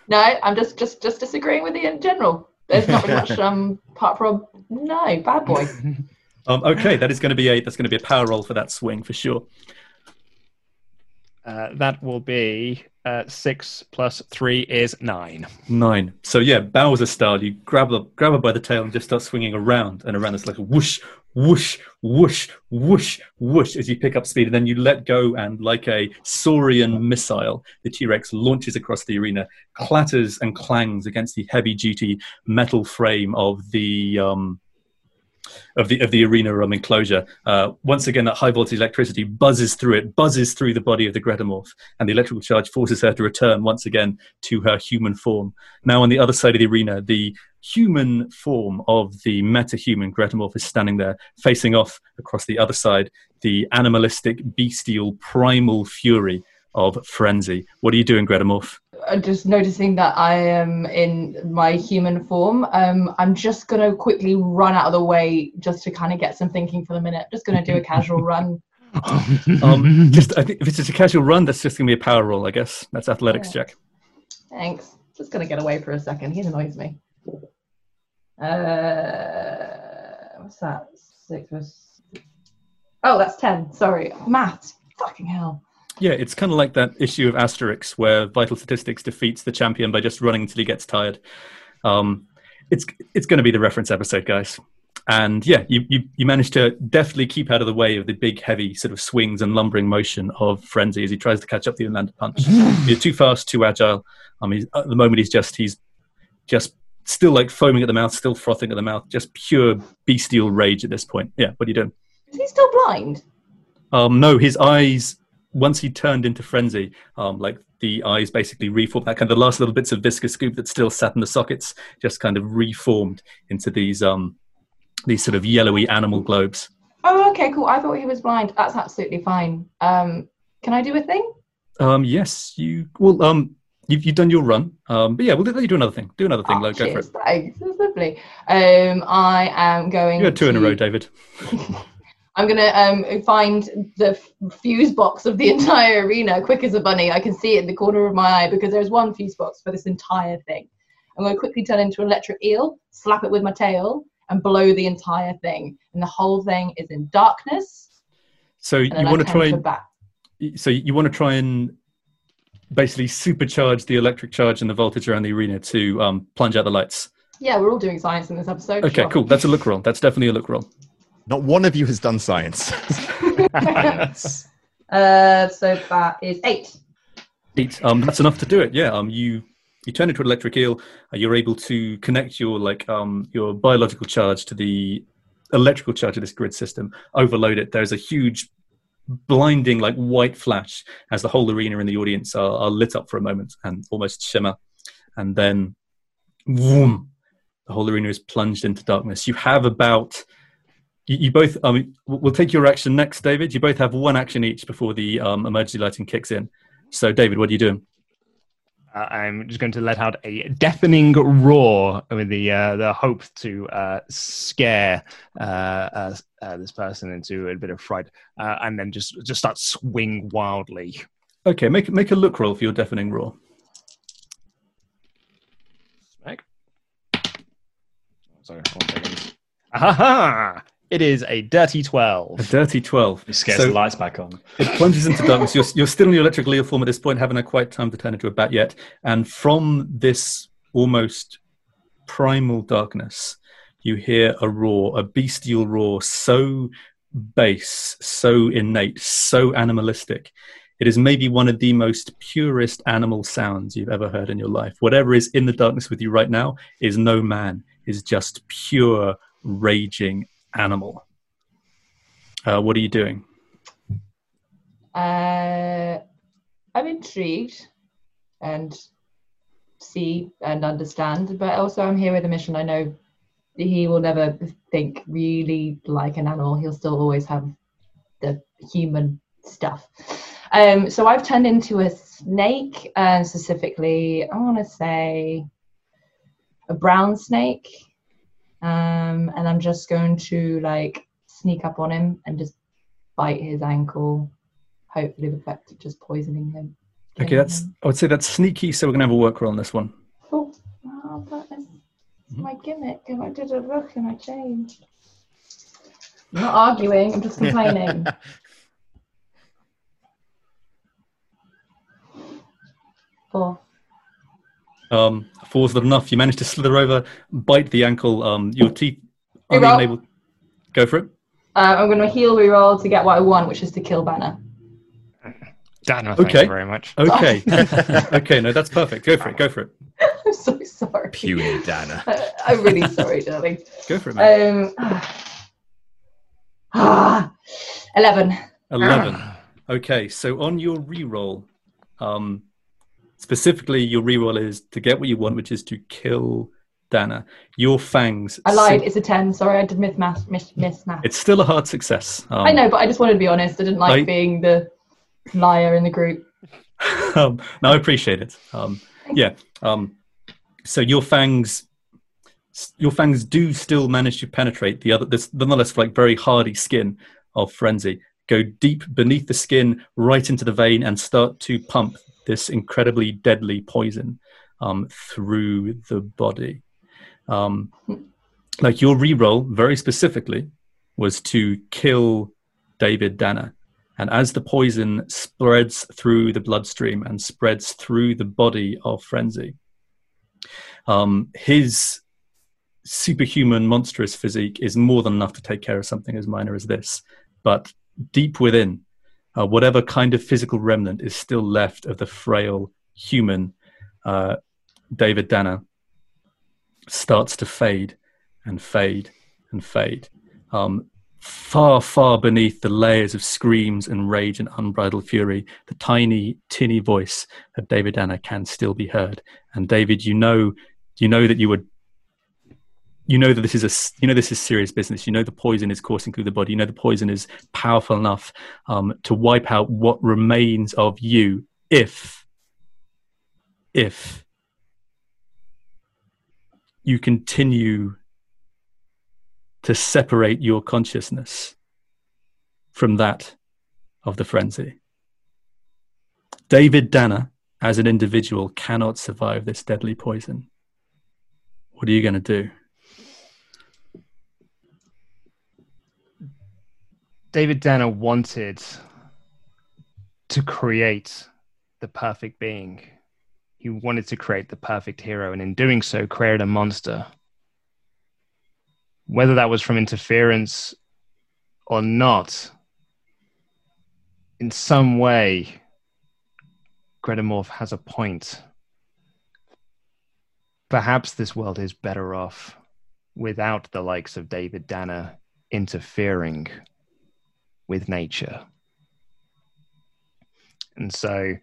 No, I'm just just just disagreeing with you in general. There's not [LAUGHS] much um apart from no bad boy. [LAUGHS] Um, okay, that is going to be a that's going to be a power roll for that swing for sure. Uh, that will be uh, six plus three is nine. Nine. So yeah, Bowser style. You grab her, grab her by the tail and just start swinging around and around. It's like a whoosh, whoosh, whoosh, whoosh, whoosh as you pick up speed, and then you let go, and like a saurian missile, the T Rex launches across the arena, clatters and clangs against the heavy-duty metal frame of the um, of the of the arena room enclosure. Uh, once again, that high voltage electricity buzzes through it, buzzes through the body of the Gretamorph, and the electrical charge forces her to return once again to her human form. Now, on the other side of the arena, the human form of the meta-human Gretamorph is standing there, facing off across the other side, the animalistic, bestial, primal fury of Frenzy. What are you doing, Gretamorph? Uh, just noticing that I am in my human form. Um, I'm just gonna quickly run out of the way just to kind of get some thinking for the minute. Just gonna do a casual [LAUGHS] run. um, just I think if it's just a casual run, that's just gonna be a power roll, I guess. That's athletics Yeah. check. Thanks. Just gonna get away for a second. He annoys me. Uh, what's that? Six plus. Oh, that's ten. Sorry, maths. Fucking hell. Yeah, it's kind of like that issue of Asterix where Vitalstatistix defeats the champion by just running until he gets tired. Um, it's it's going to be the reference episode, guys. And yeah, you, you you managed to deftly keep out of the way of the big, heavy sort of swings and lumbering motion of Frenzy as he tries to catch up the you and land a punch. [LAUGHS] You're too fast, too agile. I mean, at the moment he's just he's just still like foaming at the mouth, still frothing at the mouth, just pure bestial rage at this point. Yeah, what are you doing? Is he still blind? Um, no, his eyes. Once he turned into frenzy, um, like the eyes basically reformed. That kind of the last little bits of viscous goop that still sat in the sockets, just kind of reformed into these um, these sort of yellowy animal globes. Oh, okay, cool. I thought he was blind. That's absolutely fine. Um, can I do a thing? Um, yes, you. Well, um, you've, you've done your run. Um, but yeah, we'll let you do another thing. Do another thing. Oh, like, go for it. thanks. That's lovely. Um, I am going. You had two in a row, David. [LAUGHS] I'm gonna um, find the fuse box of the [LAUGHS] entire arena quick as a bunny. I can see it in the corner of my eye because there's one fuse box for this entire thing. I'm gonna quickly turn into an electric eel, slap it with my tail, and blow the entire thing. And the whole thing is in darkness. So you want to try and bat. so you want to try and basically supercharge the electric charge and the voltage around the arena to um, plunge out the lights. Yeah, we're all doing science in this episode. Okay, sure. cool. That's a look roll. That's definitely a look roll. Not one of you has done science. [LAUGHS] [LAUGHS] Uh, so that is eight. Eight. Um, that's enough to do it. Yeah. Um, you you turn into an electric eel. Uh, you're able to connect your like um your biological charge to the electrical charge of this grid system. Overload it. There's a huge blinding like white flash as the whole arena and the audience are, are lit up for a moment and almost shimmer, and then, boom, the whole arena is plunged into darkness. You have about you, you both. Um, we'll take your action next, David. You both have one action each before the um, emergency lighting kicks in. So, David, what are you doing? Uh, I'm just going to let out a deafening roar with the uh, the hope to uh, scare uh, uh, uh, this person into a bit of fright, uh, and then just just start swing wildly. Okay, make make a look roll for your deafening roar. Smack. Sorry, one second. Aha! It is a dirty 12. A dirty 12. It scares So- the lights back on. It plunges into darkness. You're, you're still in your electrical eel form at this point, haven't had quite time to turn into a bat yet. And from this almost primal darkness, you hear a roar, a bestial roar, so base, so innate, so animalistic. It is maybe one of the most purest animal sounds you've ever heard in your life. Whatever is in the darkness with you right now is no man, is just pure, raging animal. Uh, what are you doing? Uh, I'm intrigued and see and understand, but also I'm here with a mission. I know he will never think really like an animal. He'll still always have the human stuff. Um, so I've turned into a snake, and specifically, I want to say a brown snake. Um, and I'm just going to like sneak up on him and just bite his ankle, hopefully with effect of just poisoning him. Okay, that's. I would say that's sneaky. So we're gonna have a work roll on this one. Oh, oh, that is my gimmick. And I did a look and I changed. I'm not arguing, I'm just complaining. [LAUGHS] Four. Um, four's not enough. You manage to slither over, bite the ankle. Um, your teeth are Reroll. able. Go for it. Uh, I'm going to heal reroll to get what I want, which is to kill Banner. Danner, thank Okay. you very much. Okay. [LAUGHS] okay. No, that's perfect. Go for it. Go for it. [LAUGHS] I'm so sorry. Puny Danner. [LAUGHS] I- I'm really sorry, darling. Go for it, man. Um, [SIGHS] ah, 11. Eleven. Okay. So on your reroll, um, specifically your reroll is to get what you want, which is to kill Danner. Your fangs. I lied. It's a 10. Sorry, I did miss math. Miss, miss math. It's still a hard success. Um, I know, but I just wanted to be honest. I didn't like I- being the liar in the group. [LAUGHS] um, no, I appreciate it. Um, yeah. Um, so your fangs, your fangs do still manage to penetrate the other, this nonetheless like very hardy skin of frenzy. Go deep beneath the skin, right into the vein, and start to pump this incredibly deadly poison um, through the body. Um, like your reroll, very specifically, was to kill David Danner. And as the poison spreads through the bloodstream and spreads through the body of Frenzy, um, his superhuman, monstrous physique is more than enough to take care of something as minor as this. But deep within, uh, whatever kind of physical remnant is still left of the frail human uh, David Danner starts to fade and fade and fade. Um, far, far beneath the layers of screams and rage and unbridled fury, the tiny, tinny voice of David Danner can still be heard. And David, you know, you know that you would. You know that this is a you know this is serious business. You know the poison is coursing through the body. You know the poison is powerful enough um, to wipe out what remains of you if if you continue to separate your consciousness from that of the frenzy. David Danner, as an individual, cannot survive this deadly poison. What are you going to do? David Danner wanted to create the perfect being. He wanted to create the perfect hero, and in doing so, created a monster. Whether that was from interference or not, in some way, Gretamorph has a point. Perhaps this world is better off without the likes of David Danner interfering with nature. And so,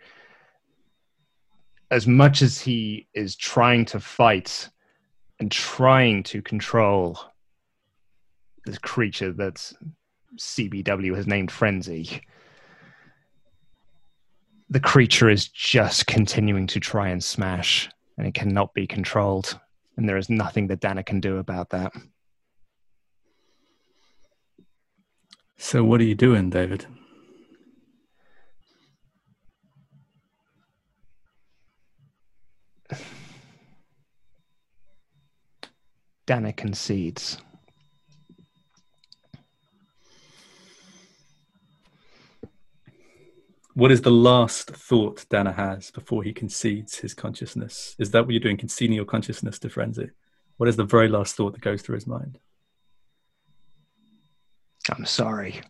as much as he is trying to fight and trying to control this creature that CBW has named Frenzy, the creature is just continuing to try and smash, and it cannot be controlled. And there is nothing that Danner can do about that. So, what are you doing, David? Danner concedes. What is the last thought Danner has before he concedes his consciousness? Is that what you're doing, conceding your consciousness to Frenzy? What is the very last thought that goes through his mind? I'm sorry.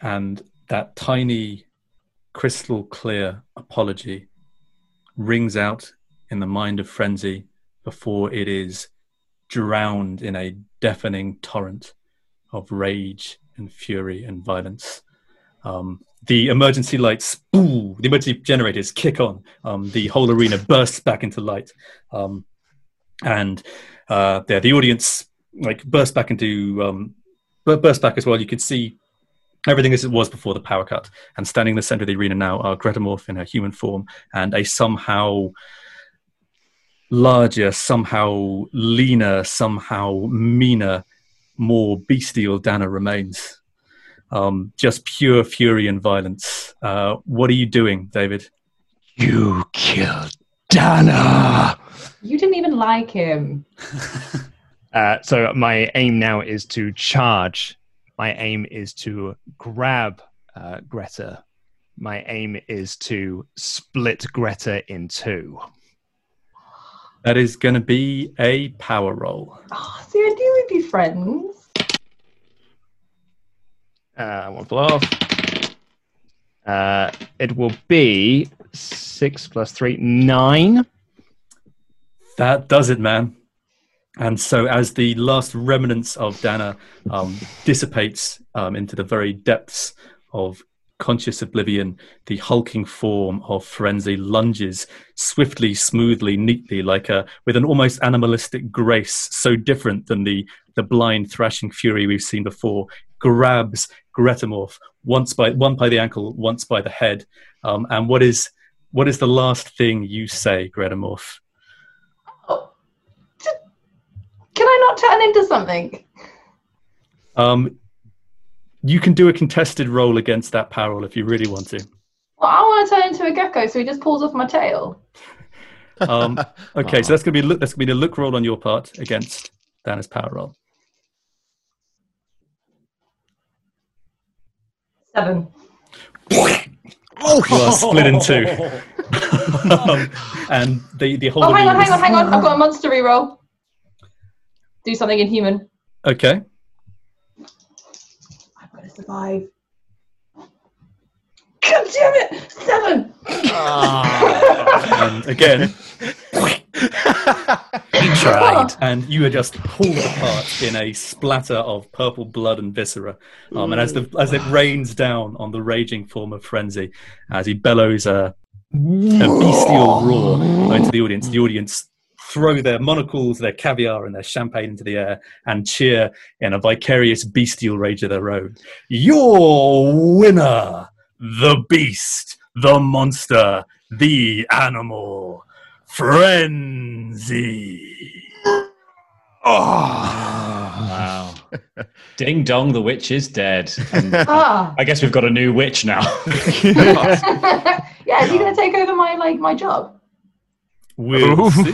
And that tiny, crystal clear apology rings out in the mind of Frenzy before it is drowned in a deafening torrent of rage and fury and violence. Um, the emergency lights, the emergency generators kick on. Um, the whole arena bursts back into light, um, and uh, there the audience like burst back into um, burst back as well. You could see everything as it was before the power cut. And standing in the center of the arena now are Gretamorph in her human form and a somehow larger, somehow leaner, somehow meaner, more bestial Danner remains. Um, just pure fury and violence. Uh, what are you doing, David? You killed Danner. You didn't even like him. [LAUGHS] Uh, so my aim now is to charge. My aim is to grab uh, Greta. My aim is to split Greta in two. That is going to be a power roll. Oh, see, I knew we'd be friends. Uh, one blow off. Uh, it will be six plus three, nine. That does it, man. And so, as the last remnants of Danner um, dissipates um, into the very depths of conscious oblivion, the hulking form of Frenzy lunges swiftly, smoothly, neatly, like a with an almost animalistic grace, so different than the the blind thrashing fury we've seen before. Grabs Gretamorph once by one by the ankle, once by the head. Um, and what is what is the last thing you say, Gretamorph? Can I not turn into something? Um, you can do a contested roll against that power roll if you really want to. Well, I want to turn into a gecko, so he just pulls off my tail. [LAUGHS] Um, [LAUGHS] okay, so that's gonna be a look, that's gonna be a look roll on your part against Danner's power roll. Seven. Oh, you are split in two. [LAUGHS] um, and the the whole. Oh, hang on, hang on, hang on. I've got a monster reroll. Do something inhuman. Okay. I've got to survive. God damn it! Seven! and [LAUGHS] again, [LAUGHS] He tried. [LAUGHS] and you are just pulled apart in a splatter of purple blood and viscera. Um, and as the as it rains down on the raging form of frenzy, as he bellows a, a bestial roar into the audience, the audience throw their monocles, their caviar, and their champagne into the air and cheer in a vicarious bestial rage of their own. Your winner, the beast, the monster, the animal, frenzy. Wow. [LAUGHS] Ding dong, the witch is dead. And [LAUGHS] Ah. I guess we've got a new witch now. [LAUGHS] yeah, is he going to take over my like my job? We'll see.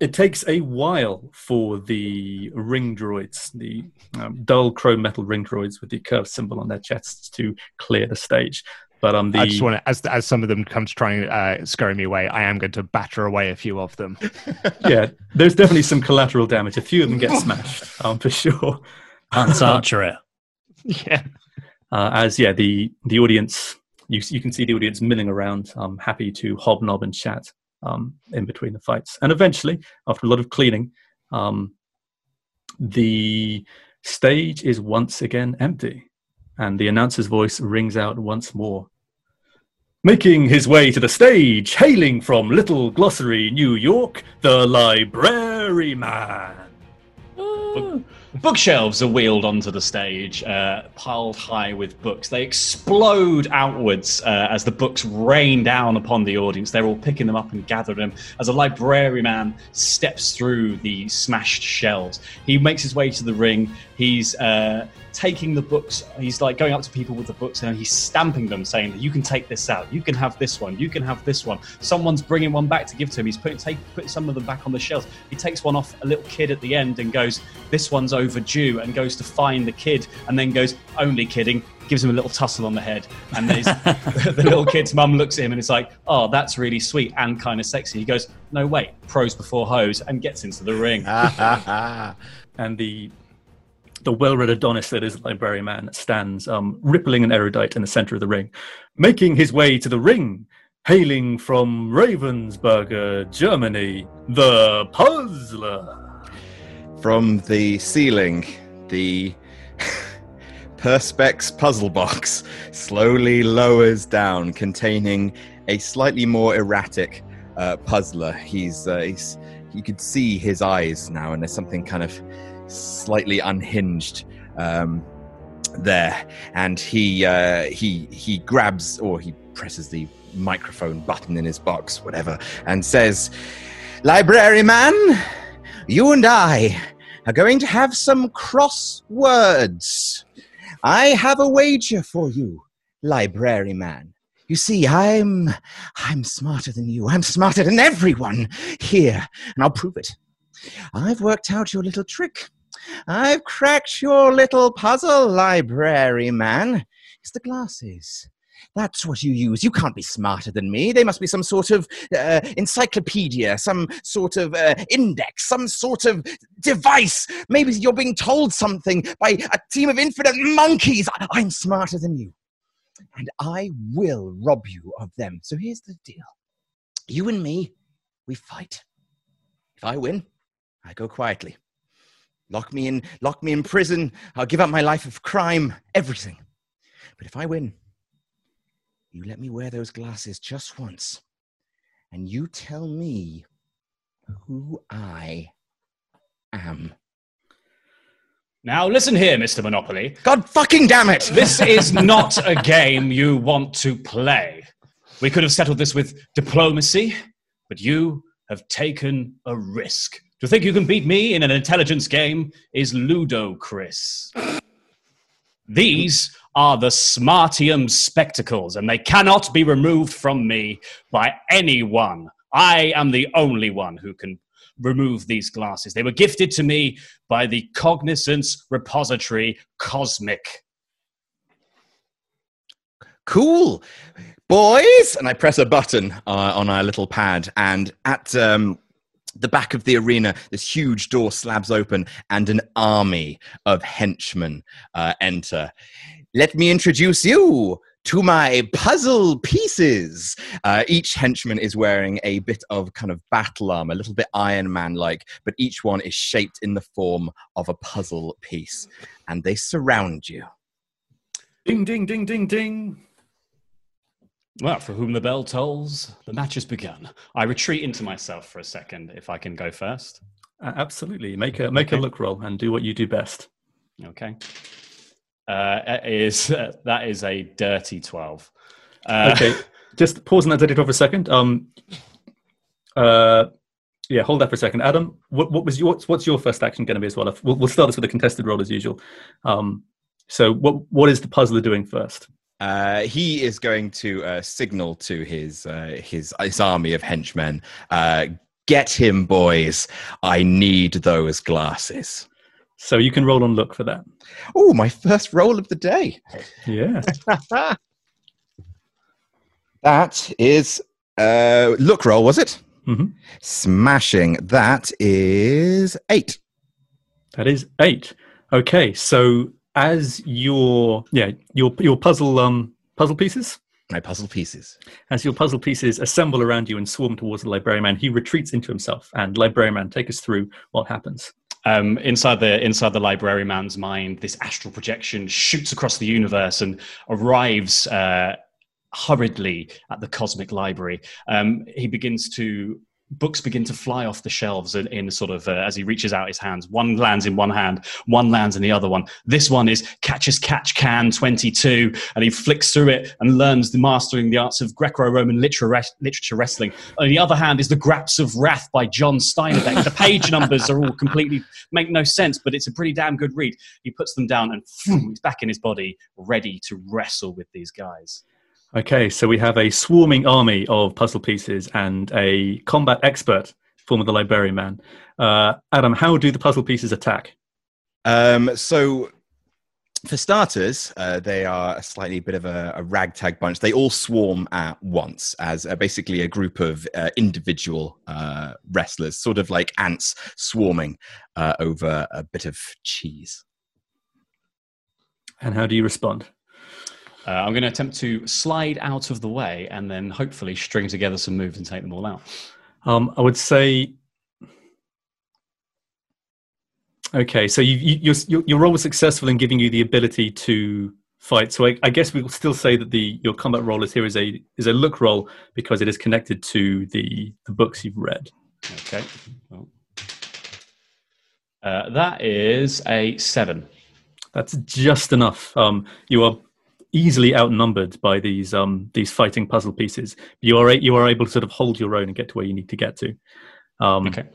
It takes a while for the ring droids, the um, dull chrome metal ring droids with the curved symbol on their chests, to clear the stage. But um, the I just want to, as as some of them come to try and uh, scurry me away, I am going to batter away a few of them. [LAUGHS] yeah, there's definitely some collateral damage. A few of them get [LAUGHS] smashed, um, for sure. Lance Archer yeah. Uh, as yeah, the the audience, you you can see the audience milling around, um, happy to hobnob and chat um, in between the fights. And eventually, after a lot of cleaning, um, the stage is once again empty, and the announcer's voice rings out once more. Making his way to the stage, hailing from Little Glossary, New York, the Library Man. Book- bookshelves are wheeled onto the stage, uh, piled high with books. They explode outwards uh, as the books rain down upon the audience. They're all picking them up and gathering them as a library man steps through the smashed shelves. He makes his way to the ring. He's uh, taking the books. He's like going up to people with the books and he's stamping them, saying that you can take this out. You can have this one. You can have this one. Someone's bringing one back to give to him. He's putting take, putting some of them back on the shelves. He takes one off a little kid at the end and goes, "This one's overdue," and goes to find the kid, and then goes, "Only kidding." gives him a little tussle on the head, and there's, [LAUGHS] [LAUGHS] the little kid's mum looks at him and it's like, "Oh, that's really sweet and kind of sexy." He goes, "No, wait, pros before hoes," and gets into the ring. [LAUGHS] and the the well-read Adonis that is the library man stands um, rippling and erudite in the center of the ring, making his way to the ring, hailing from Ravensburger, Germany, the Puzzler. From the ceiling, the [LAUGHS] Perspex puzzle box slowly lowers down, containing a slightly more erratic uh, puzzler. He's, uh, he's you could see his eyes now, and there's something kind of slightly unhinged um, there. And he uh, he he grabs or he presses the microphone button in his box, whatever, and says, "Library man, you and I are going to have some cross words. I have a wager for you, library man. You see, I'm I'm smarter than you. I'm smarter than everyone here, and I'll prove it. I've worked out your little trick. I've cracked your little puzzle, library man. It's the glasses. That's what you use. You can't be smarter than me. They must be some sort of uh, encyclopedia, some sort of uh, index, some sort of device. Maybe you're being told something by a team of infinite monkeys. I'm smarter than you. And I will rob you of them. So here's the deal you and me, we fight. If I win, I go quietly. Lock me in, lock me in prison. I'll give up my life of crime, everything. But if I win, you let me wear those glasses just once, and you tell me who I am. Now, listen here, Mr. Monopoly. God fucking damn it! This is not a game you want to play. We could have settled this with diplomacy, but you have taken a risk. To think you can beat me in an intelligence game is Ludo, Chris. These are the Smartium spectacles, and they cannot be removed from me by anyone. I am the only one who can remove these glasses. They were gifted to me by the Cognizance Repository Cosmic. Cool, boys! And I press a button uh, on our little pad, and at um, the back of the arena, this huge door slabs open, and an army of henchmen uh, enter. Let me introduce you to my puzzle pieces. Uh, each henchman is wearing a bit of kind of battle armor, a little bit Iron Man like, but each one is shaped in the form of a puzzle piece. And they surround you. Ding, ding, ding, ding, ding. Well, for whom the bell tolls, the match has begun. I retreat into myself for a second, if I can go first. Uh, absolutely. Make a make Okay. a look roll and do what you do best. Okay. Uh, is that is a dirty twelve. Uh, okay, [LAUGHS] just pause on that dirty twelve for a second. Um, uh, yeah, hold that for a second. Adam, what, what was your what's, what's your first action going to be as well? We'll, we'll start this with a contested roll as usual. Um, so what what is the puzzler doing first? Uh, he is going to uh, signal to his, uh, his his army of henchmen. Uh, Get him, boys! I need those glasses. So you can roll on look for that. Oh, my first roll of the day. Yeah. [LAUGHS] That is uh, look roll, was it? Mhm. Smashing. That is eight. That is eight. Okay, so as your yeah your your puzzle um puzzle pieces My puzzle pieces. as your puzzle pieces assemble around you and swarm towards the librarian man, he retreats into himself. And librarian man, take us through what happens. um, inside the inside the library man's mind, this astral projection shoots across the universe and arrives uh, hurriedly at the cosmic library. Um, he begins to books begin to fly off the shelves in, in sort of uh, as he reaches out his hands. One lands in one hand, one lands in the other one. This one is catches Catch Can 22, and he flicks through it and learns the mastering the arts of Greco-Roman literature, literature wrestling. On the other hand is the Graps of Wrath by John steinbeck The page [LAUGHS] numbers are all completely make no sense, but it's a pretty damn good read. He puts them down and phew, he's back in his body, ready to wrestle with these guys. Okay, so we have a swarming army of puzzle pieces and a combat expert, form of the librarian man. Uh, Adam, how do the puzzle pieces attack? Um, so for starters, uh, they are a slightly bit of a, a, ragtag bunch. They all swarm at once as uh, basically a group of uh, individual uh, wrestlers, sort of like ants swarming uh, over a bit of cheese. And how do you respond? Uh, I'm going to attempt to slide out of the way and then hopefully string together some moves and take them all out. Um, I would say Okay, so you, you, your your role was successful in giving you the ability to fight. So I, I, guess we will still say that the your combat roll is here is a is a look roll because it is connected to the the books you've read. Okay, well, uh, that is a seven. That's just enough. Um, you are easily outnumbered by these um these fighting puzzle pieces. You are you are able to sort of hold your own and get to where you need to get to. Um, okay.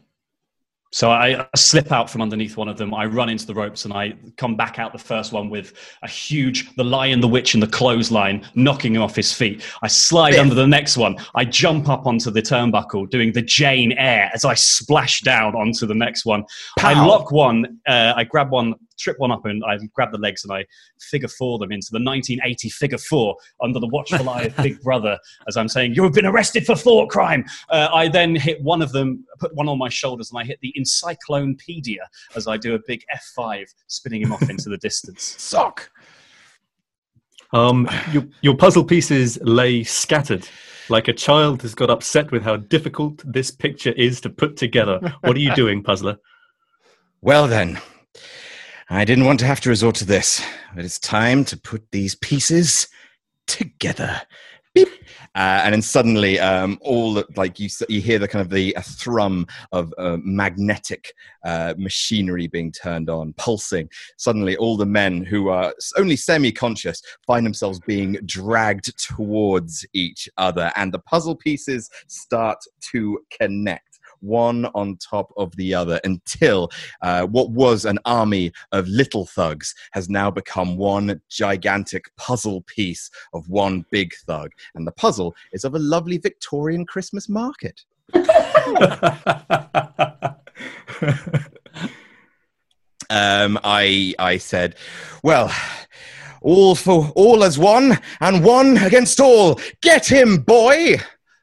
So I, slip out from underneath one of them. I run into the ropes and I come back out the first one with a huge, the lion, the witch, and the clothesline knocking him off his feet. I slide under the next one. I jump up onto the turnbuckle doing the Jane Eyre as I splash down onto the next one. Pow. I lock one, uh, I grab one trip one up and I grab the legs and I figure four them into the 1980 figure four under the watchful eye of [LAUGHS] Big Brother as I'm saying, You have been arrested for thought crime. Uh, I then hit one of them, put one on my shoulders, and I hit the Encyclopedia as I do a big F5, spinning him off into the distance. [LAUGHS] Sock! Um, your, your puzzle pieces lay scattered like a child has got upset with how difficult this picture is to put together. What are you [LAUGHS] doing, puzzler? Well, then, I didn't want to have to resort to this, but it's time to put these pieces together. Uh, and then suddenly, um, all the, like you, you hear the kind of the thrum of uh, magnetic uh, machinery being turned on, pulsing. Suddenly, all the men who are only semi-conscious find themselves being dragged towards each other, and the puzzle pieces start to connect one on top of the other until uh, what was an army of little thugs has now become one gigantic puzzle piece of one big thug. And the puzzle is of a lovely Victorian Christmas market. [LAUGHS] um, I I said, well, all for all as one, and one against all. Get him, boy.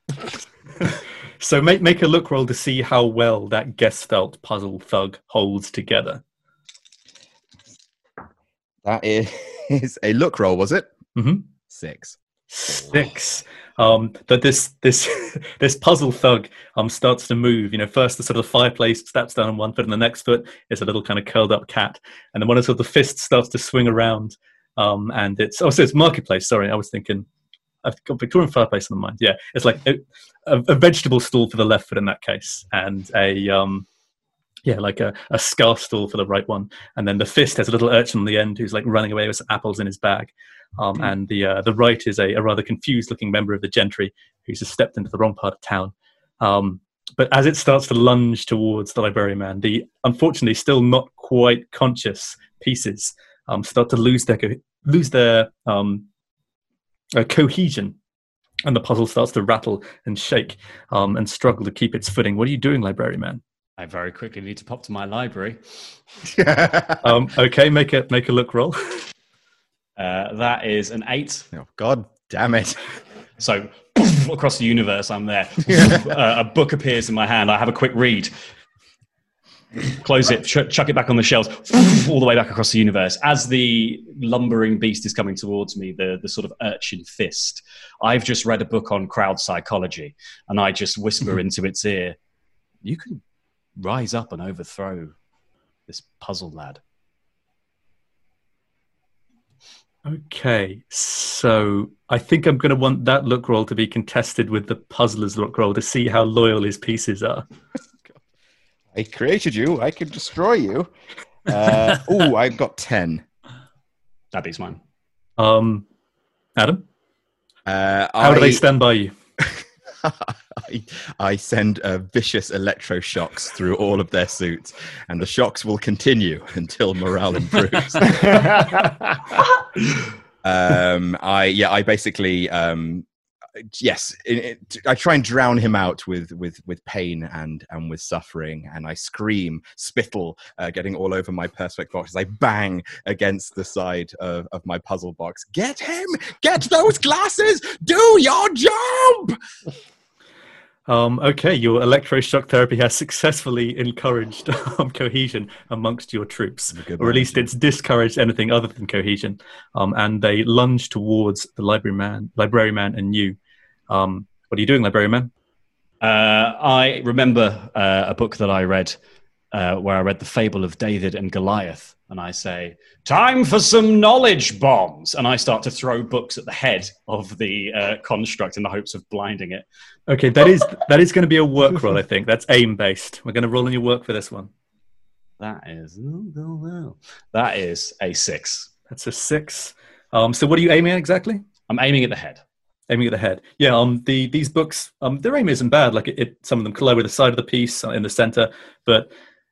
[LAUGHS] So make make a look roll to see how well that Gestalt puzzle thug holds together. That is [LAUGHS] a look roll, was it? Mm-hmm. Six. Six. Um, that this this [LAUGHS] this puzzle thug um starts to move. You know, first the sort of fireplace steps down on one foot, and the next foot is a little kind of curled up cat, and then one of sort of the fist starts to swing around. Um, and it's oh, so it's marketplace. Sorry, I was thinking I've got Victorian fireplace in the mind. Yeah, it's like a, a, vegetable stall for the left foot in that case, and a um, yeah, like a, a scarf stall for the right one. And then the fist has a little urchin on the end who's like running away with some apples in his bag. Um, mm. And the uh, the right is a, a rather confused looking member of the gentry who's just stepped into the wrong part of town. Um, but as it starts to lunge towards the librarian man, the unfortunately still not quite conscious pieces um, start to lose their lose their um, uh, cohesion and the puzzle starts to rattle and shake um, and struggle to keep its footing. What are you doing, library man? I very quickly need to pop to my library. [LAUGHS] um, okay, make a make a look roll. Uh, that is an eight. Oh, God damn it! So [LAUGHS] across the universe, I'm there. [LAUGHS] uh, a book appears in my hand. I have a quick read close it, ch- chuck it back on the shelves, [LAUGHS] all the way back across the universe. As the lumbering beast is coming towards me, the, the sort of urchin fist, I've just read a book on crowd psychology, and I just whisper [LAUGHS] into its ear, You can rise up and overthrow this puzzle lad. Okay, so I think I'm going to want that look roll to be contested with the puzzler's look roll to see how loyal his pieces are. I created you. I can destroy you. Uh, oh, I've got 10. That beats mine. Um, Adam? Uh, How I, do they stand by you? [LAUGHS] I, I, send uh, vicious electroshocks through all of their suits, and the shocks will continue [LAUGHS] until morale improves. [LAUGHS] um, I yeah, I basically um, yes, it, it, I try and drown him out with with with pain and and with suffering, and I scream, spittle, uh, getting all over my perspex box as I bang against the side of, of my puzzle box. Get him! Get those glasses! Do your job! Um, okay, your electroshock therapy has successfully encouraged [LAUGHS] um, cohesion amongst your troops, or at least it's discouraged anything other than cohesion. Um, and they lunge towards the library man, library man, and you. Um, what are you doing, library man? Uh, I remember uh, a book that I read uh, where I read the fable of David and Goliath, and I say, "Time for some knowledge bombs," and I start to throw books at the head of the uh, construct in the hopes of blinding it. Okay, that is [LAUGHS] that is going to be a work roll. I think that's aim based. We're going to roll on your work for this one. That is that is a six. That's a six. Um, so what are you aiming at exactly? I'm aiming at the head. Aiming at the head. Yeah. Um. The these books. Um. Their aim isn't bad. Like it, it some of them collide with the side of the piece in the center, but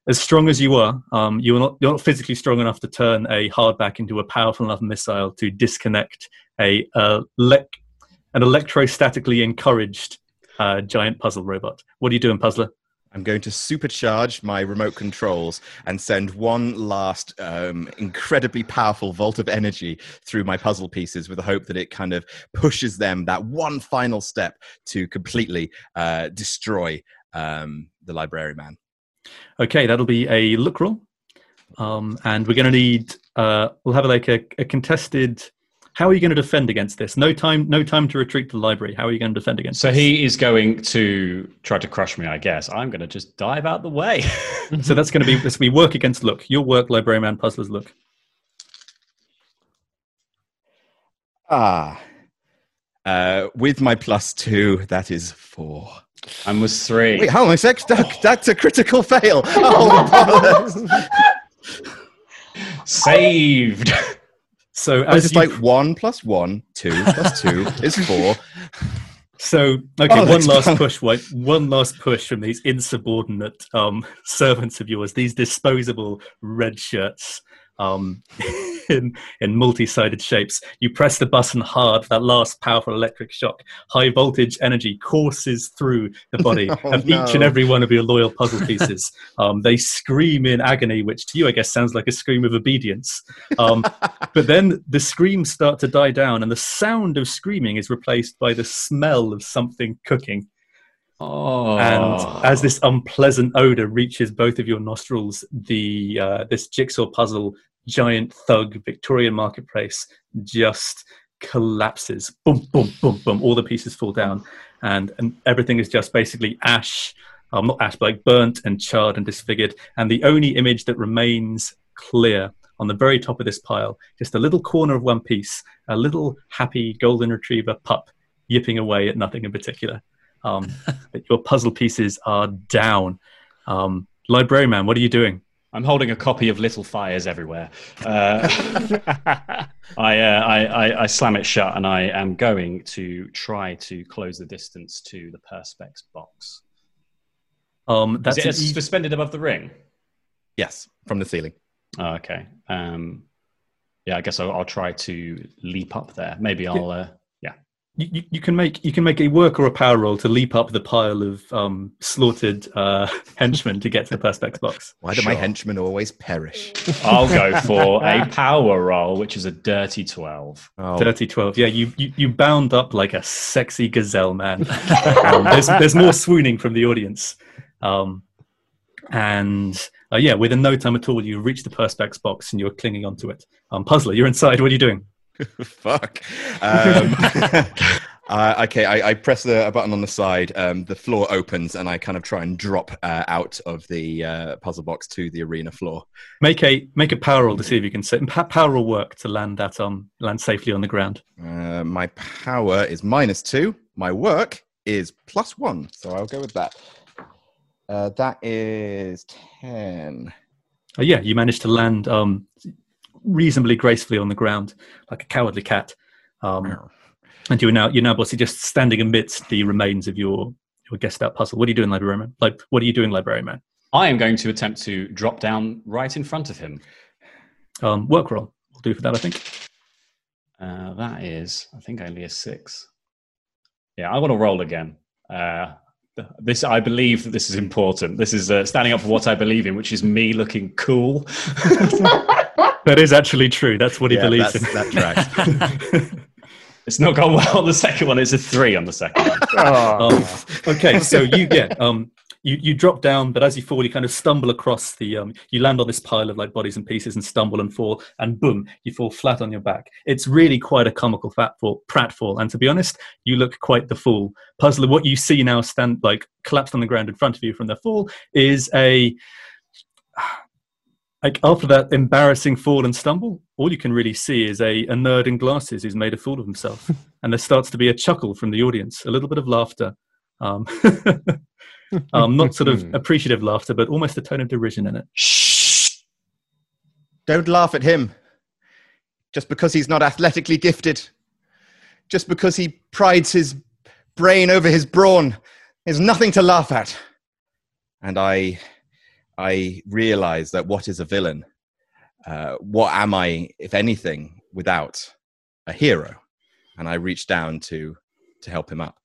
as strong as you are, um, you're not you're not physically strong enough to turn a hardback into a powerful enough missile to disconnect a uh, an electrostatically encouraged uh, giant puzzle robot. What are you doing, puzzler? I'm going to supercharge my remote controls and send one last um, incredibly powerful volt of energy through my puzzle pieces with the hope that it kind of pushes them that one final step to completely uh, destroy um, the library man. Okay, that'll be a look roll. Um, and we're going to need, uh, we'll have like a, a contested how are you going to defend against this? No time, no time to retreat to the library. How are you going to defend against? So this? he is going to try to crush me, I guess. I'm going to just dive out the way. [LAUGHS] so that's going to be this. Will be work against look. Your work, library man, puzzlers look. Ah, uh, with my plus two, that is four. And was three. Wait, hold on a sec. That, that's a critical fail. [LAUGHS] Oh, Saved. So as it's like one plus one, two plus two [LAUGHS] is four. So okay, oh, one last push, right? One last push from these insubordinate um, servants of yours, these disposable red shirts um, [LAUGHS] in, in multi-sided shapes. You press the button hard for that last powerful electric shock. High voltage energy courses through the [LAUGHS] body Oh, of no. each and every one of your loyal puzzle [LAUGHS] pieces. um, they scream in agony, which to you, I guess, sounds like a scream of obedience. Um, but then the screams start to die down, and the sound of screaming is replaced by the smell of something cooking. Oh. And as this unpleasant odor reaches both of your nostrils, the uh, this jigsaw puzzle giant thug Victorian marketplace just collapses. Boom, boom, boom, boom. All the pieces fall down, and and everything is just basically ash. Um, not ash, but like burnt and charred and disfigured. And the only image that remains clear on the very top of this pile, just a little corner of one piece, a little happy golden retriever pup yipping away at nothing in particular. Um, but your puzzle pieces are down. Um, library man, what are you doing? I'm holding a copy of Little Fires Everywhere. Uh, [LAUGHS] I, uh, I, I, I slam it shut and I am going to try to close the distance to the Perspex box. Um, that's Is it an e- suspended above the ring? Yes, from the ceiling. Oh, okay. Um, yeah, I guess I'll, I'll try to leap up there. Maybe I'll. Uh, yeah. You, you- you can make you can make a work or a power roll to leap up the pile of um, slaughtered uh, [LAUGHS] henchmen to get to the perspex box. Why do my henchmen always perish? [LAUGHS] I'll go for a [LAUGHS] power roll, which is a dirty 12. Oh, Dirty twelve. Yeah, you, you you bound up like a sexy gazelle, man. um, there's there's more swooning from the audience, um, and uh, yeah, within no time at all, you reach the perspex box and you're clinging onto it. Um, Puzzler, you're inside. What are you doing? [LAUGHS] fuck. Um, [LAUGHS] uh, okay, I, I press the a button on the side. Um, the floor opens, and I kind of try and drop uh, out of the uh, puzzle box to the arena floor. Make a make a power roll to see if you can sit. Pa- power roll work to land that um land safely on the ground. Uh, my power is minus two. My work is plus one, so I'll go with that. Uh, that is ten. Oh, yeah, you managed to land um, reasonably gracefully on the ground, like a cowardly cat. Um, and you're now you're now basically just standing amidst the remains of your your gestalt puzzle. What are you doing, librarian? Like, what are you doing, librarian man? I am going to attempt to drop down right in front of him. Um, work roll. We'll do for that, I think. Uh, that is, I think, only a six. Yeah, I want to roll again. Uh, this, I believe that this is important. This is uh, standing up for what I believe in, which is me looking cool. [LAUGHS] [LAUGHS] that is actually true. That's what he Yeah, believes in. that tracks. [LAUGHS] It's not gone well on the second one. It's a three on the second one. Um, [LAUGHS] okay, so you yeah, um, you you drop down, but as you fall, you kind of stumble across the. Um, you land on this pile of like bodies and pieces, and stumble and fall, and boom, you fall flat on your back. It's really quite a comical fat fall, pratfall, and to be honest, you look quite the fool. Puzzler, what you see now stand like collapsed on the ground in front of you from the fall is a. Like after that embarrassing fall and stumble, all you can really see is a, a nerd in glasses who's made a fool of himself, [LAUGHS] and there starts to be a chuckle from the audience, a little bit of laughter, um, [LAUGHS] um, not sort of appreciative laughter, but almost a tone of derision in it. Shh! Don't laugh at him. Just because he's not athletically gifted. Just because he prides his brain over his brawn. There's nothing to laugh at. And I, I realize that what is a villain? Uh, what am I, if anything, without a hero? And I reach down to, to help him up.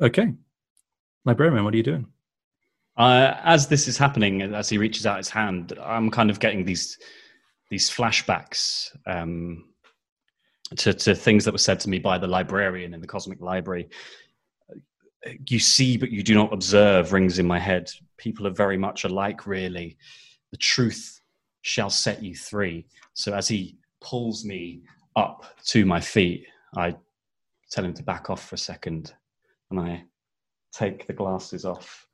Okay, librarian, what are you doing? Uh, as this is happening, as he reaches out his hand, I'm kind of getting these these flashbacks um, to to things that were said to me by the librarian in the Cosmic Library. You see, but you do not observe. Rings in my head. People are very much alike, really. The truth shall set you free. So as he pulls me up to my feet, I tell him to back off for a second, and I take the glasses off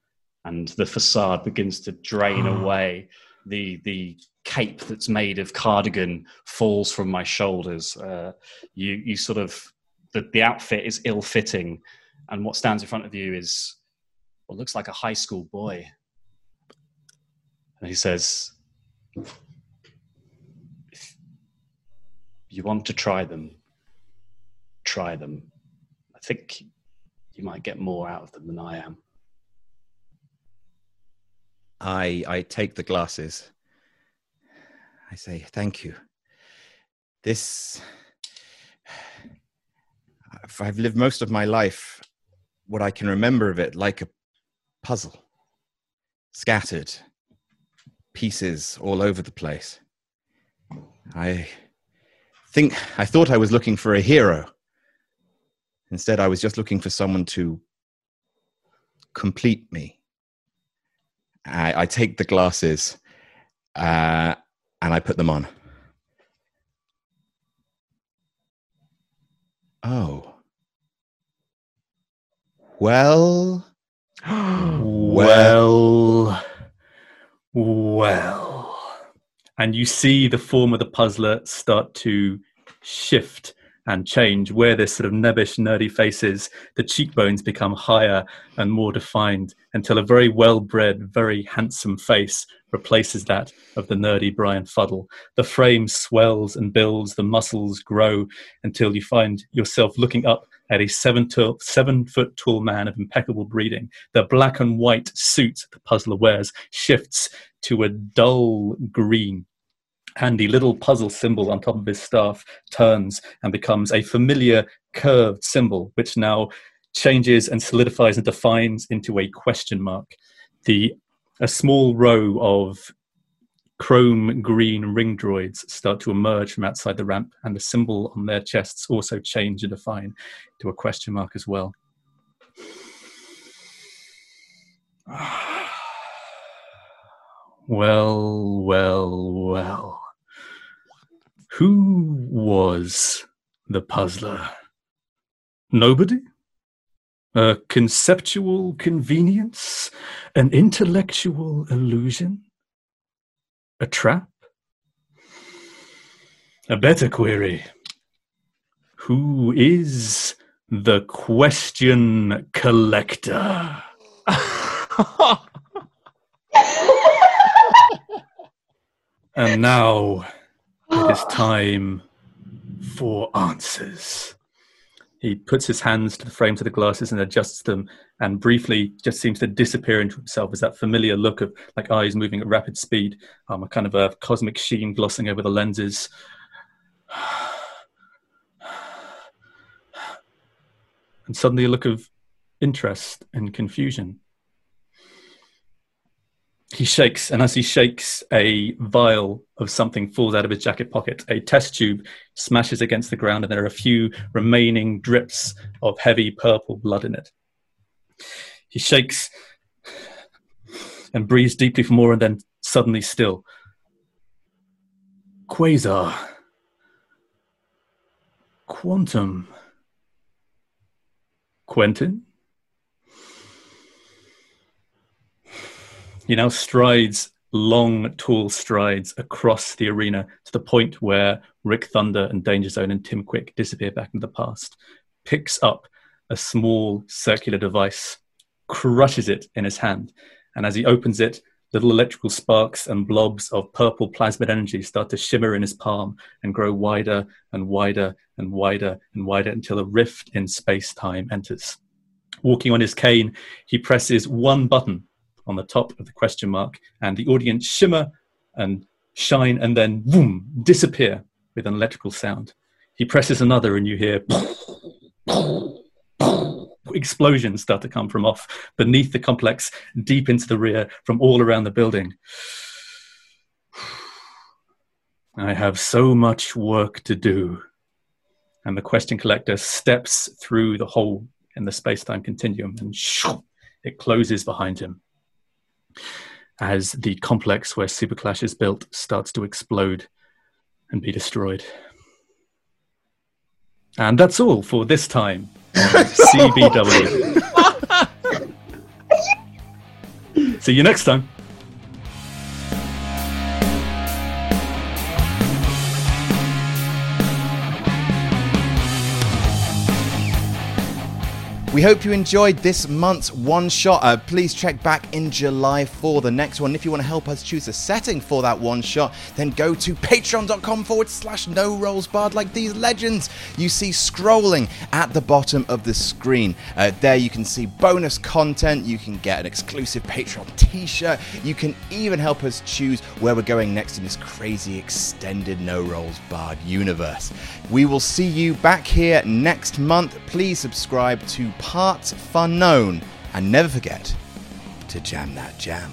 and the facade begins to drain away. The the cape that's made of cardigan falls from my shoulders. Uh, you you sort of the, the outfit is ill fitting, and what stands in front of you is what looks like a high school boy. And he says, "If you want to try them, try them. I think you might get more out of them than I am." I, I take the glasses. I say, thank you. This, I've- [SIGHS] I've lived most of my life, what I can remember of it, like a puzzle, scattered, pieces all over the place. I think, I thought I was looking for a hero. Instead, I was just looking for someone to complete me. I, I take the glasses uh, and I put them on. Oh. Well. [GASPS] Well, well. And you see the form of the puzzler start to shift and change where this sort of nebbish, nerdy face is. The cheekbones become higher and more defined until a very well bred, very handsome face replaces that of the nerdy Brian Fuddle. The frame swells and builds, the muscles grow until you find yourself looking up at a seven, to, seven foot tall man of impeccable breeding. The black and white suit the puzzler wears shifts to a dull green. And the little puzzle symbol on top of his staff turns and becomes a familiar curved symbol, which now changes and solidifies and defines into a question mark. The a small row of chrome green ring droids start to emerge from outside the ramp, and the symbol on their chests also change and define to a question mark as well. [SIGHS] Well, well, well. Who was the puzzler? Nobody? A conceptual convenience? An intellectual illusion? A trap? A better query. Who is the question collector? and now it is time for answers. He puts his hands to the frames of the glasses and adjusts them, and briefly just seems to disappear into himself as that familiar look of like eyes moving at rapid speed, um, a kind of a cosmic sheen glossing over the lenses. and suddenly a look of interest and confusion. He shakes, and as he shakes, a vial of something falls out of his jacket pocket. A test tube smashes against the ground, and there are a few remaining drips of heavy purple blood in it. He shakes and breathes deeply for more, and then suddenly still. Quasar. Quantum. Quentin? He now strides long, tall strides across the arena to the point where Rick Thunder and Danger Zone and Tim Quick disappear back into the past, picks up a small circular device, crushes it in his hand, and as he opens it, little electrical sparks and blobs of purple plasmid energy start to shimmer in his palm and grow wider and wider and wider and wider until a rift in space time enters. Walking on his cane, he presses one button on the top of the question mark, and the audience shimmer and shine and then boom, disappear with an electrical sound. He presses another, and you hear explosions start to come from off beneath the complex, deep into the rear, from all around the building. I have so much work to do. And the question collector steps through the hole in the space time continuum and it closes behind him as the complex where Super Clash is built starts to explode and be destroyed. And that's all for this time [LAUGHS] CBW. [LAUGHS] See you next time. We hope you enjoyed this month's one shot. Uh, please check back in July for the next one. If you want to help us choose a setting for that one shot, then go to patreon.com forward slash no rolls barred like these legends you see scrolling at the bottom of the screen. Uh, there you can see bonus content, you can get an exclusive Patreon t shirt, you can even help us choose where we're going next in this crazy extended no rolls barred universe. We will see you back here next month. Please subscribe to Parts Fun Known and never forget to jam that jam.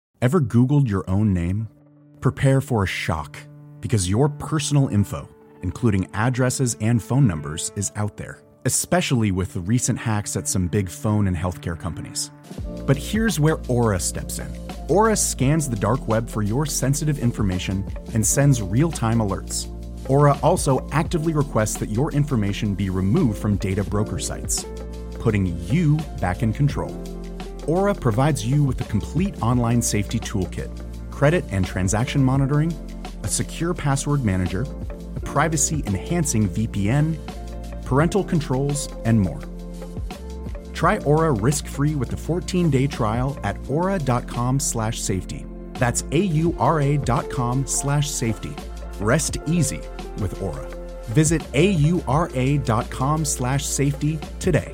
Ever Googled your own name? Prepare for a shock because your personal info, including addresses and phone numbers, is out there, especially with the recent hacks at some big phone and healthcare companies. But here's where Aura steps in. Aura scans the dark web for your sensitive information and sends real time alerts. Aura also actively requests that your information be removed from data broker sites, putting you back in control. Aura provides you with a complete online safety toolkit, credit and transaction monitoring, a secure password manager, a privacy enhancing VPN, parental controls, and more. Try Aura risk-free with a 14-day trial at aura.com/safety. That's a-u-r-a dot com slash safety. Rest easy with Aura. Visit a-u-r-a dot com slash safety today.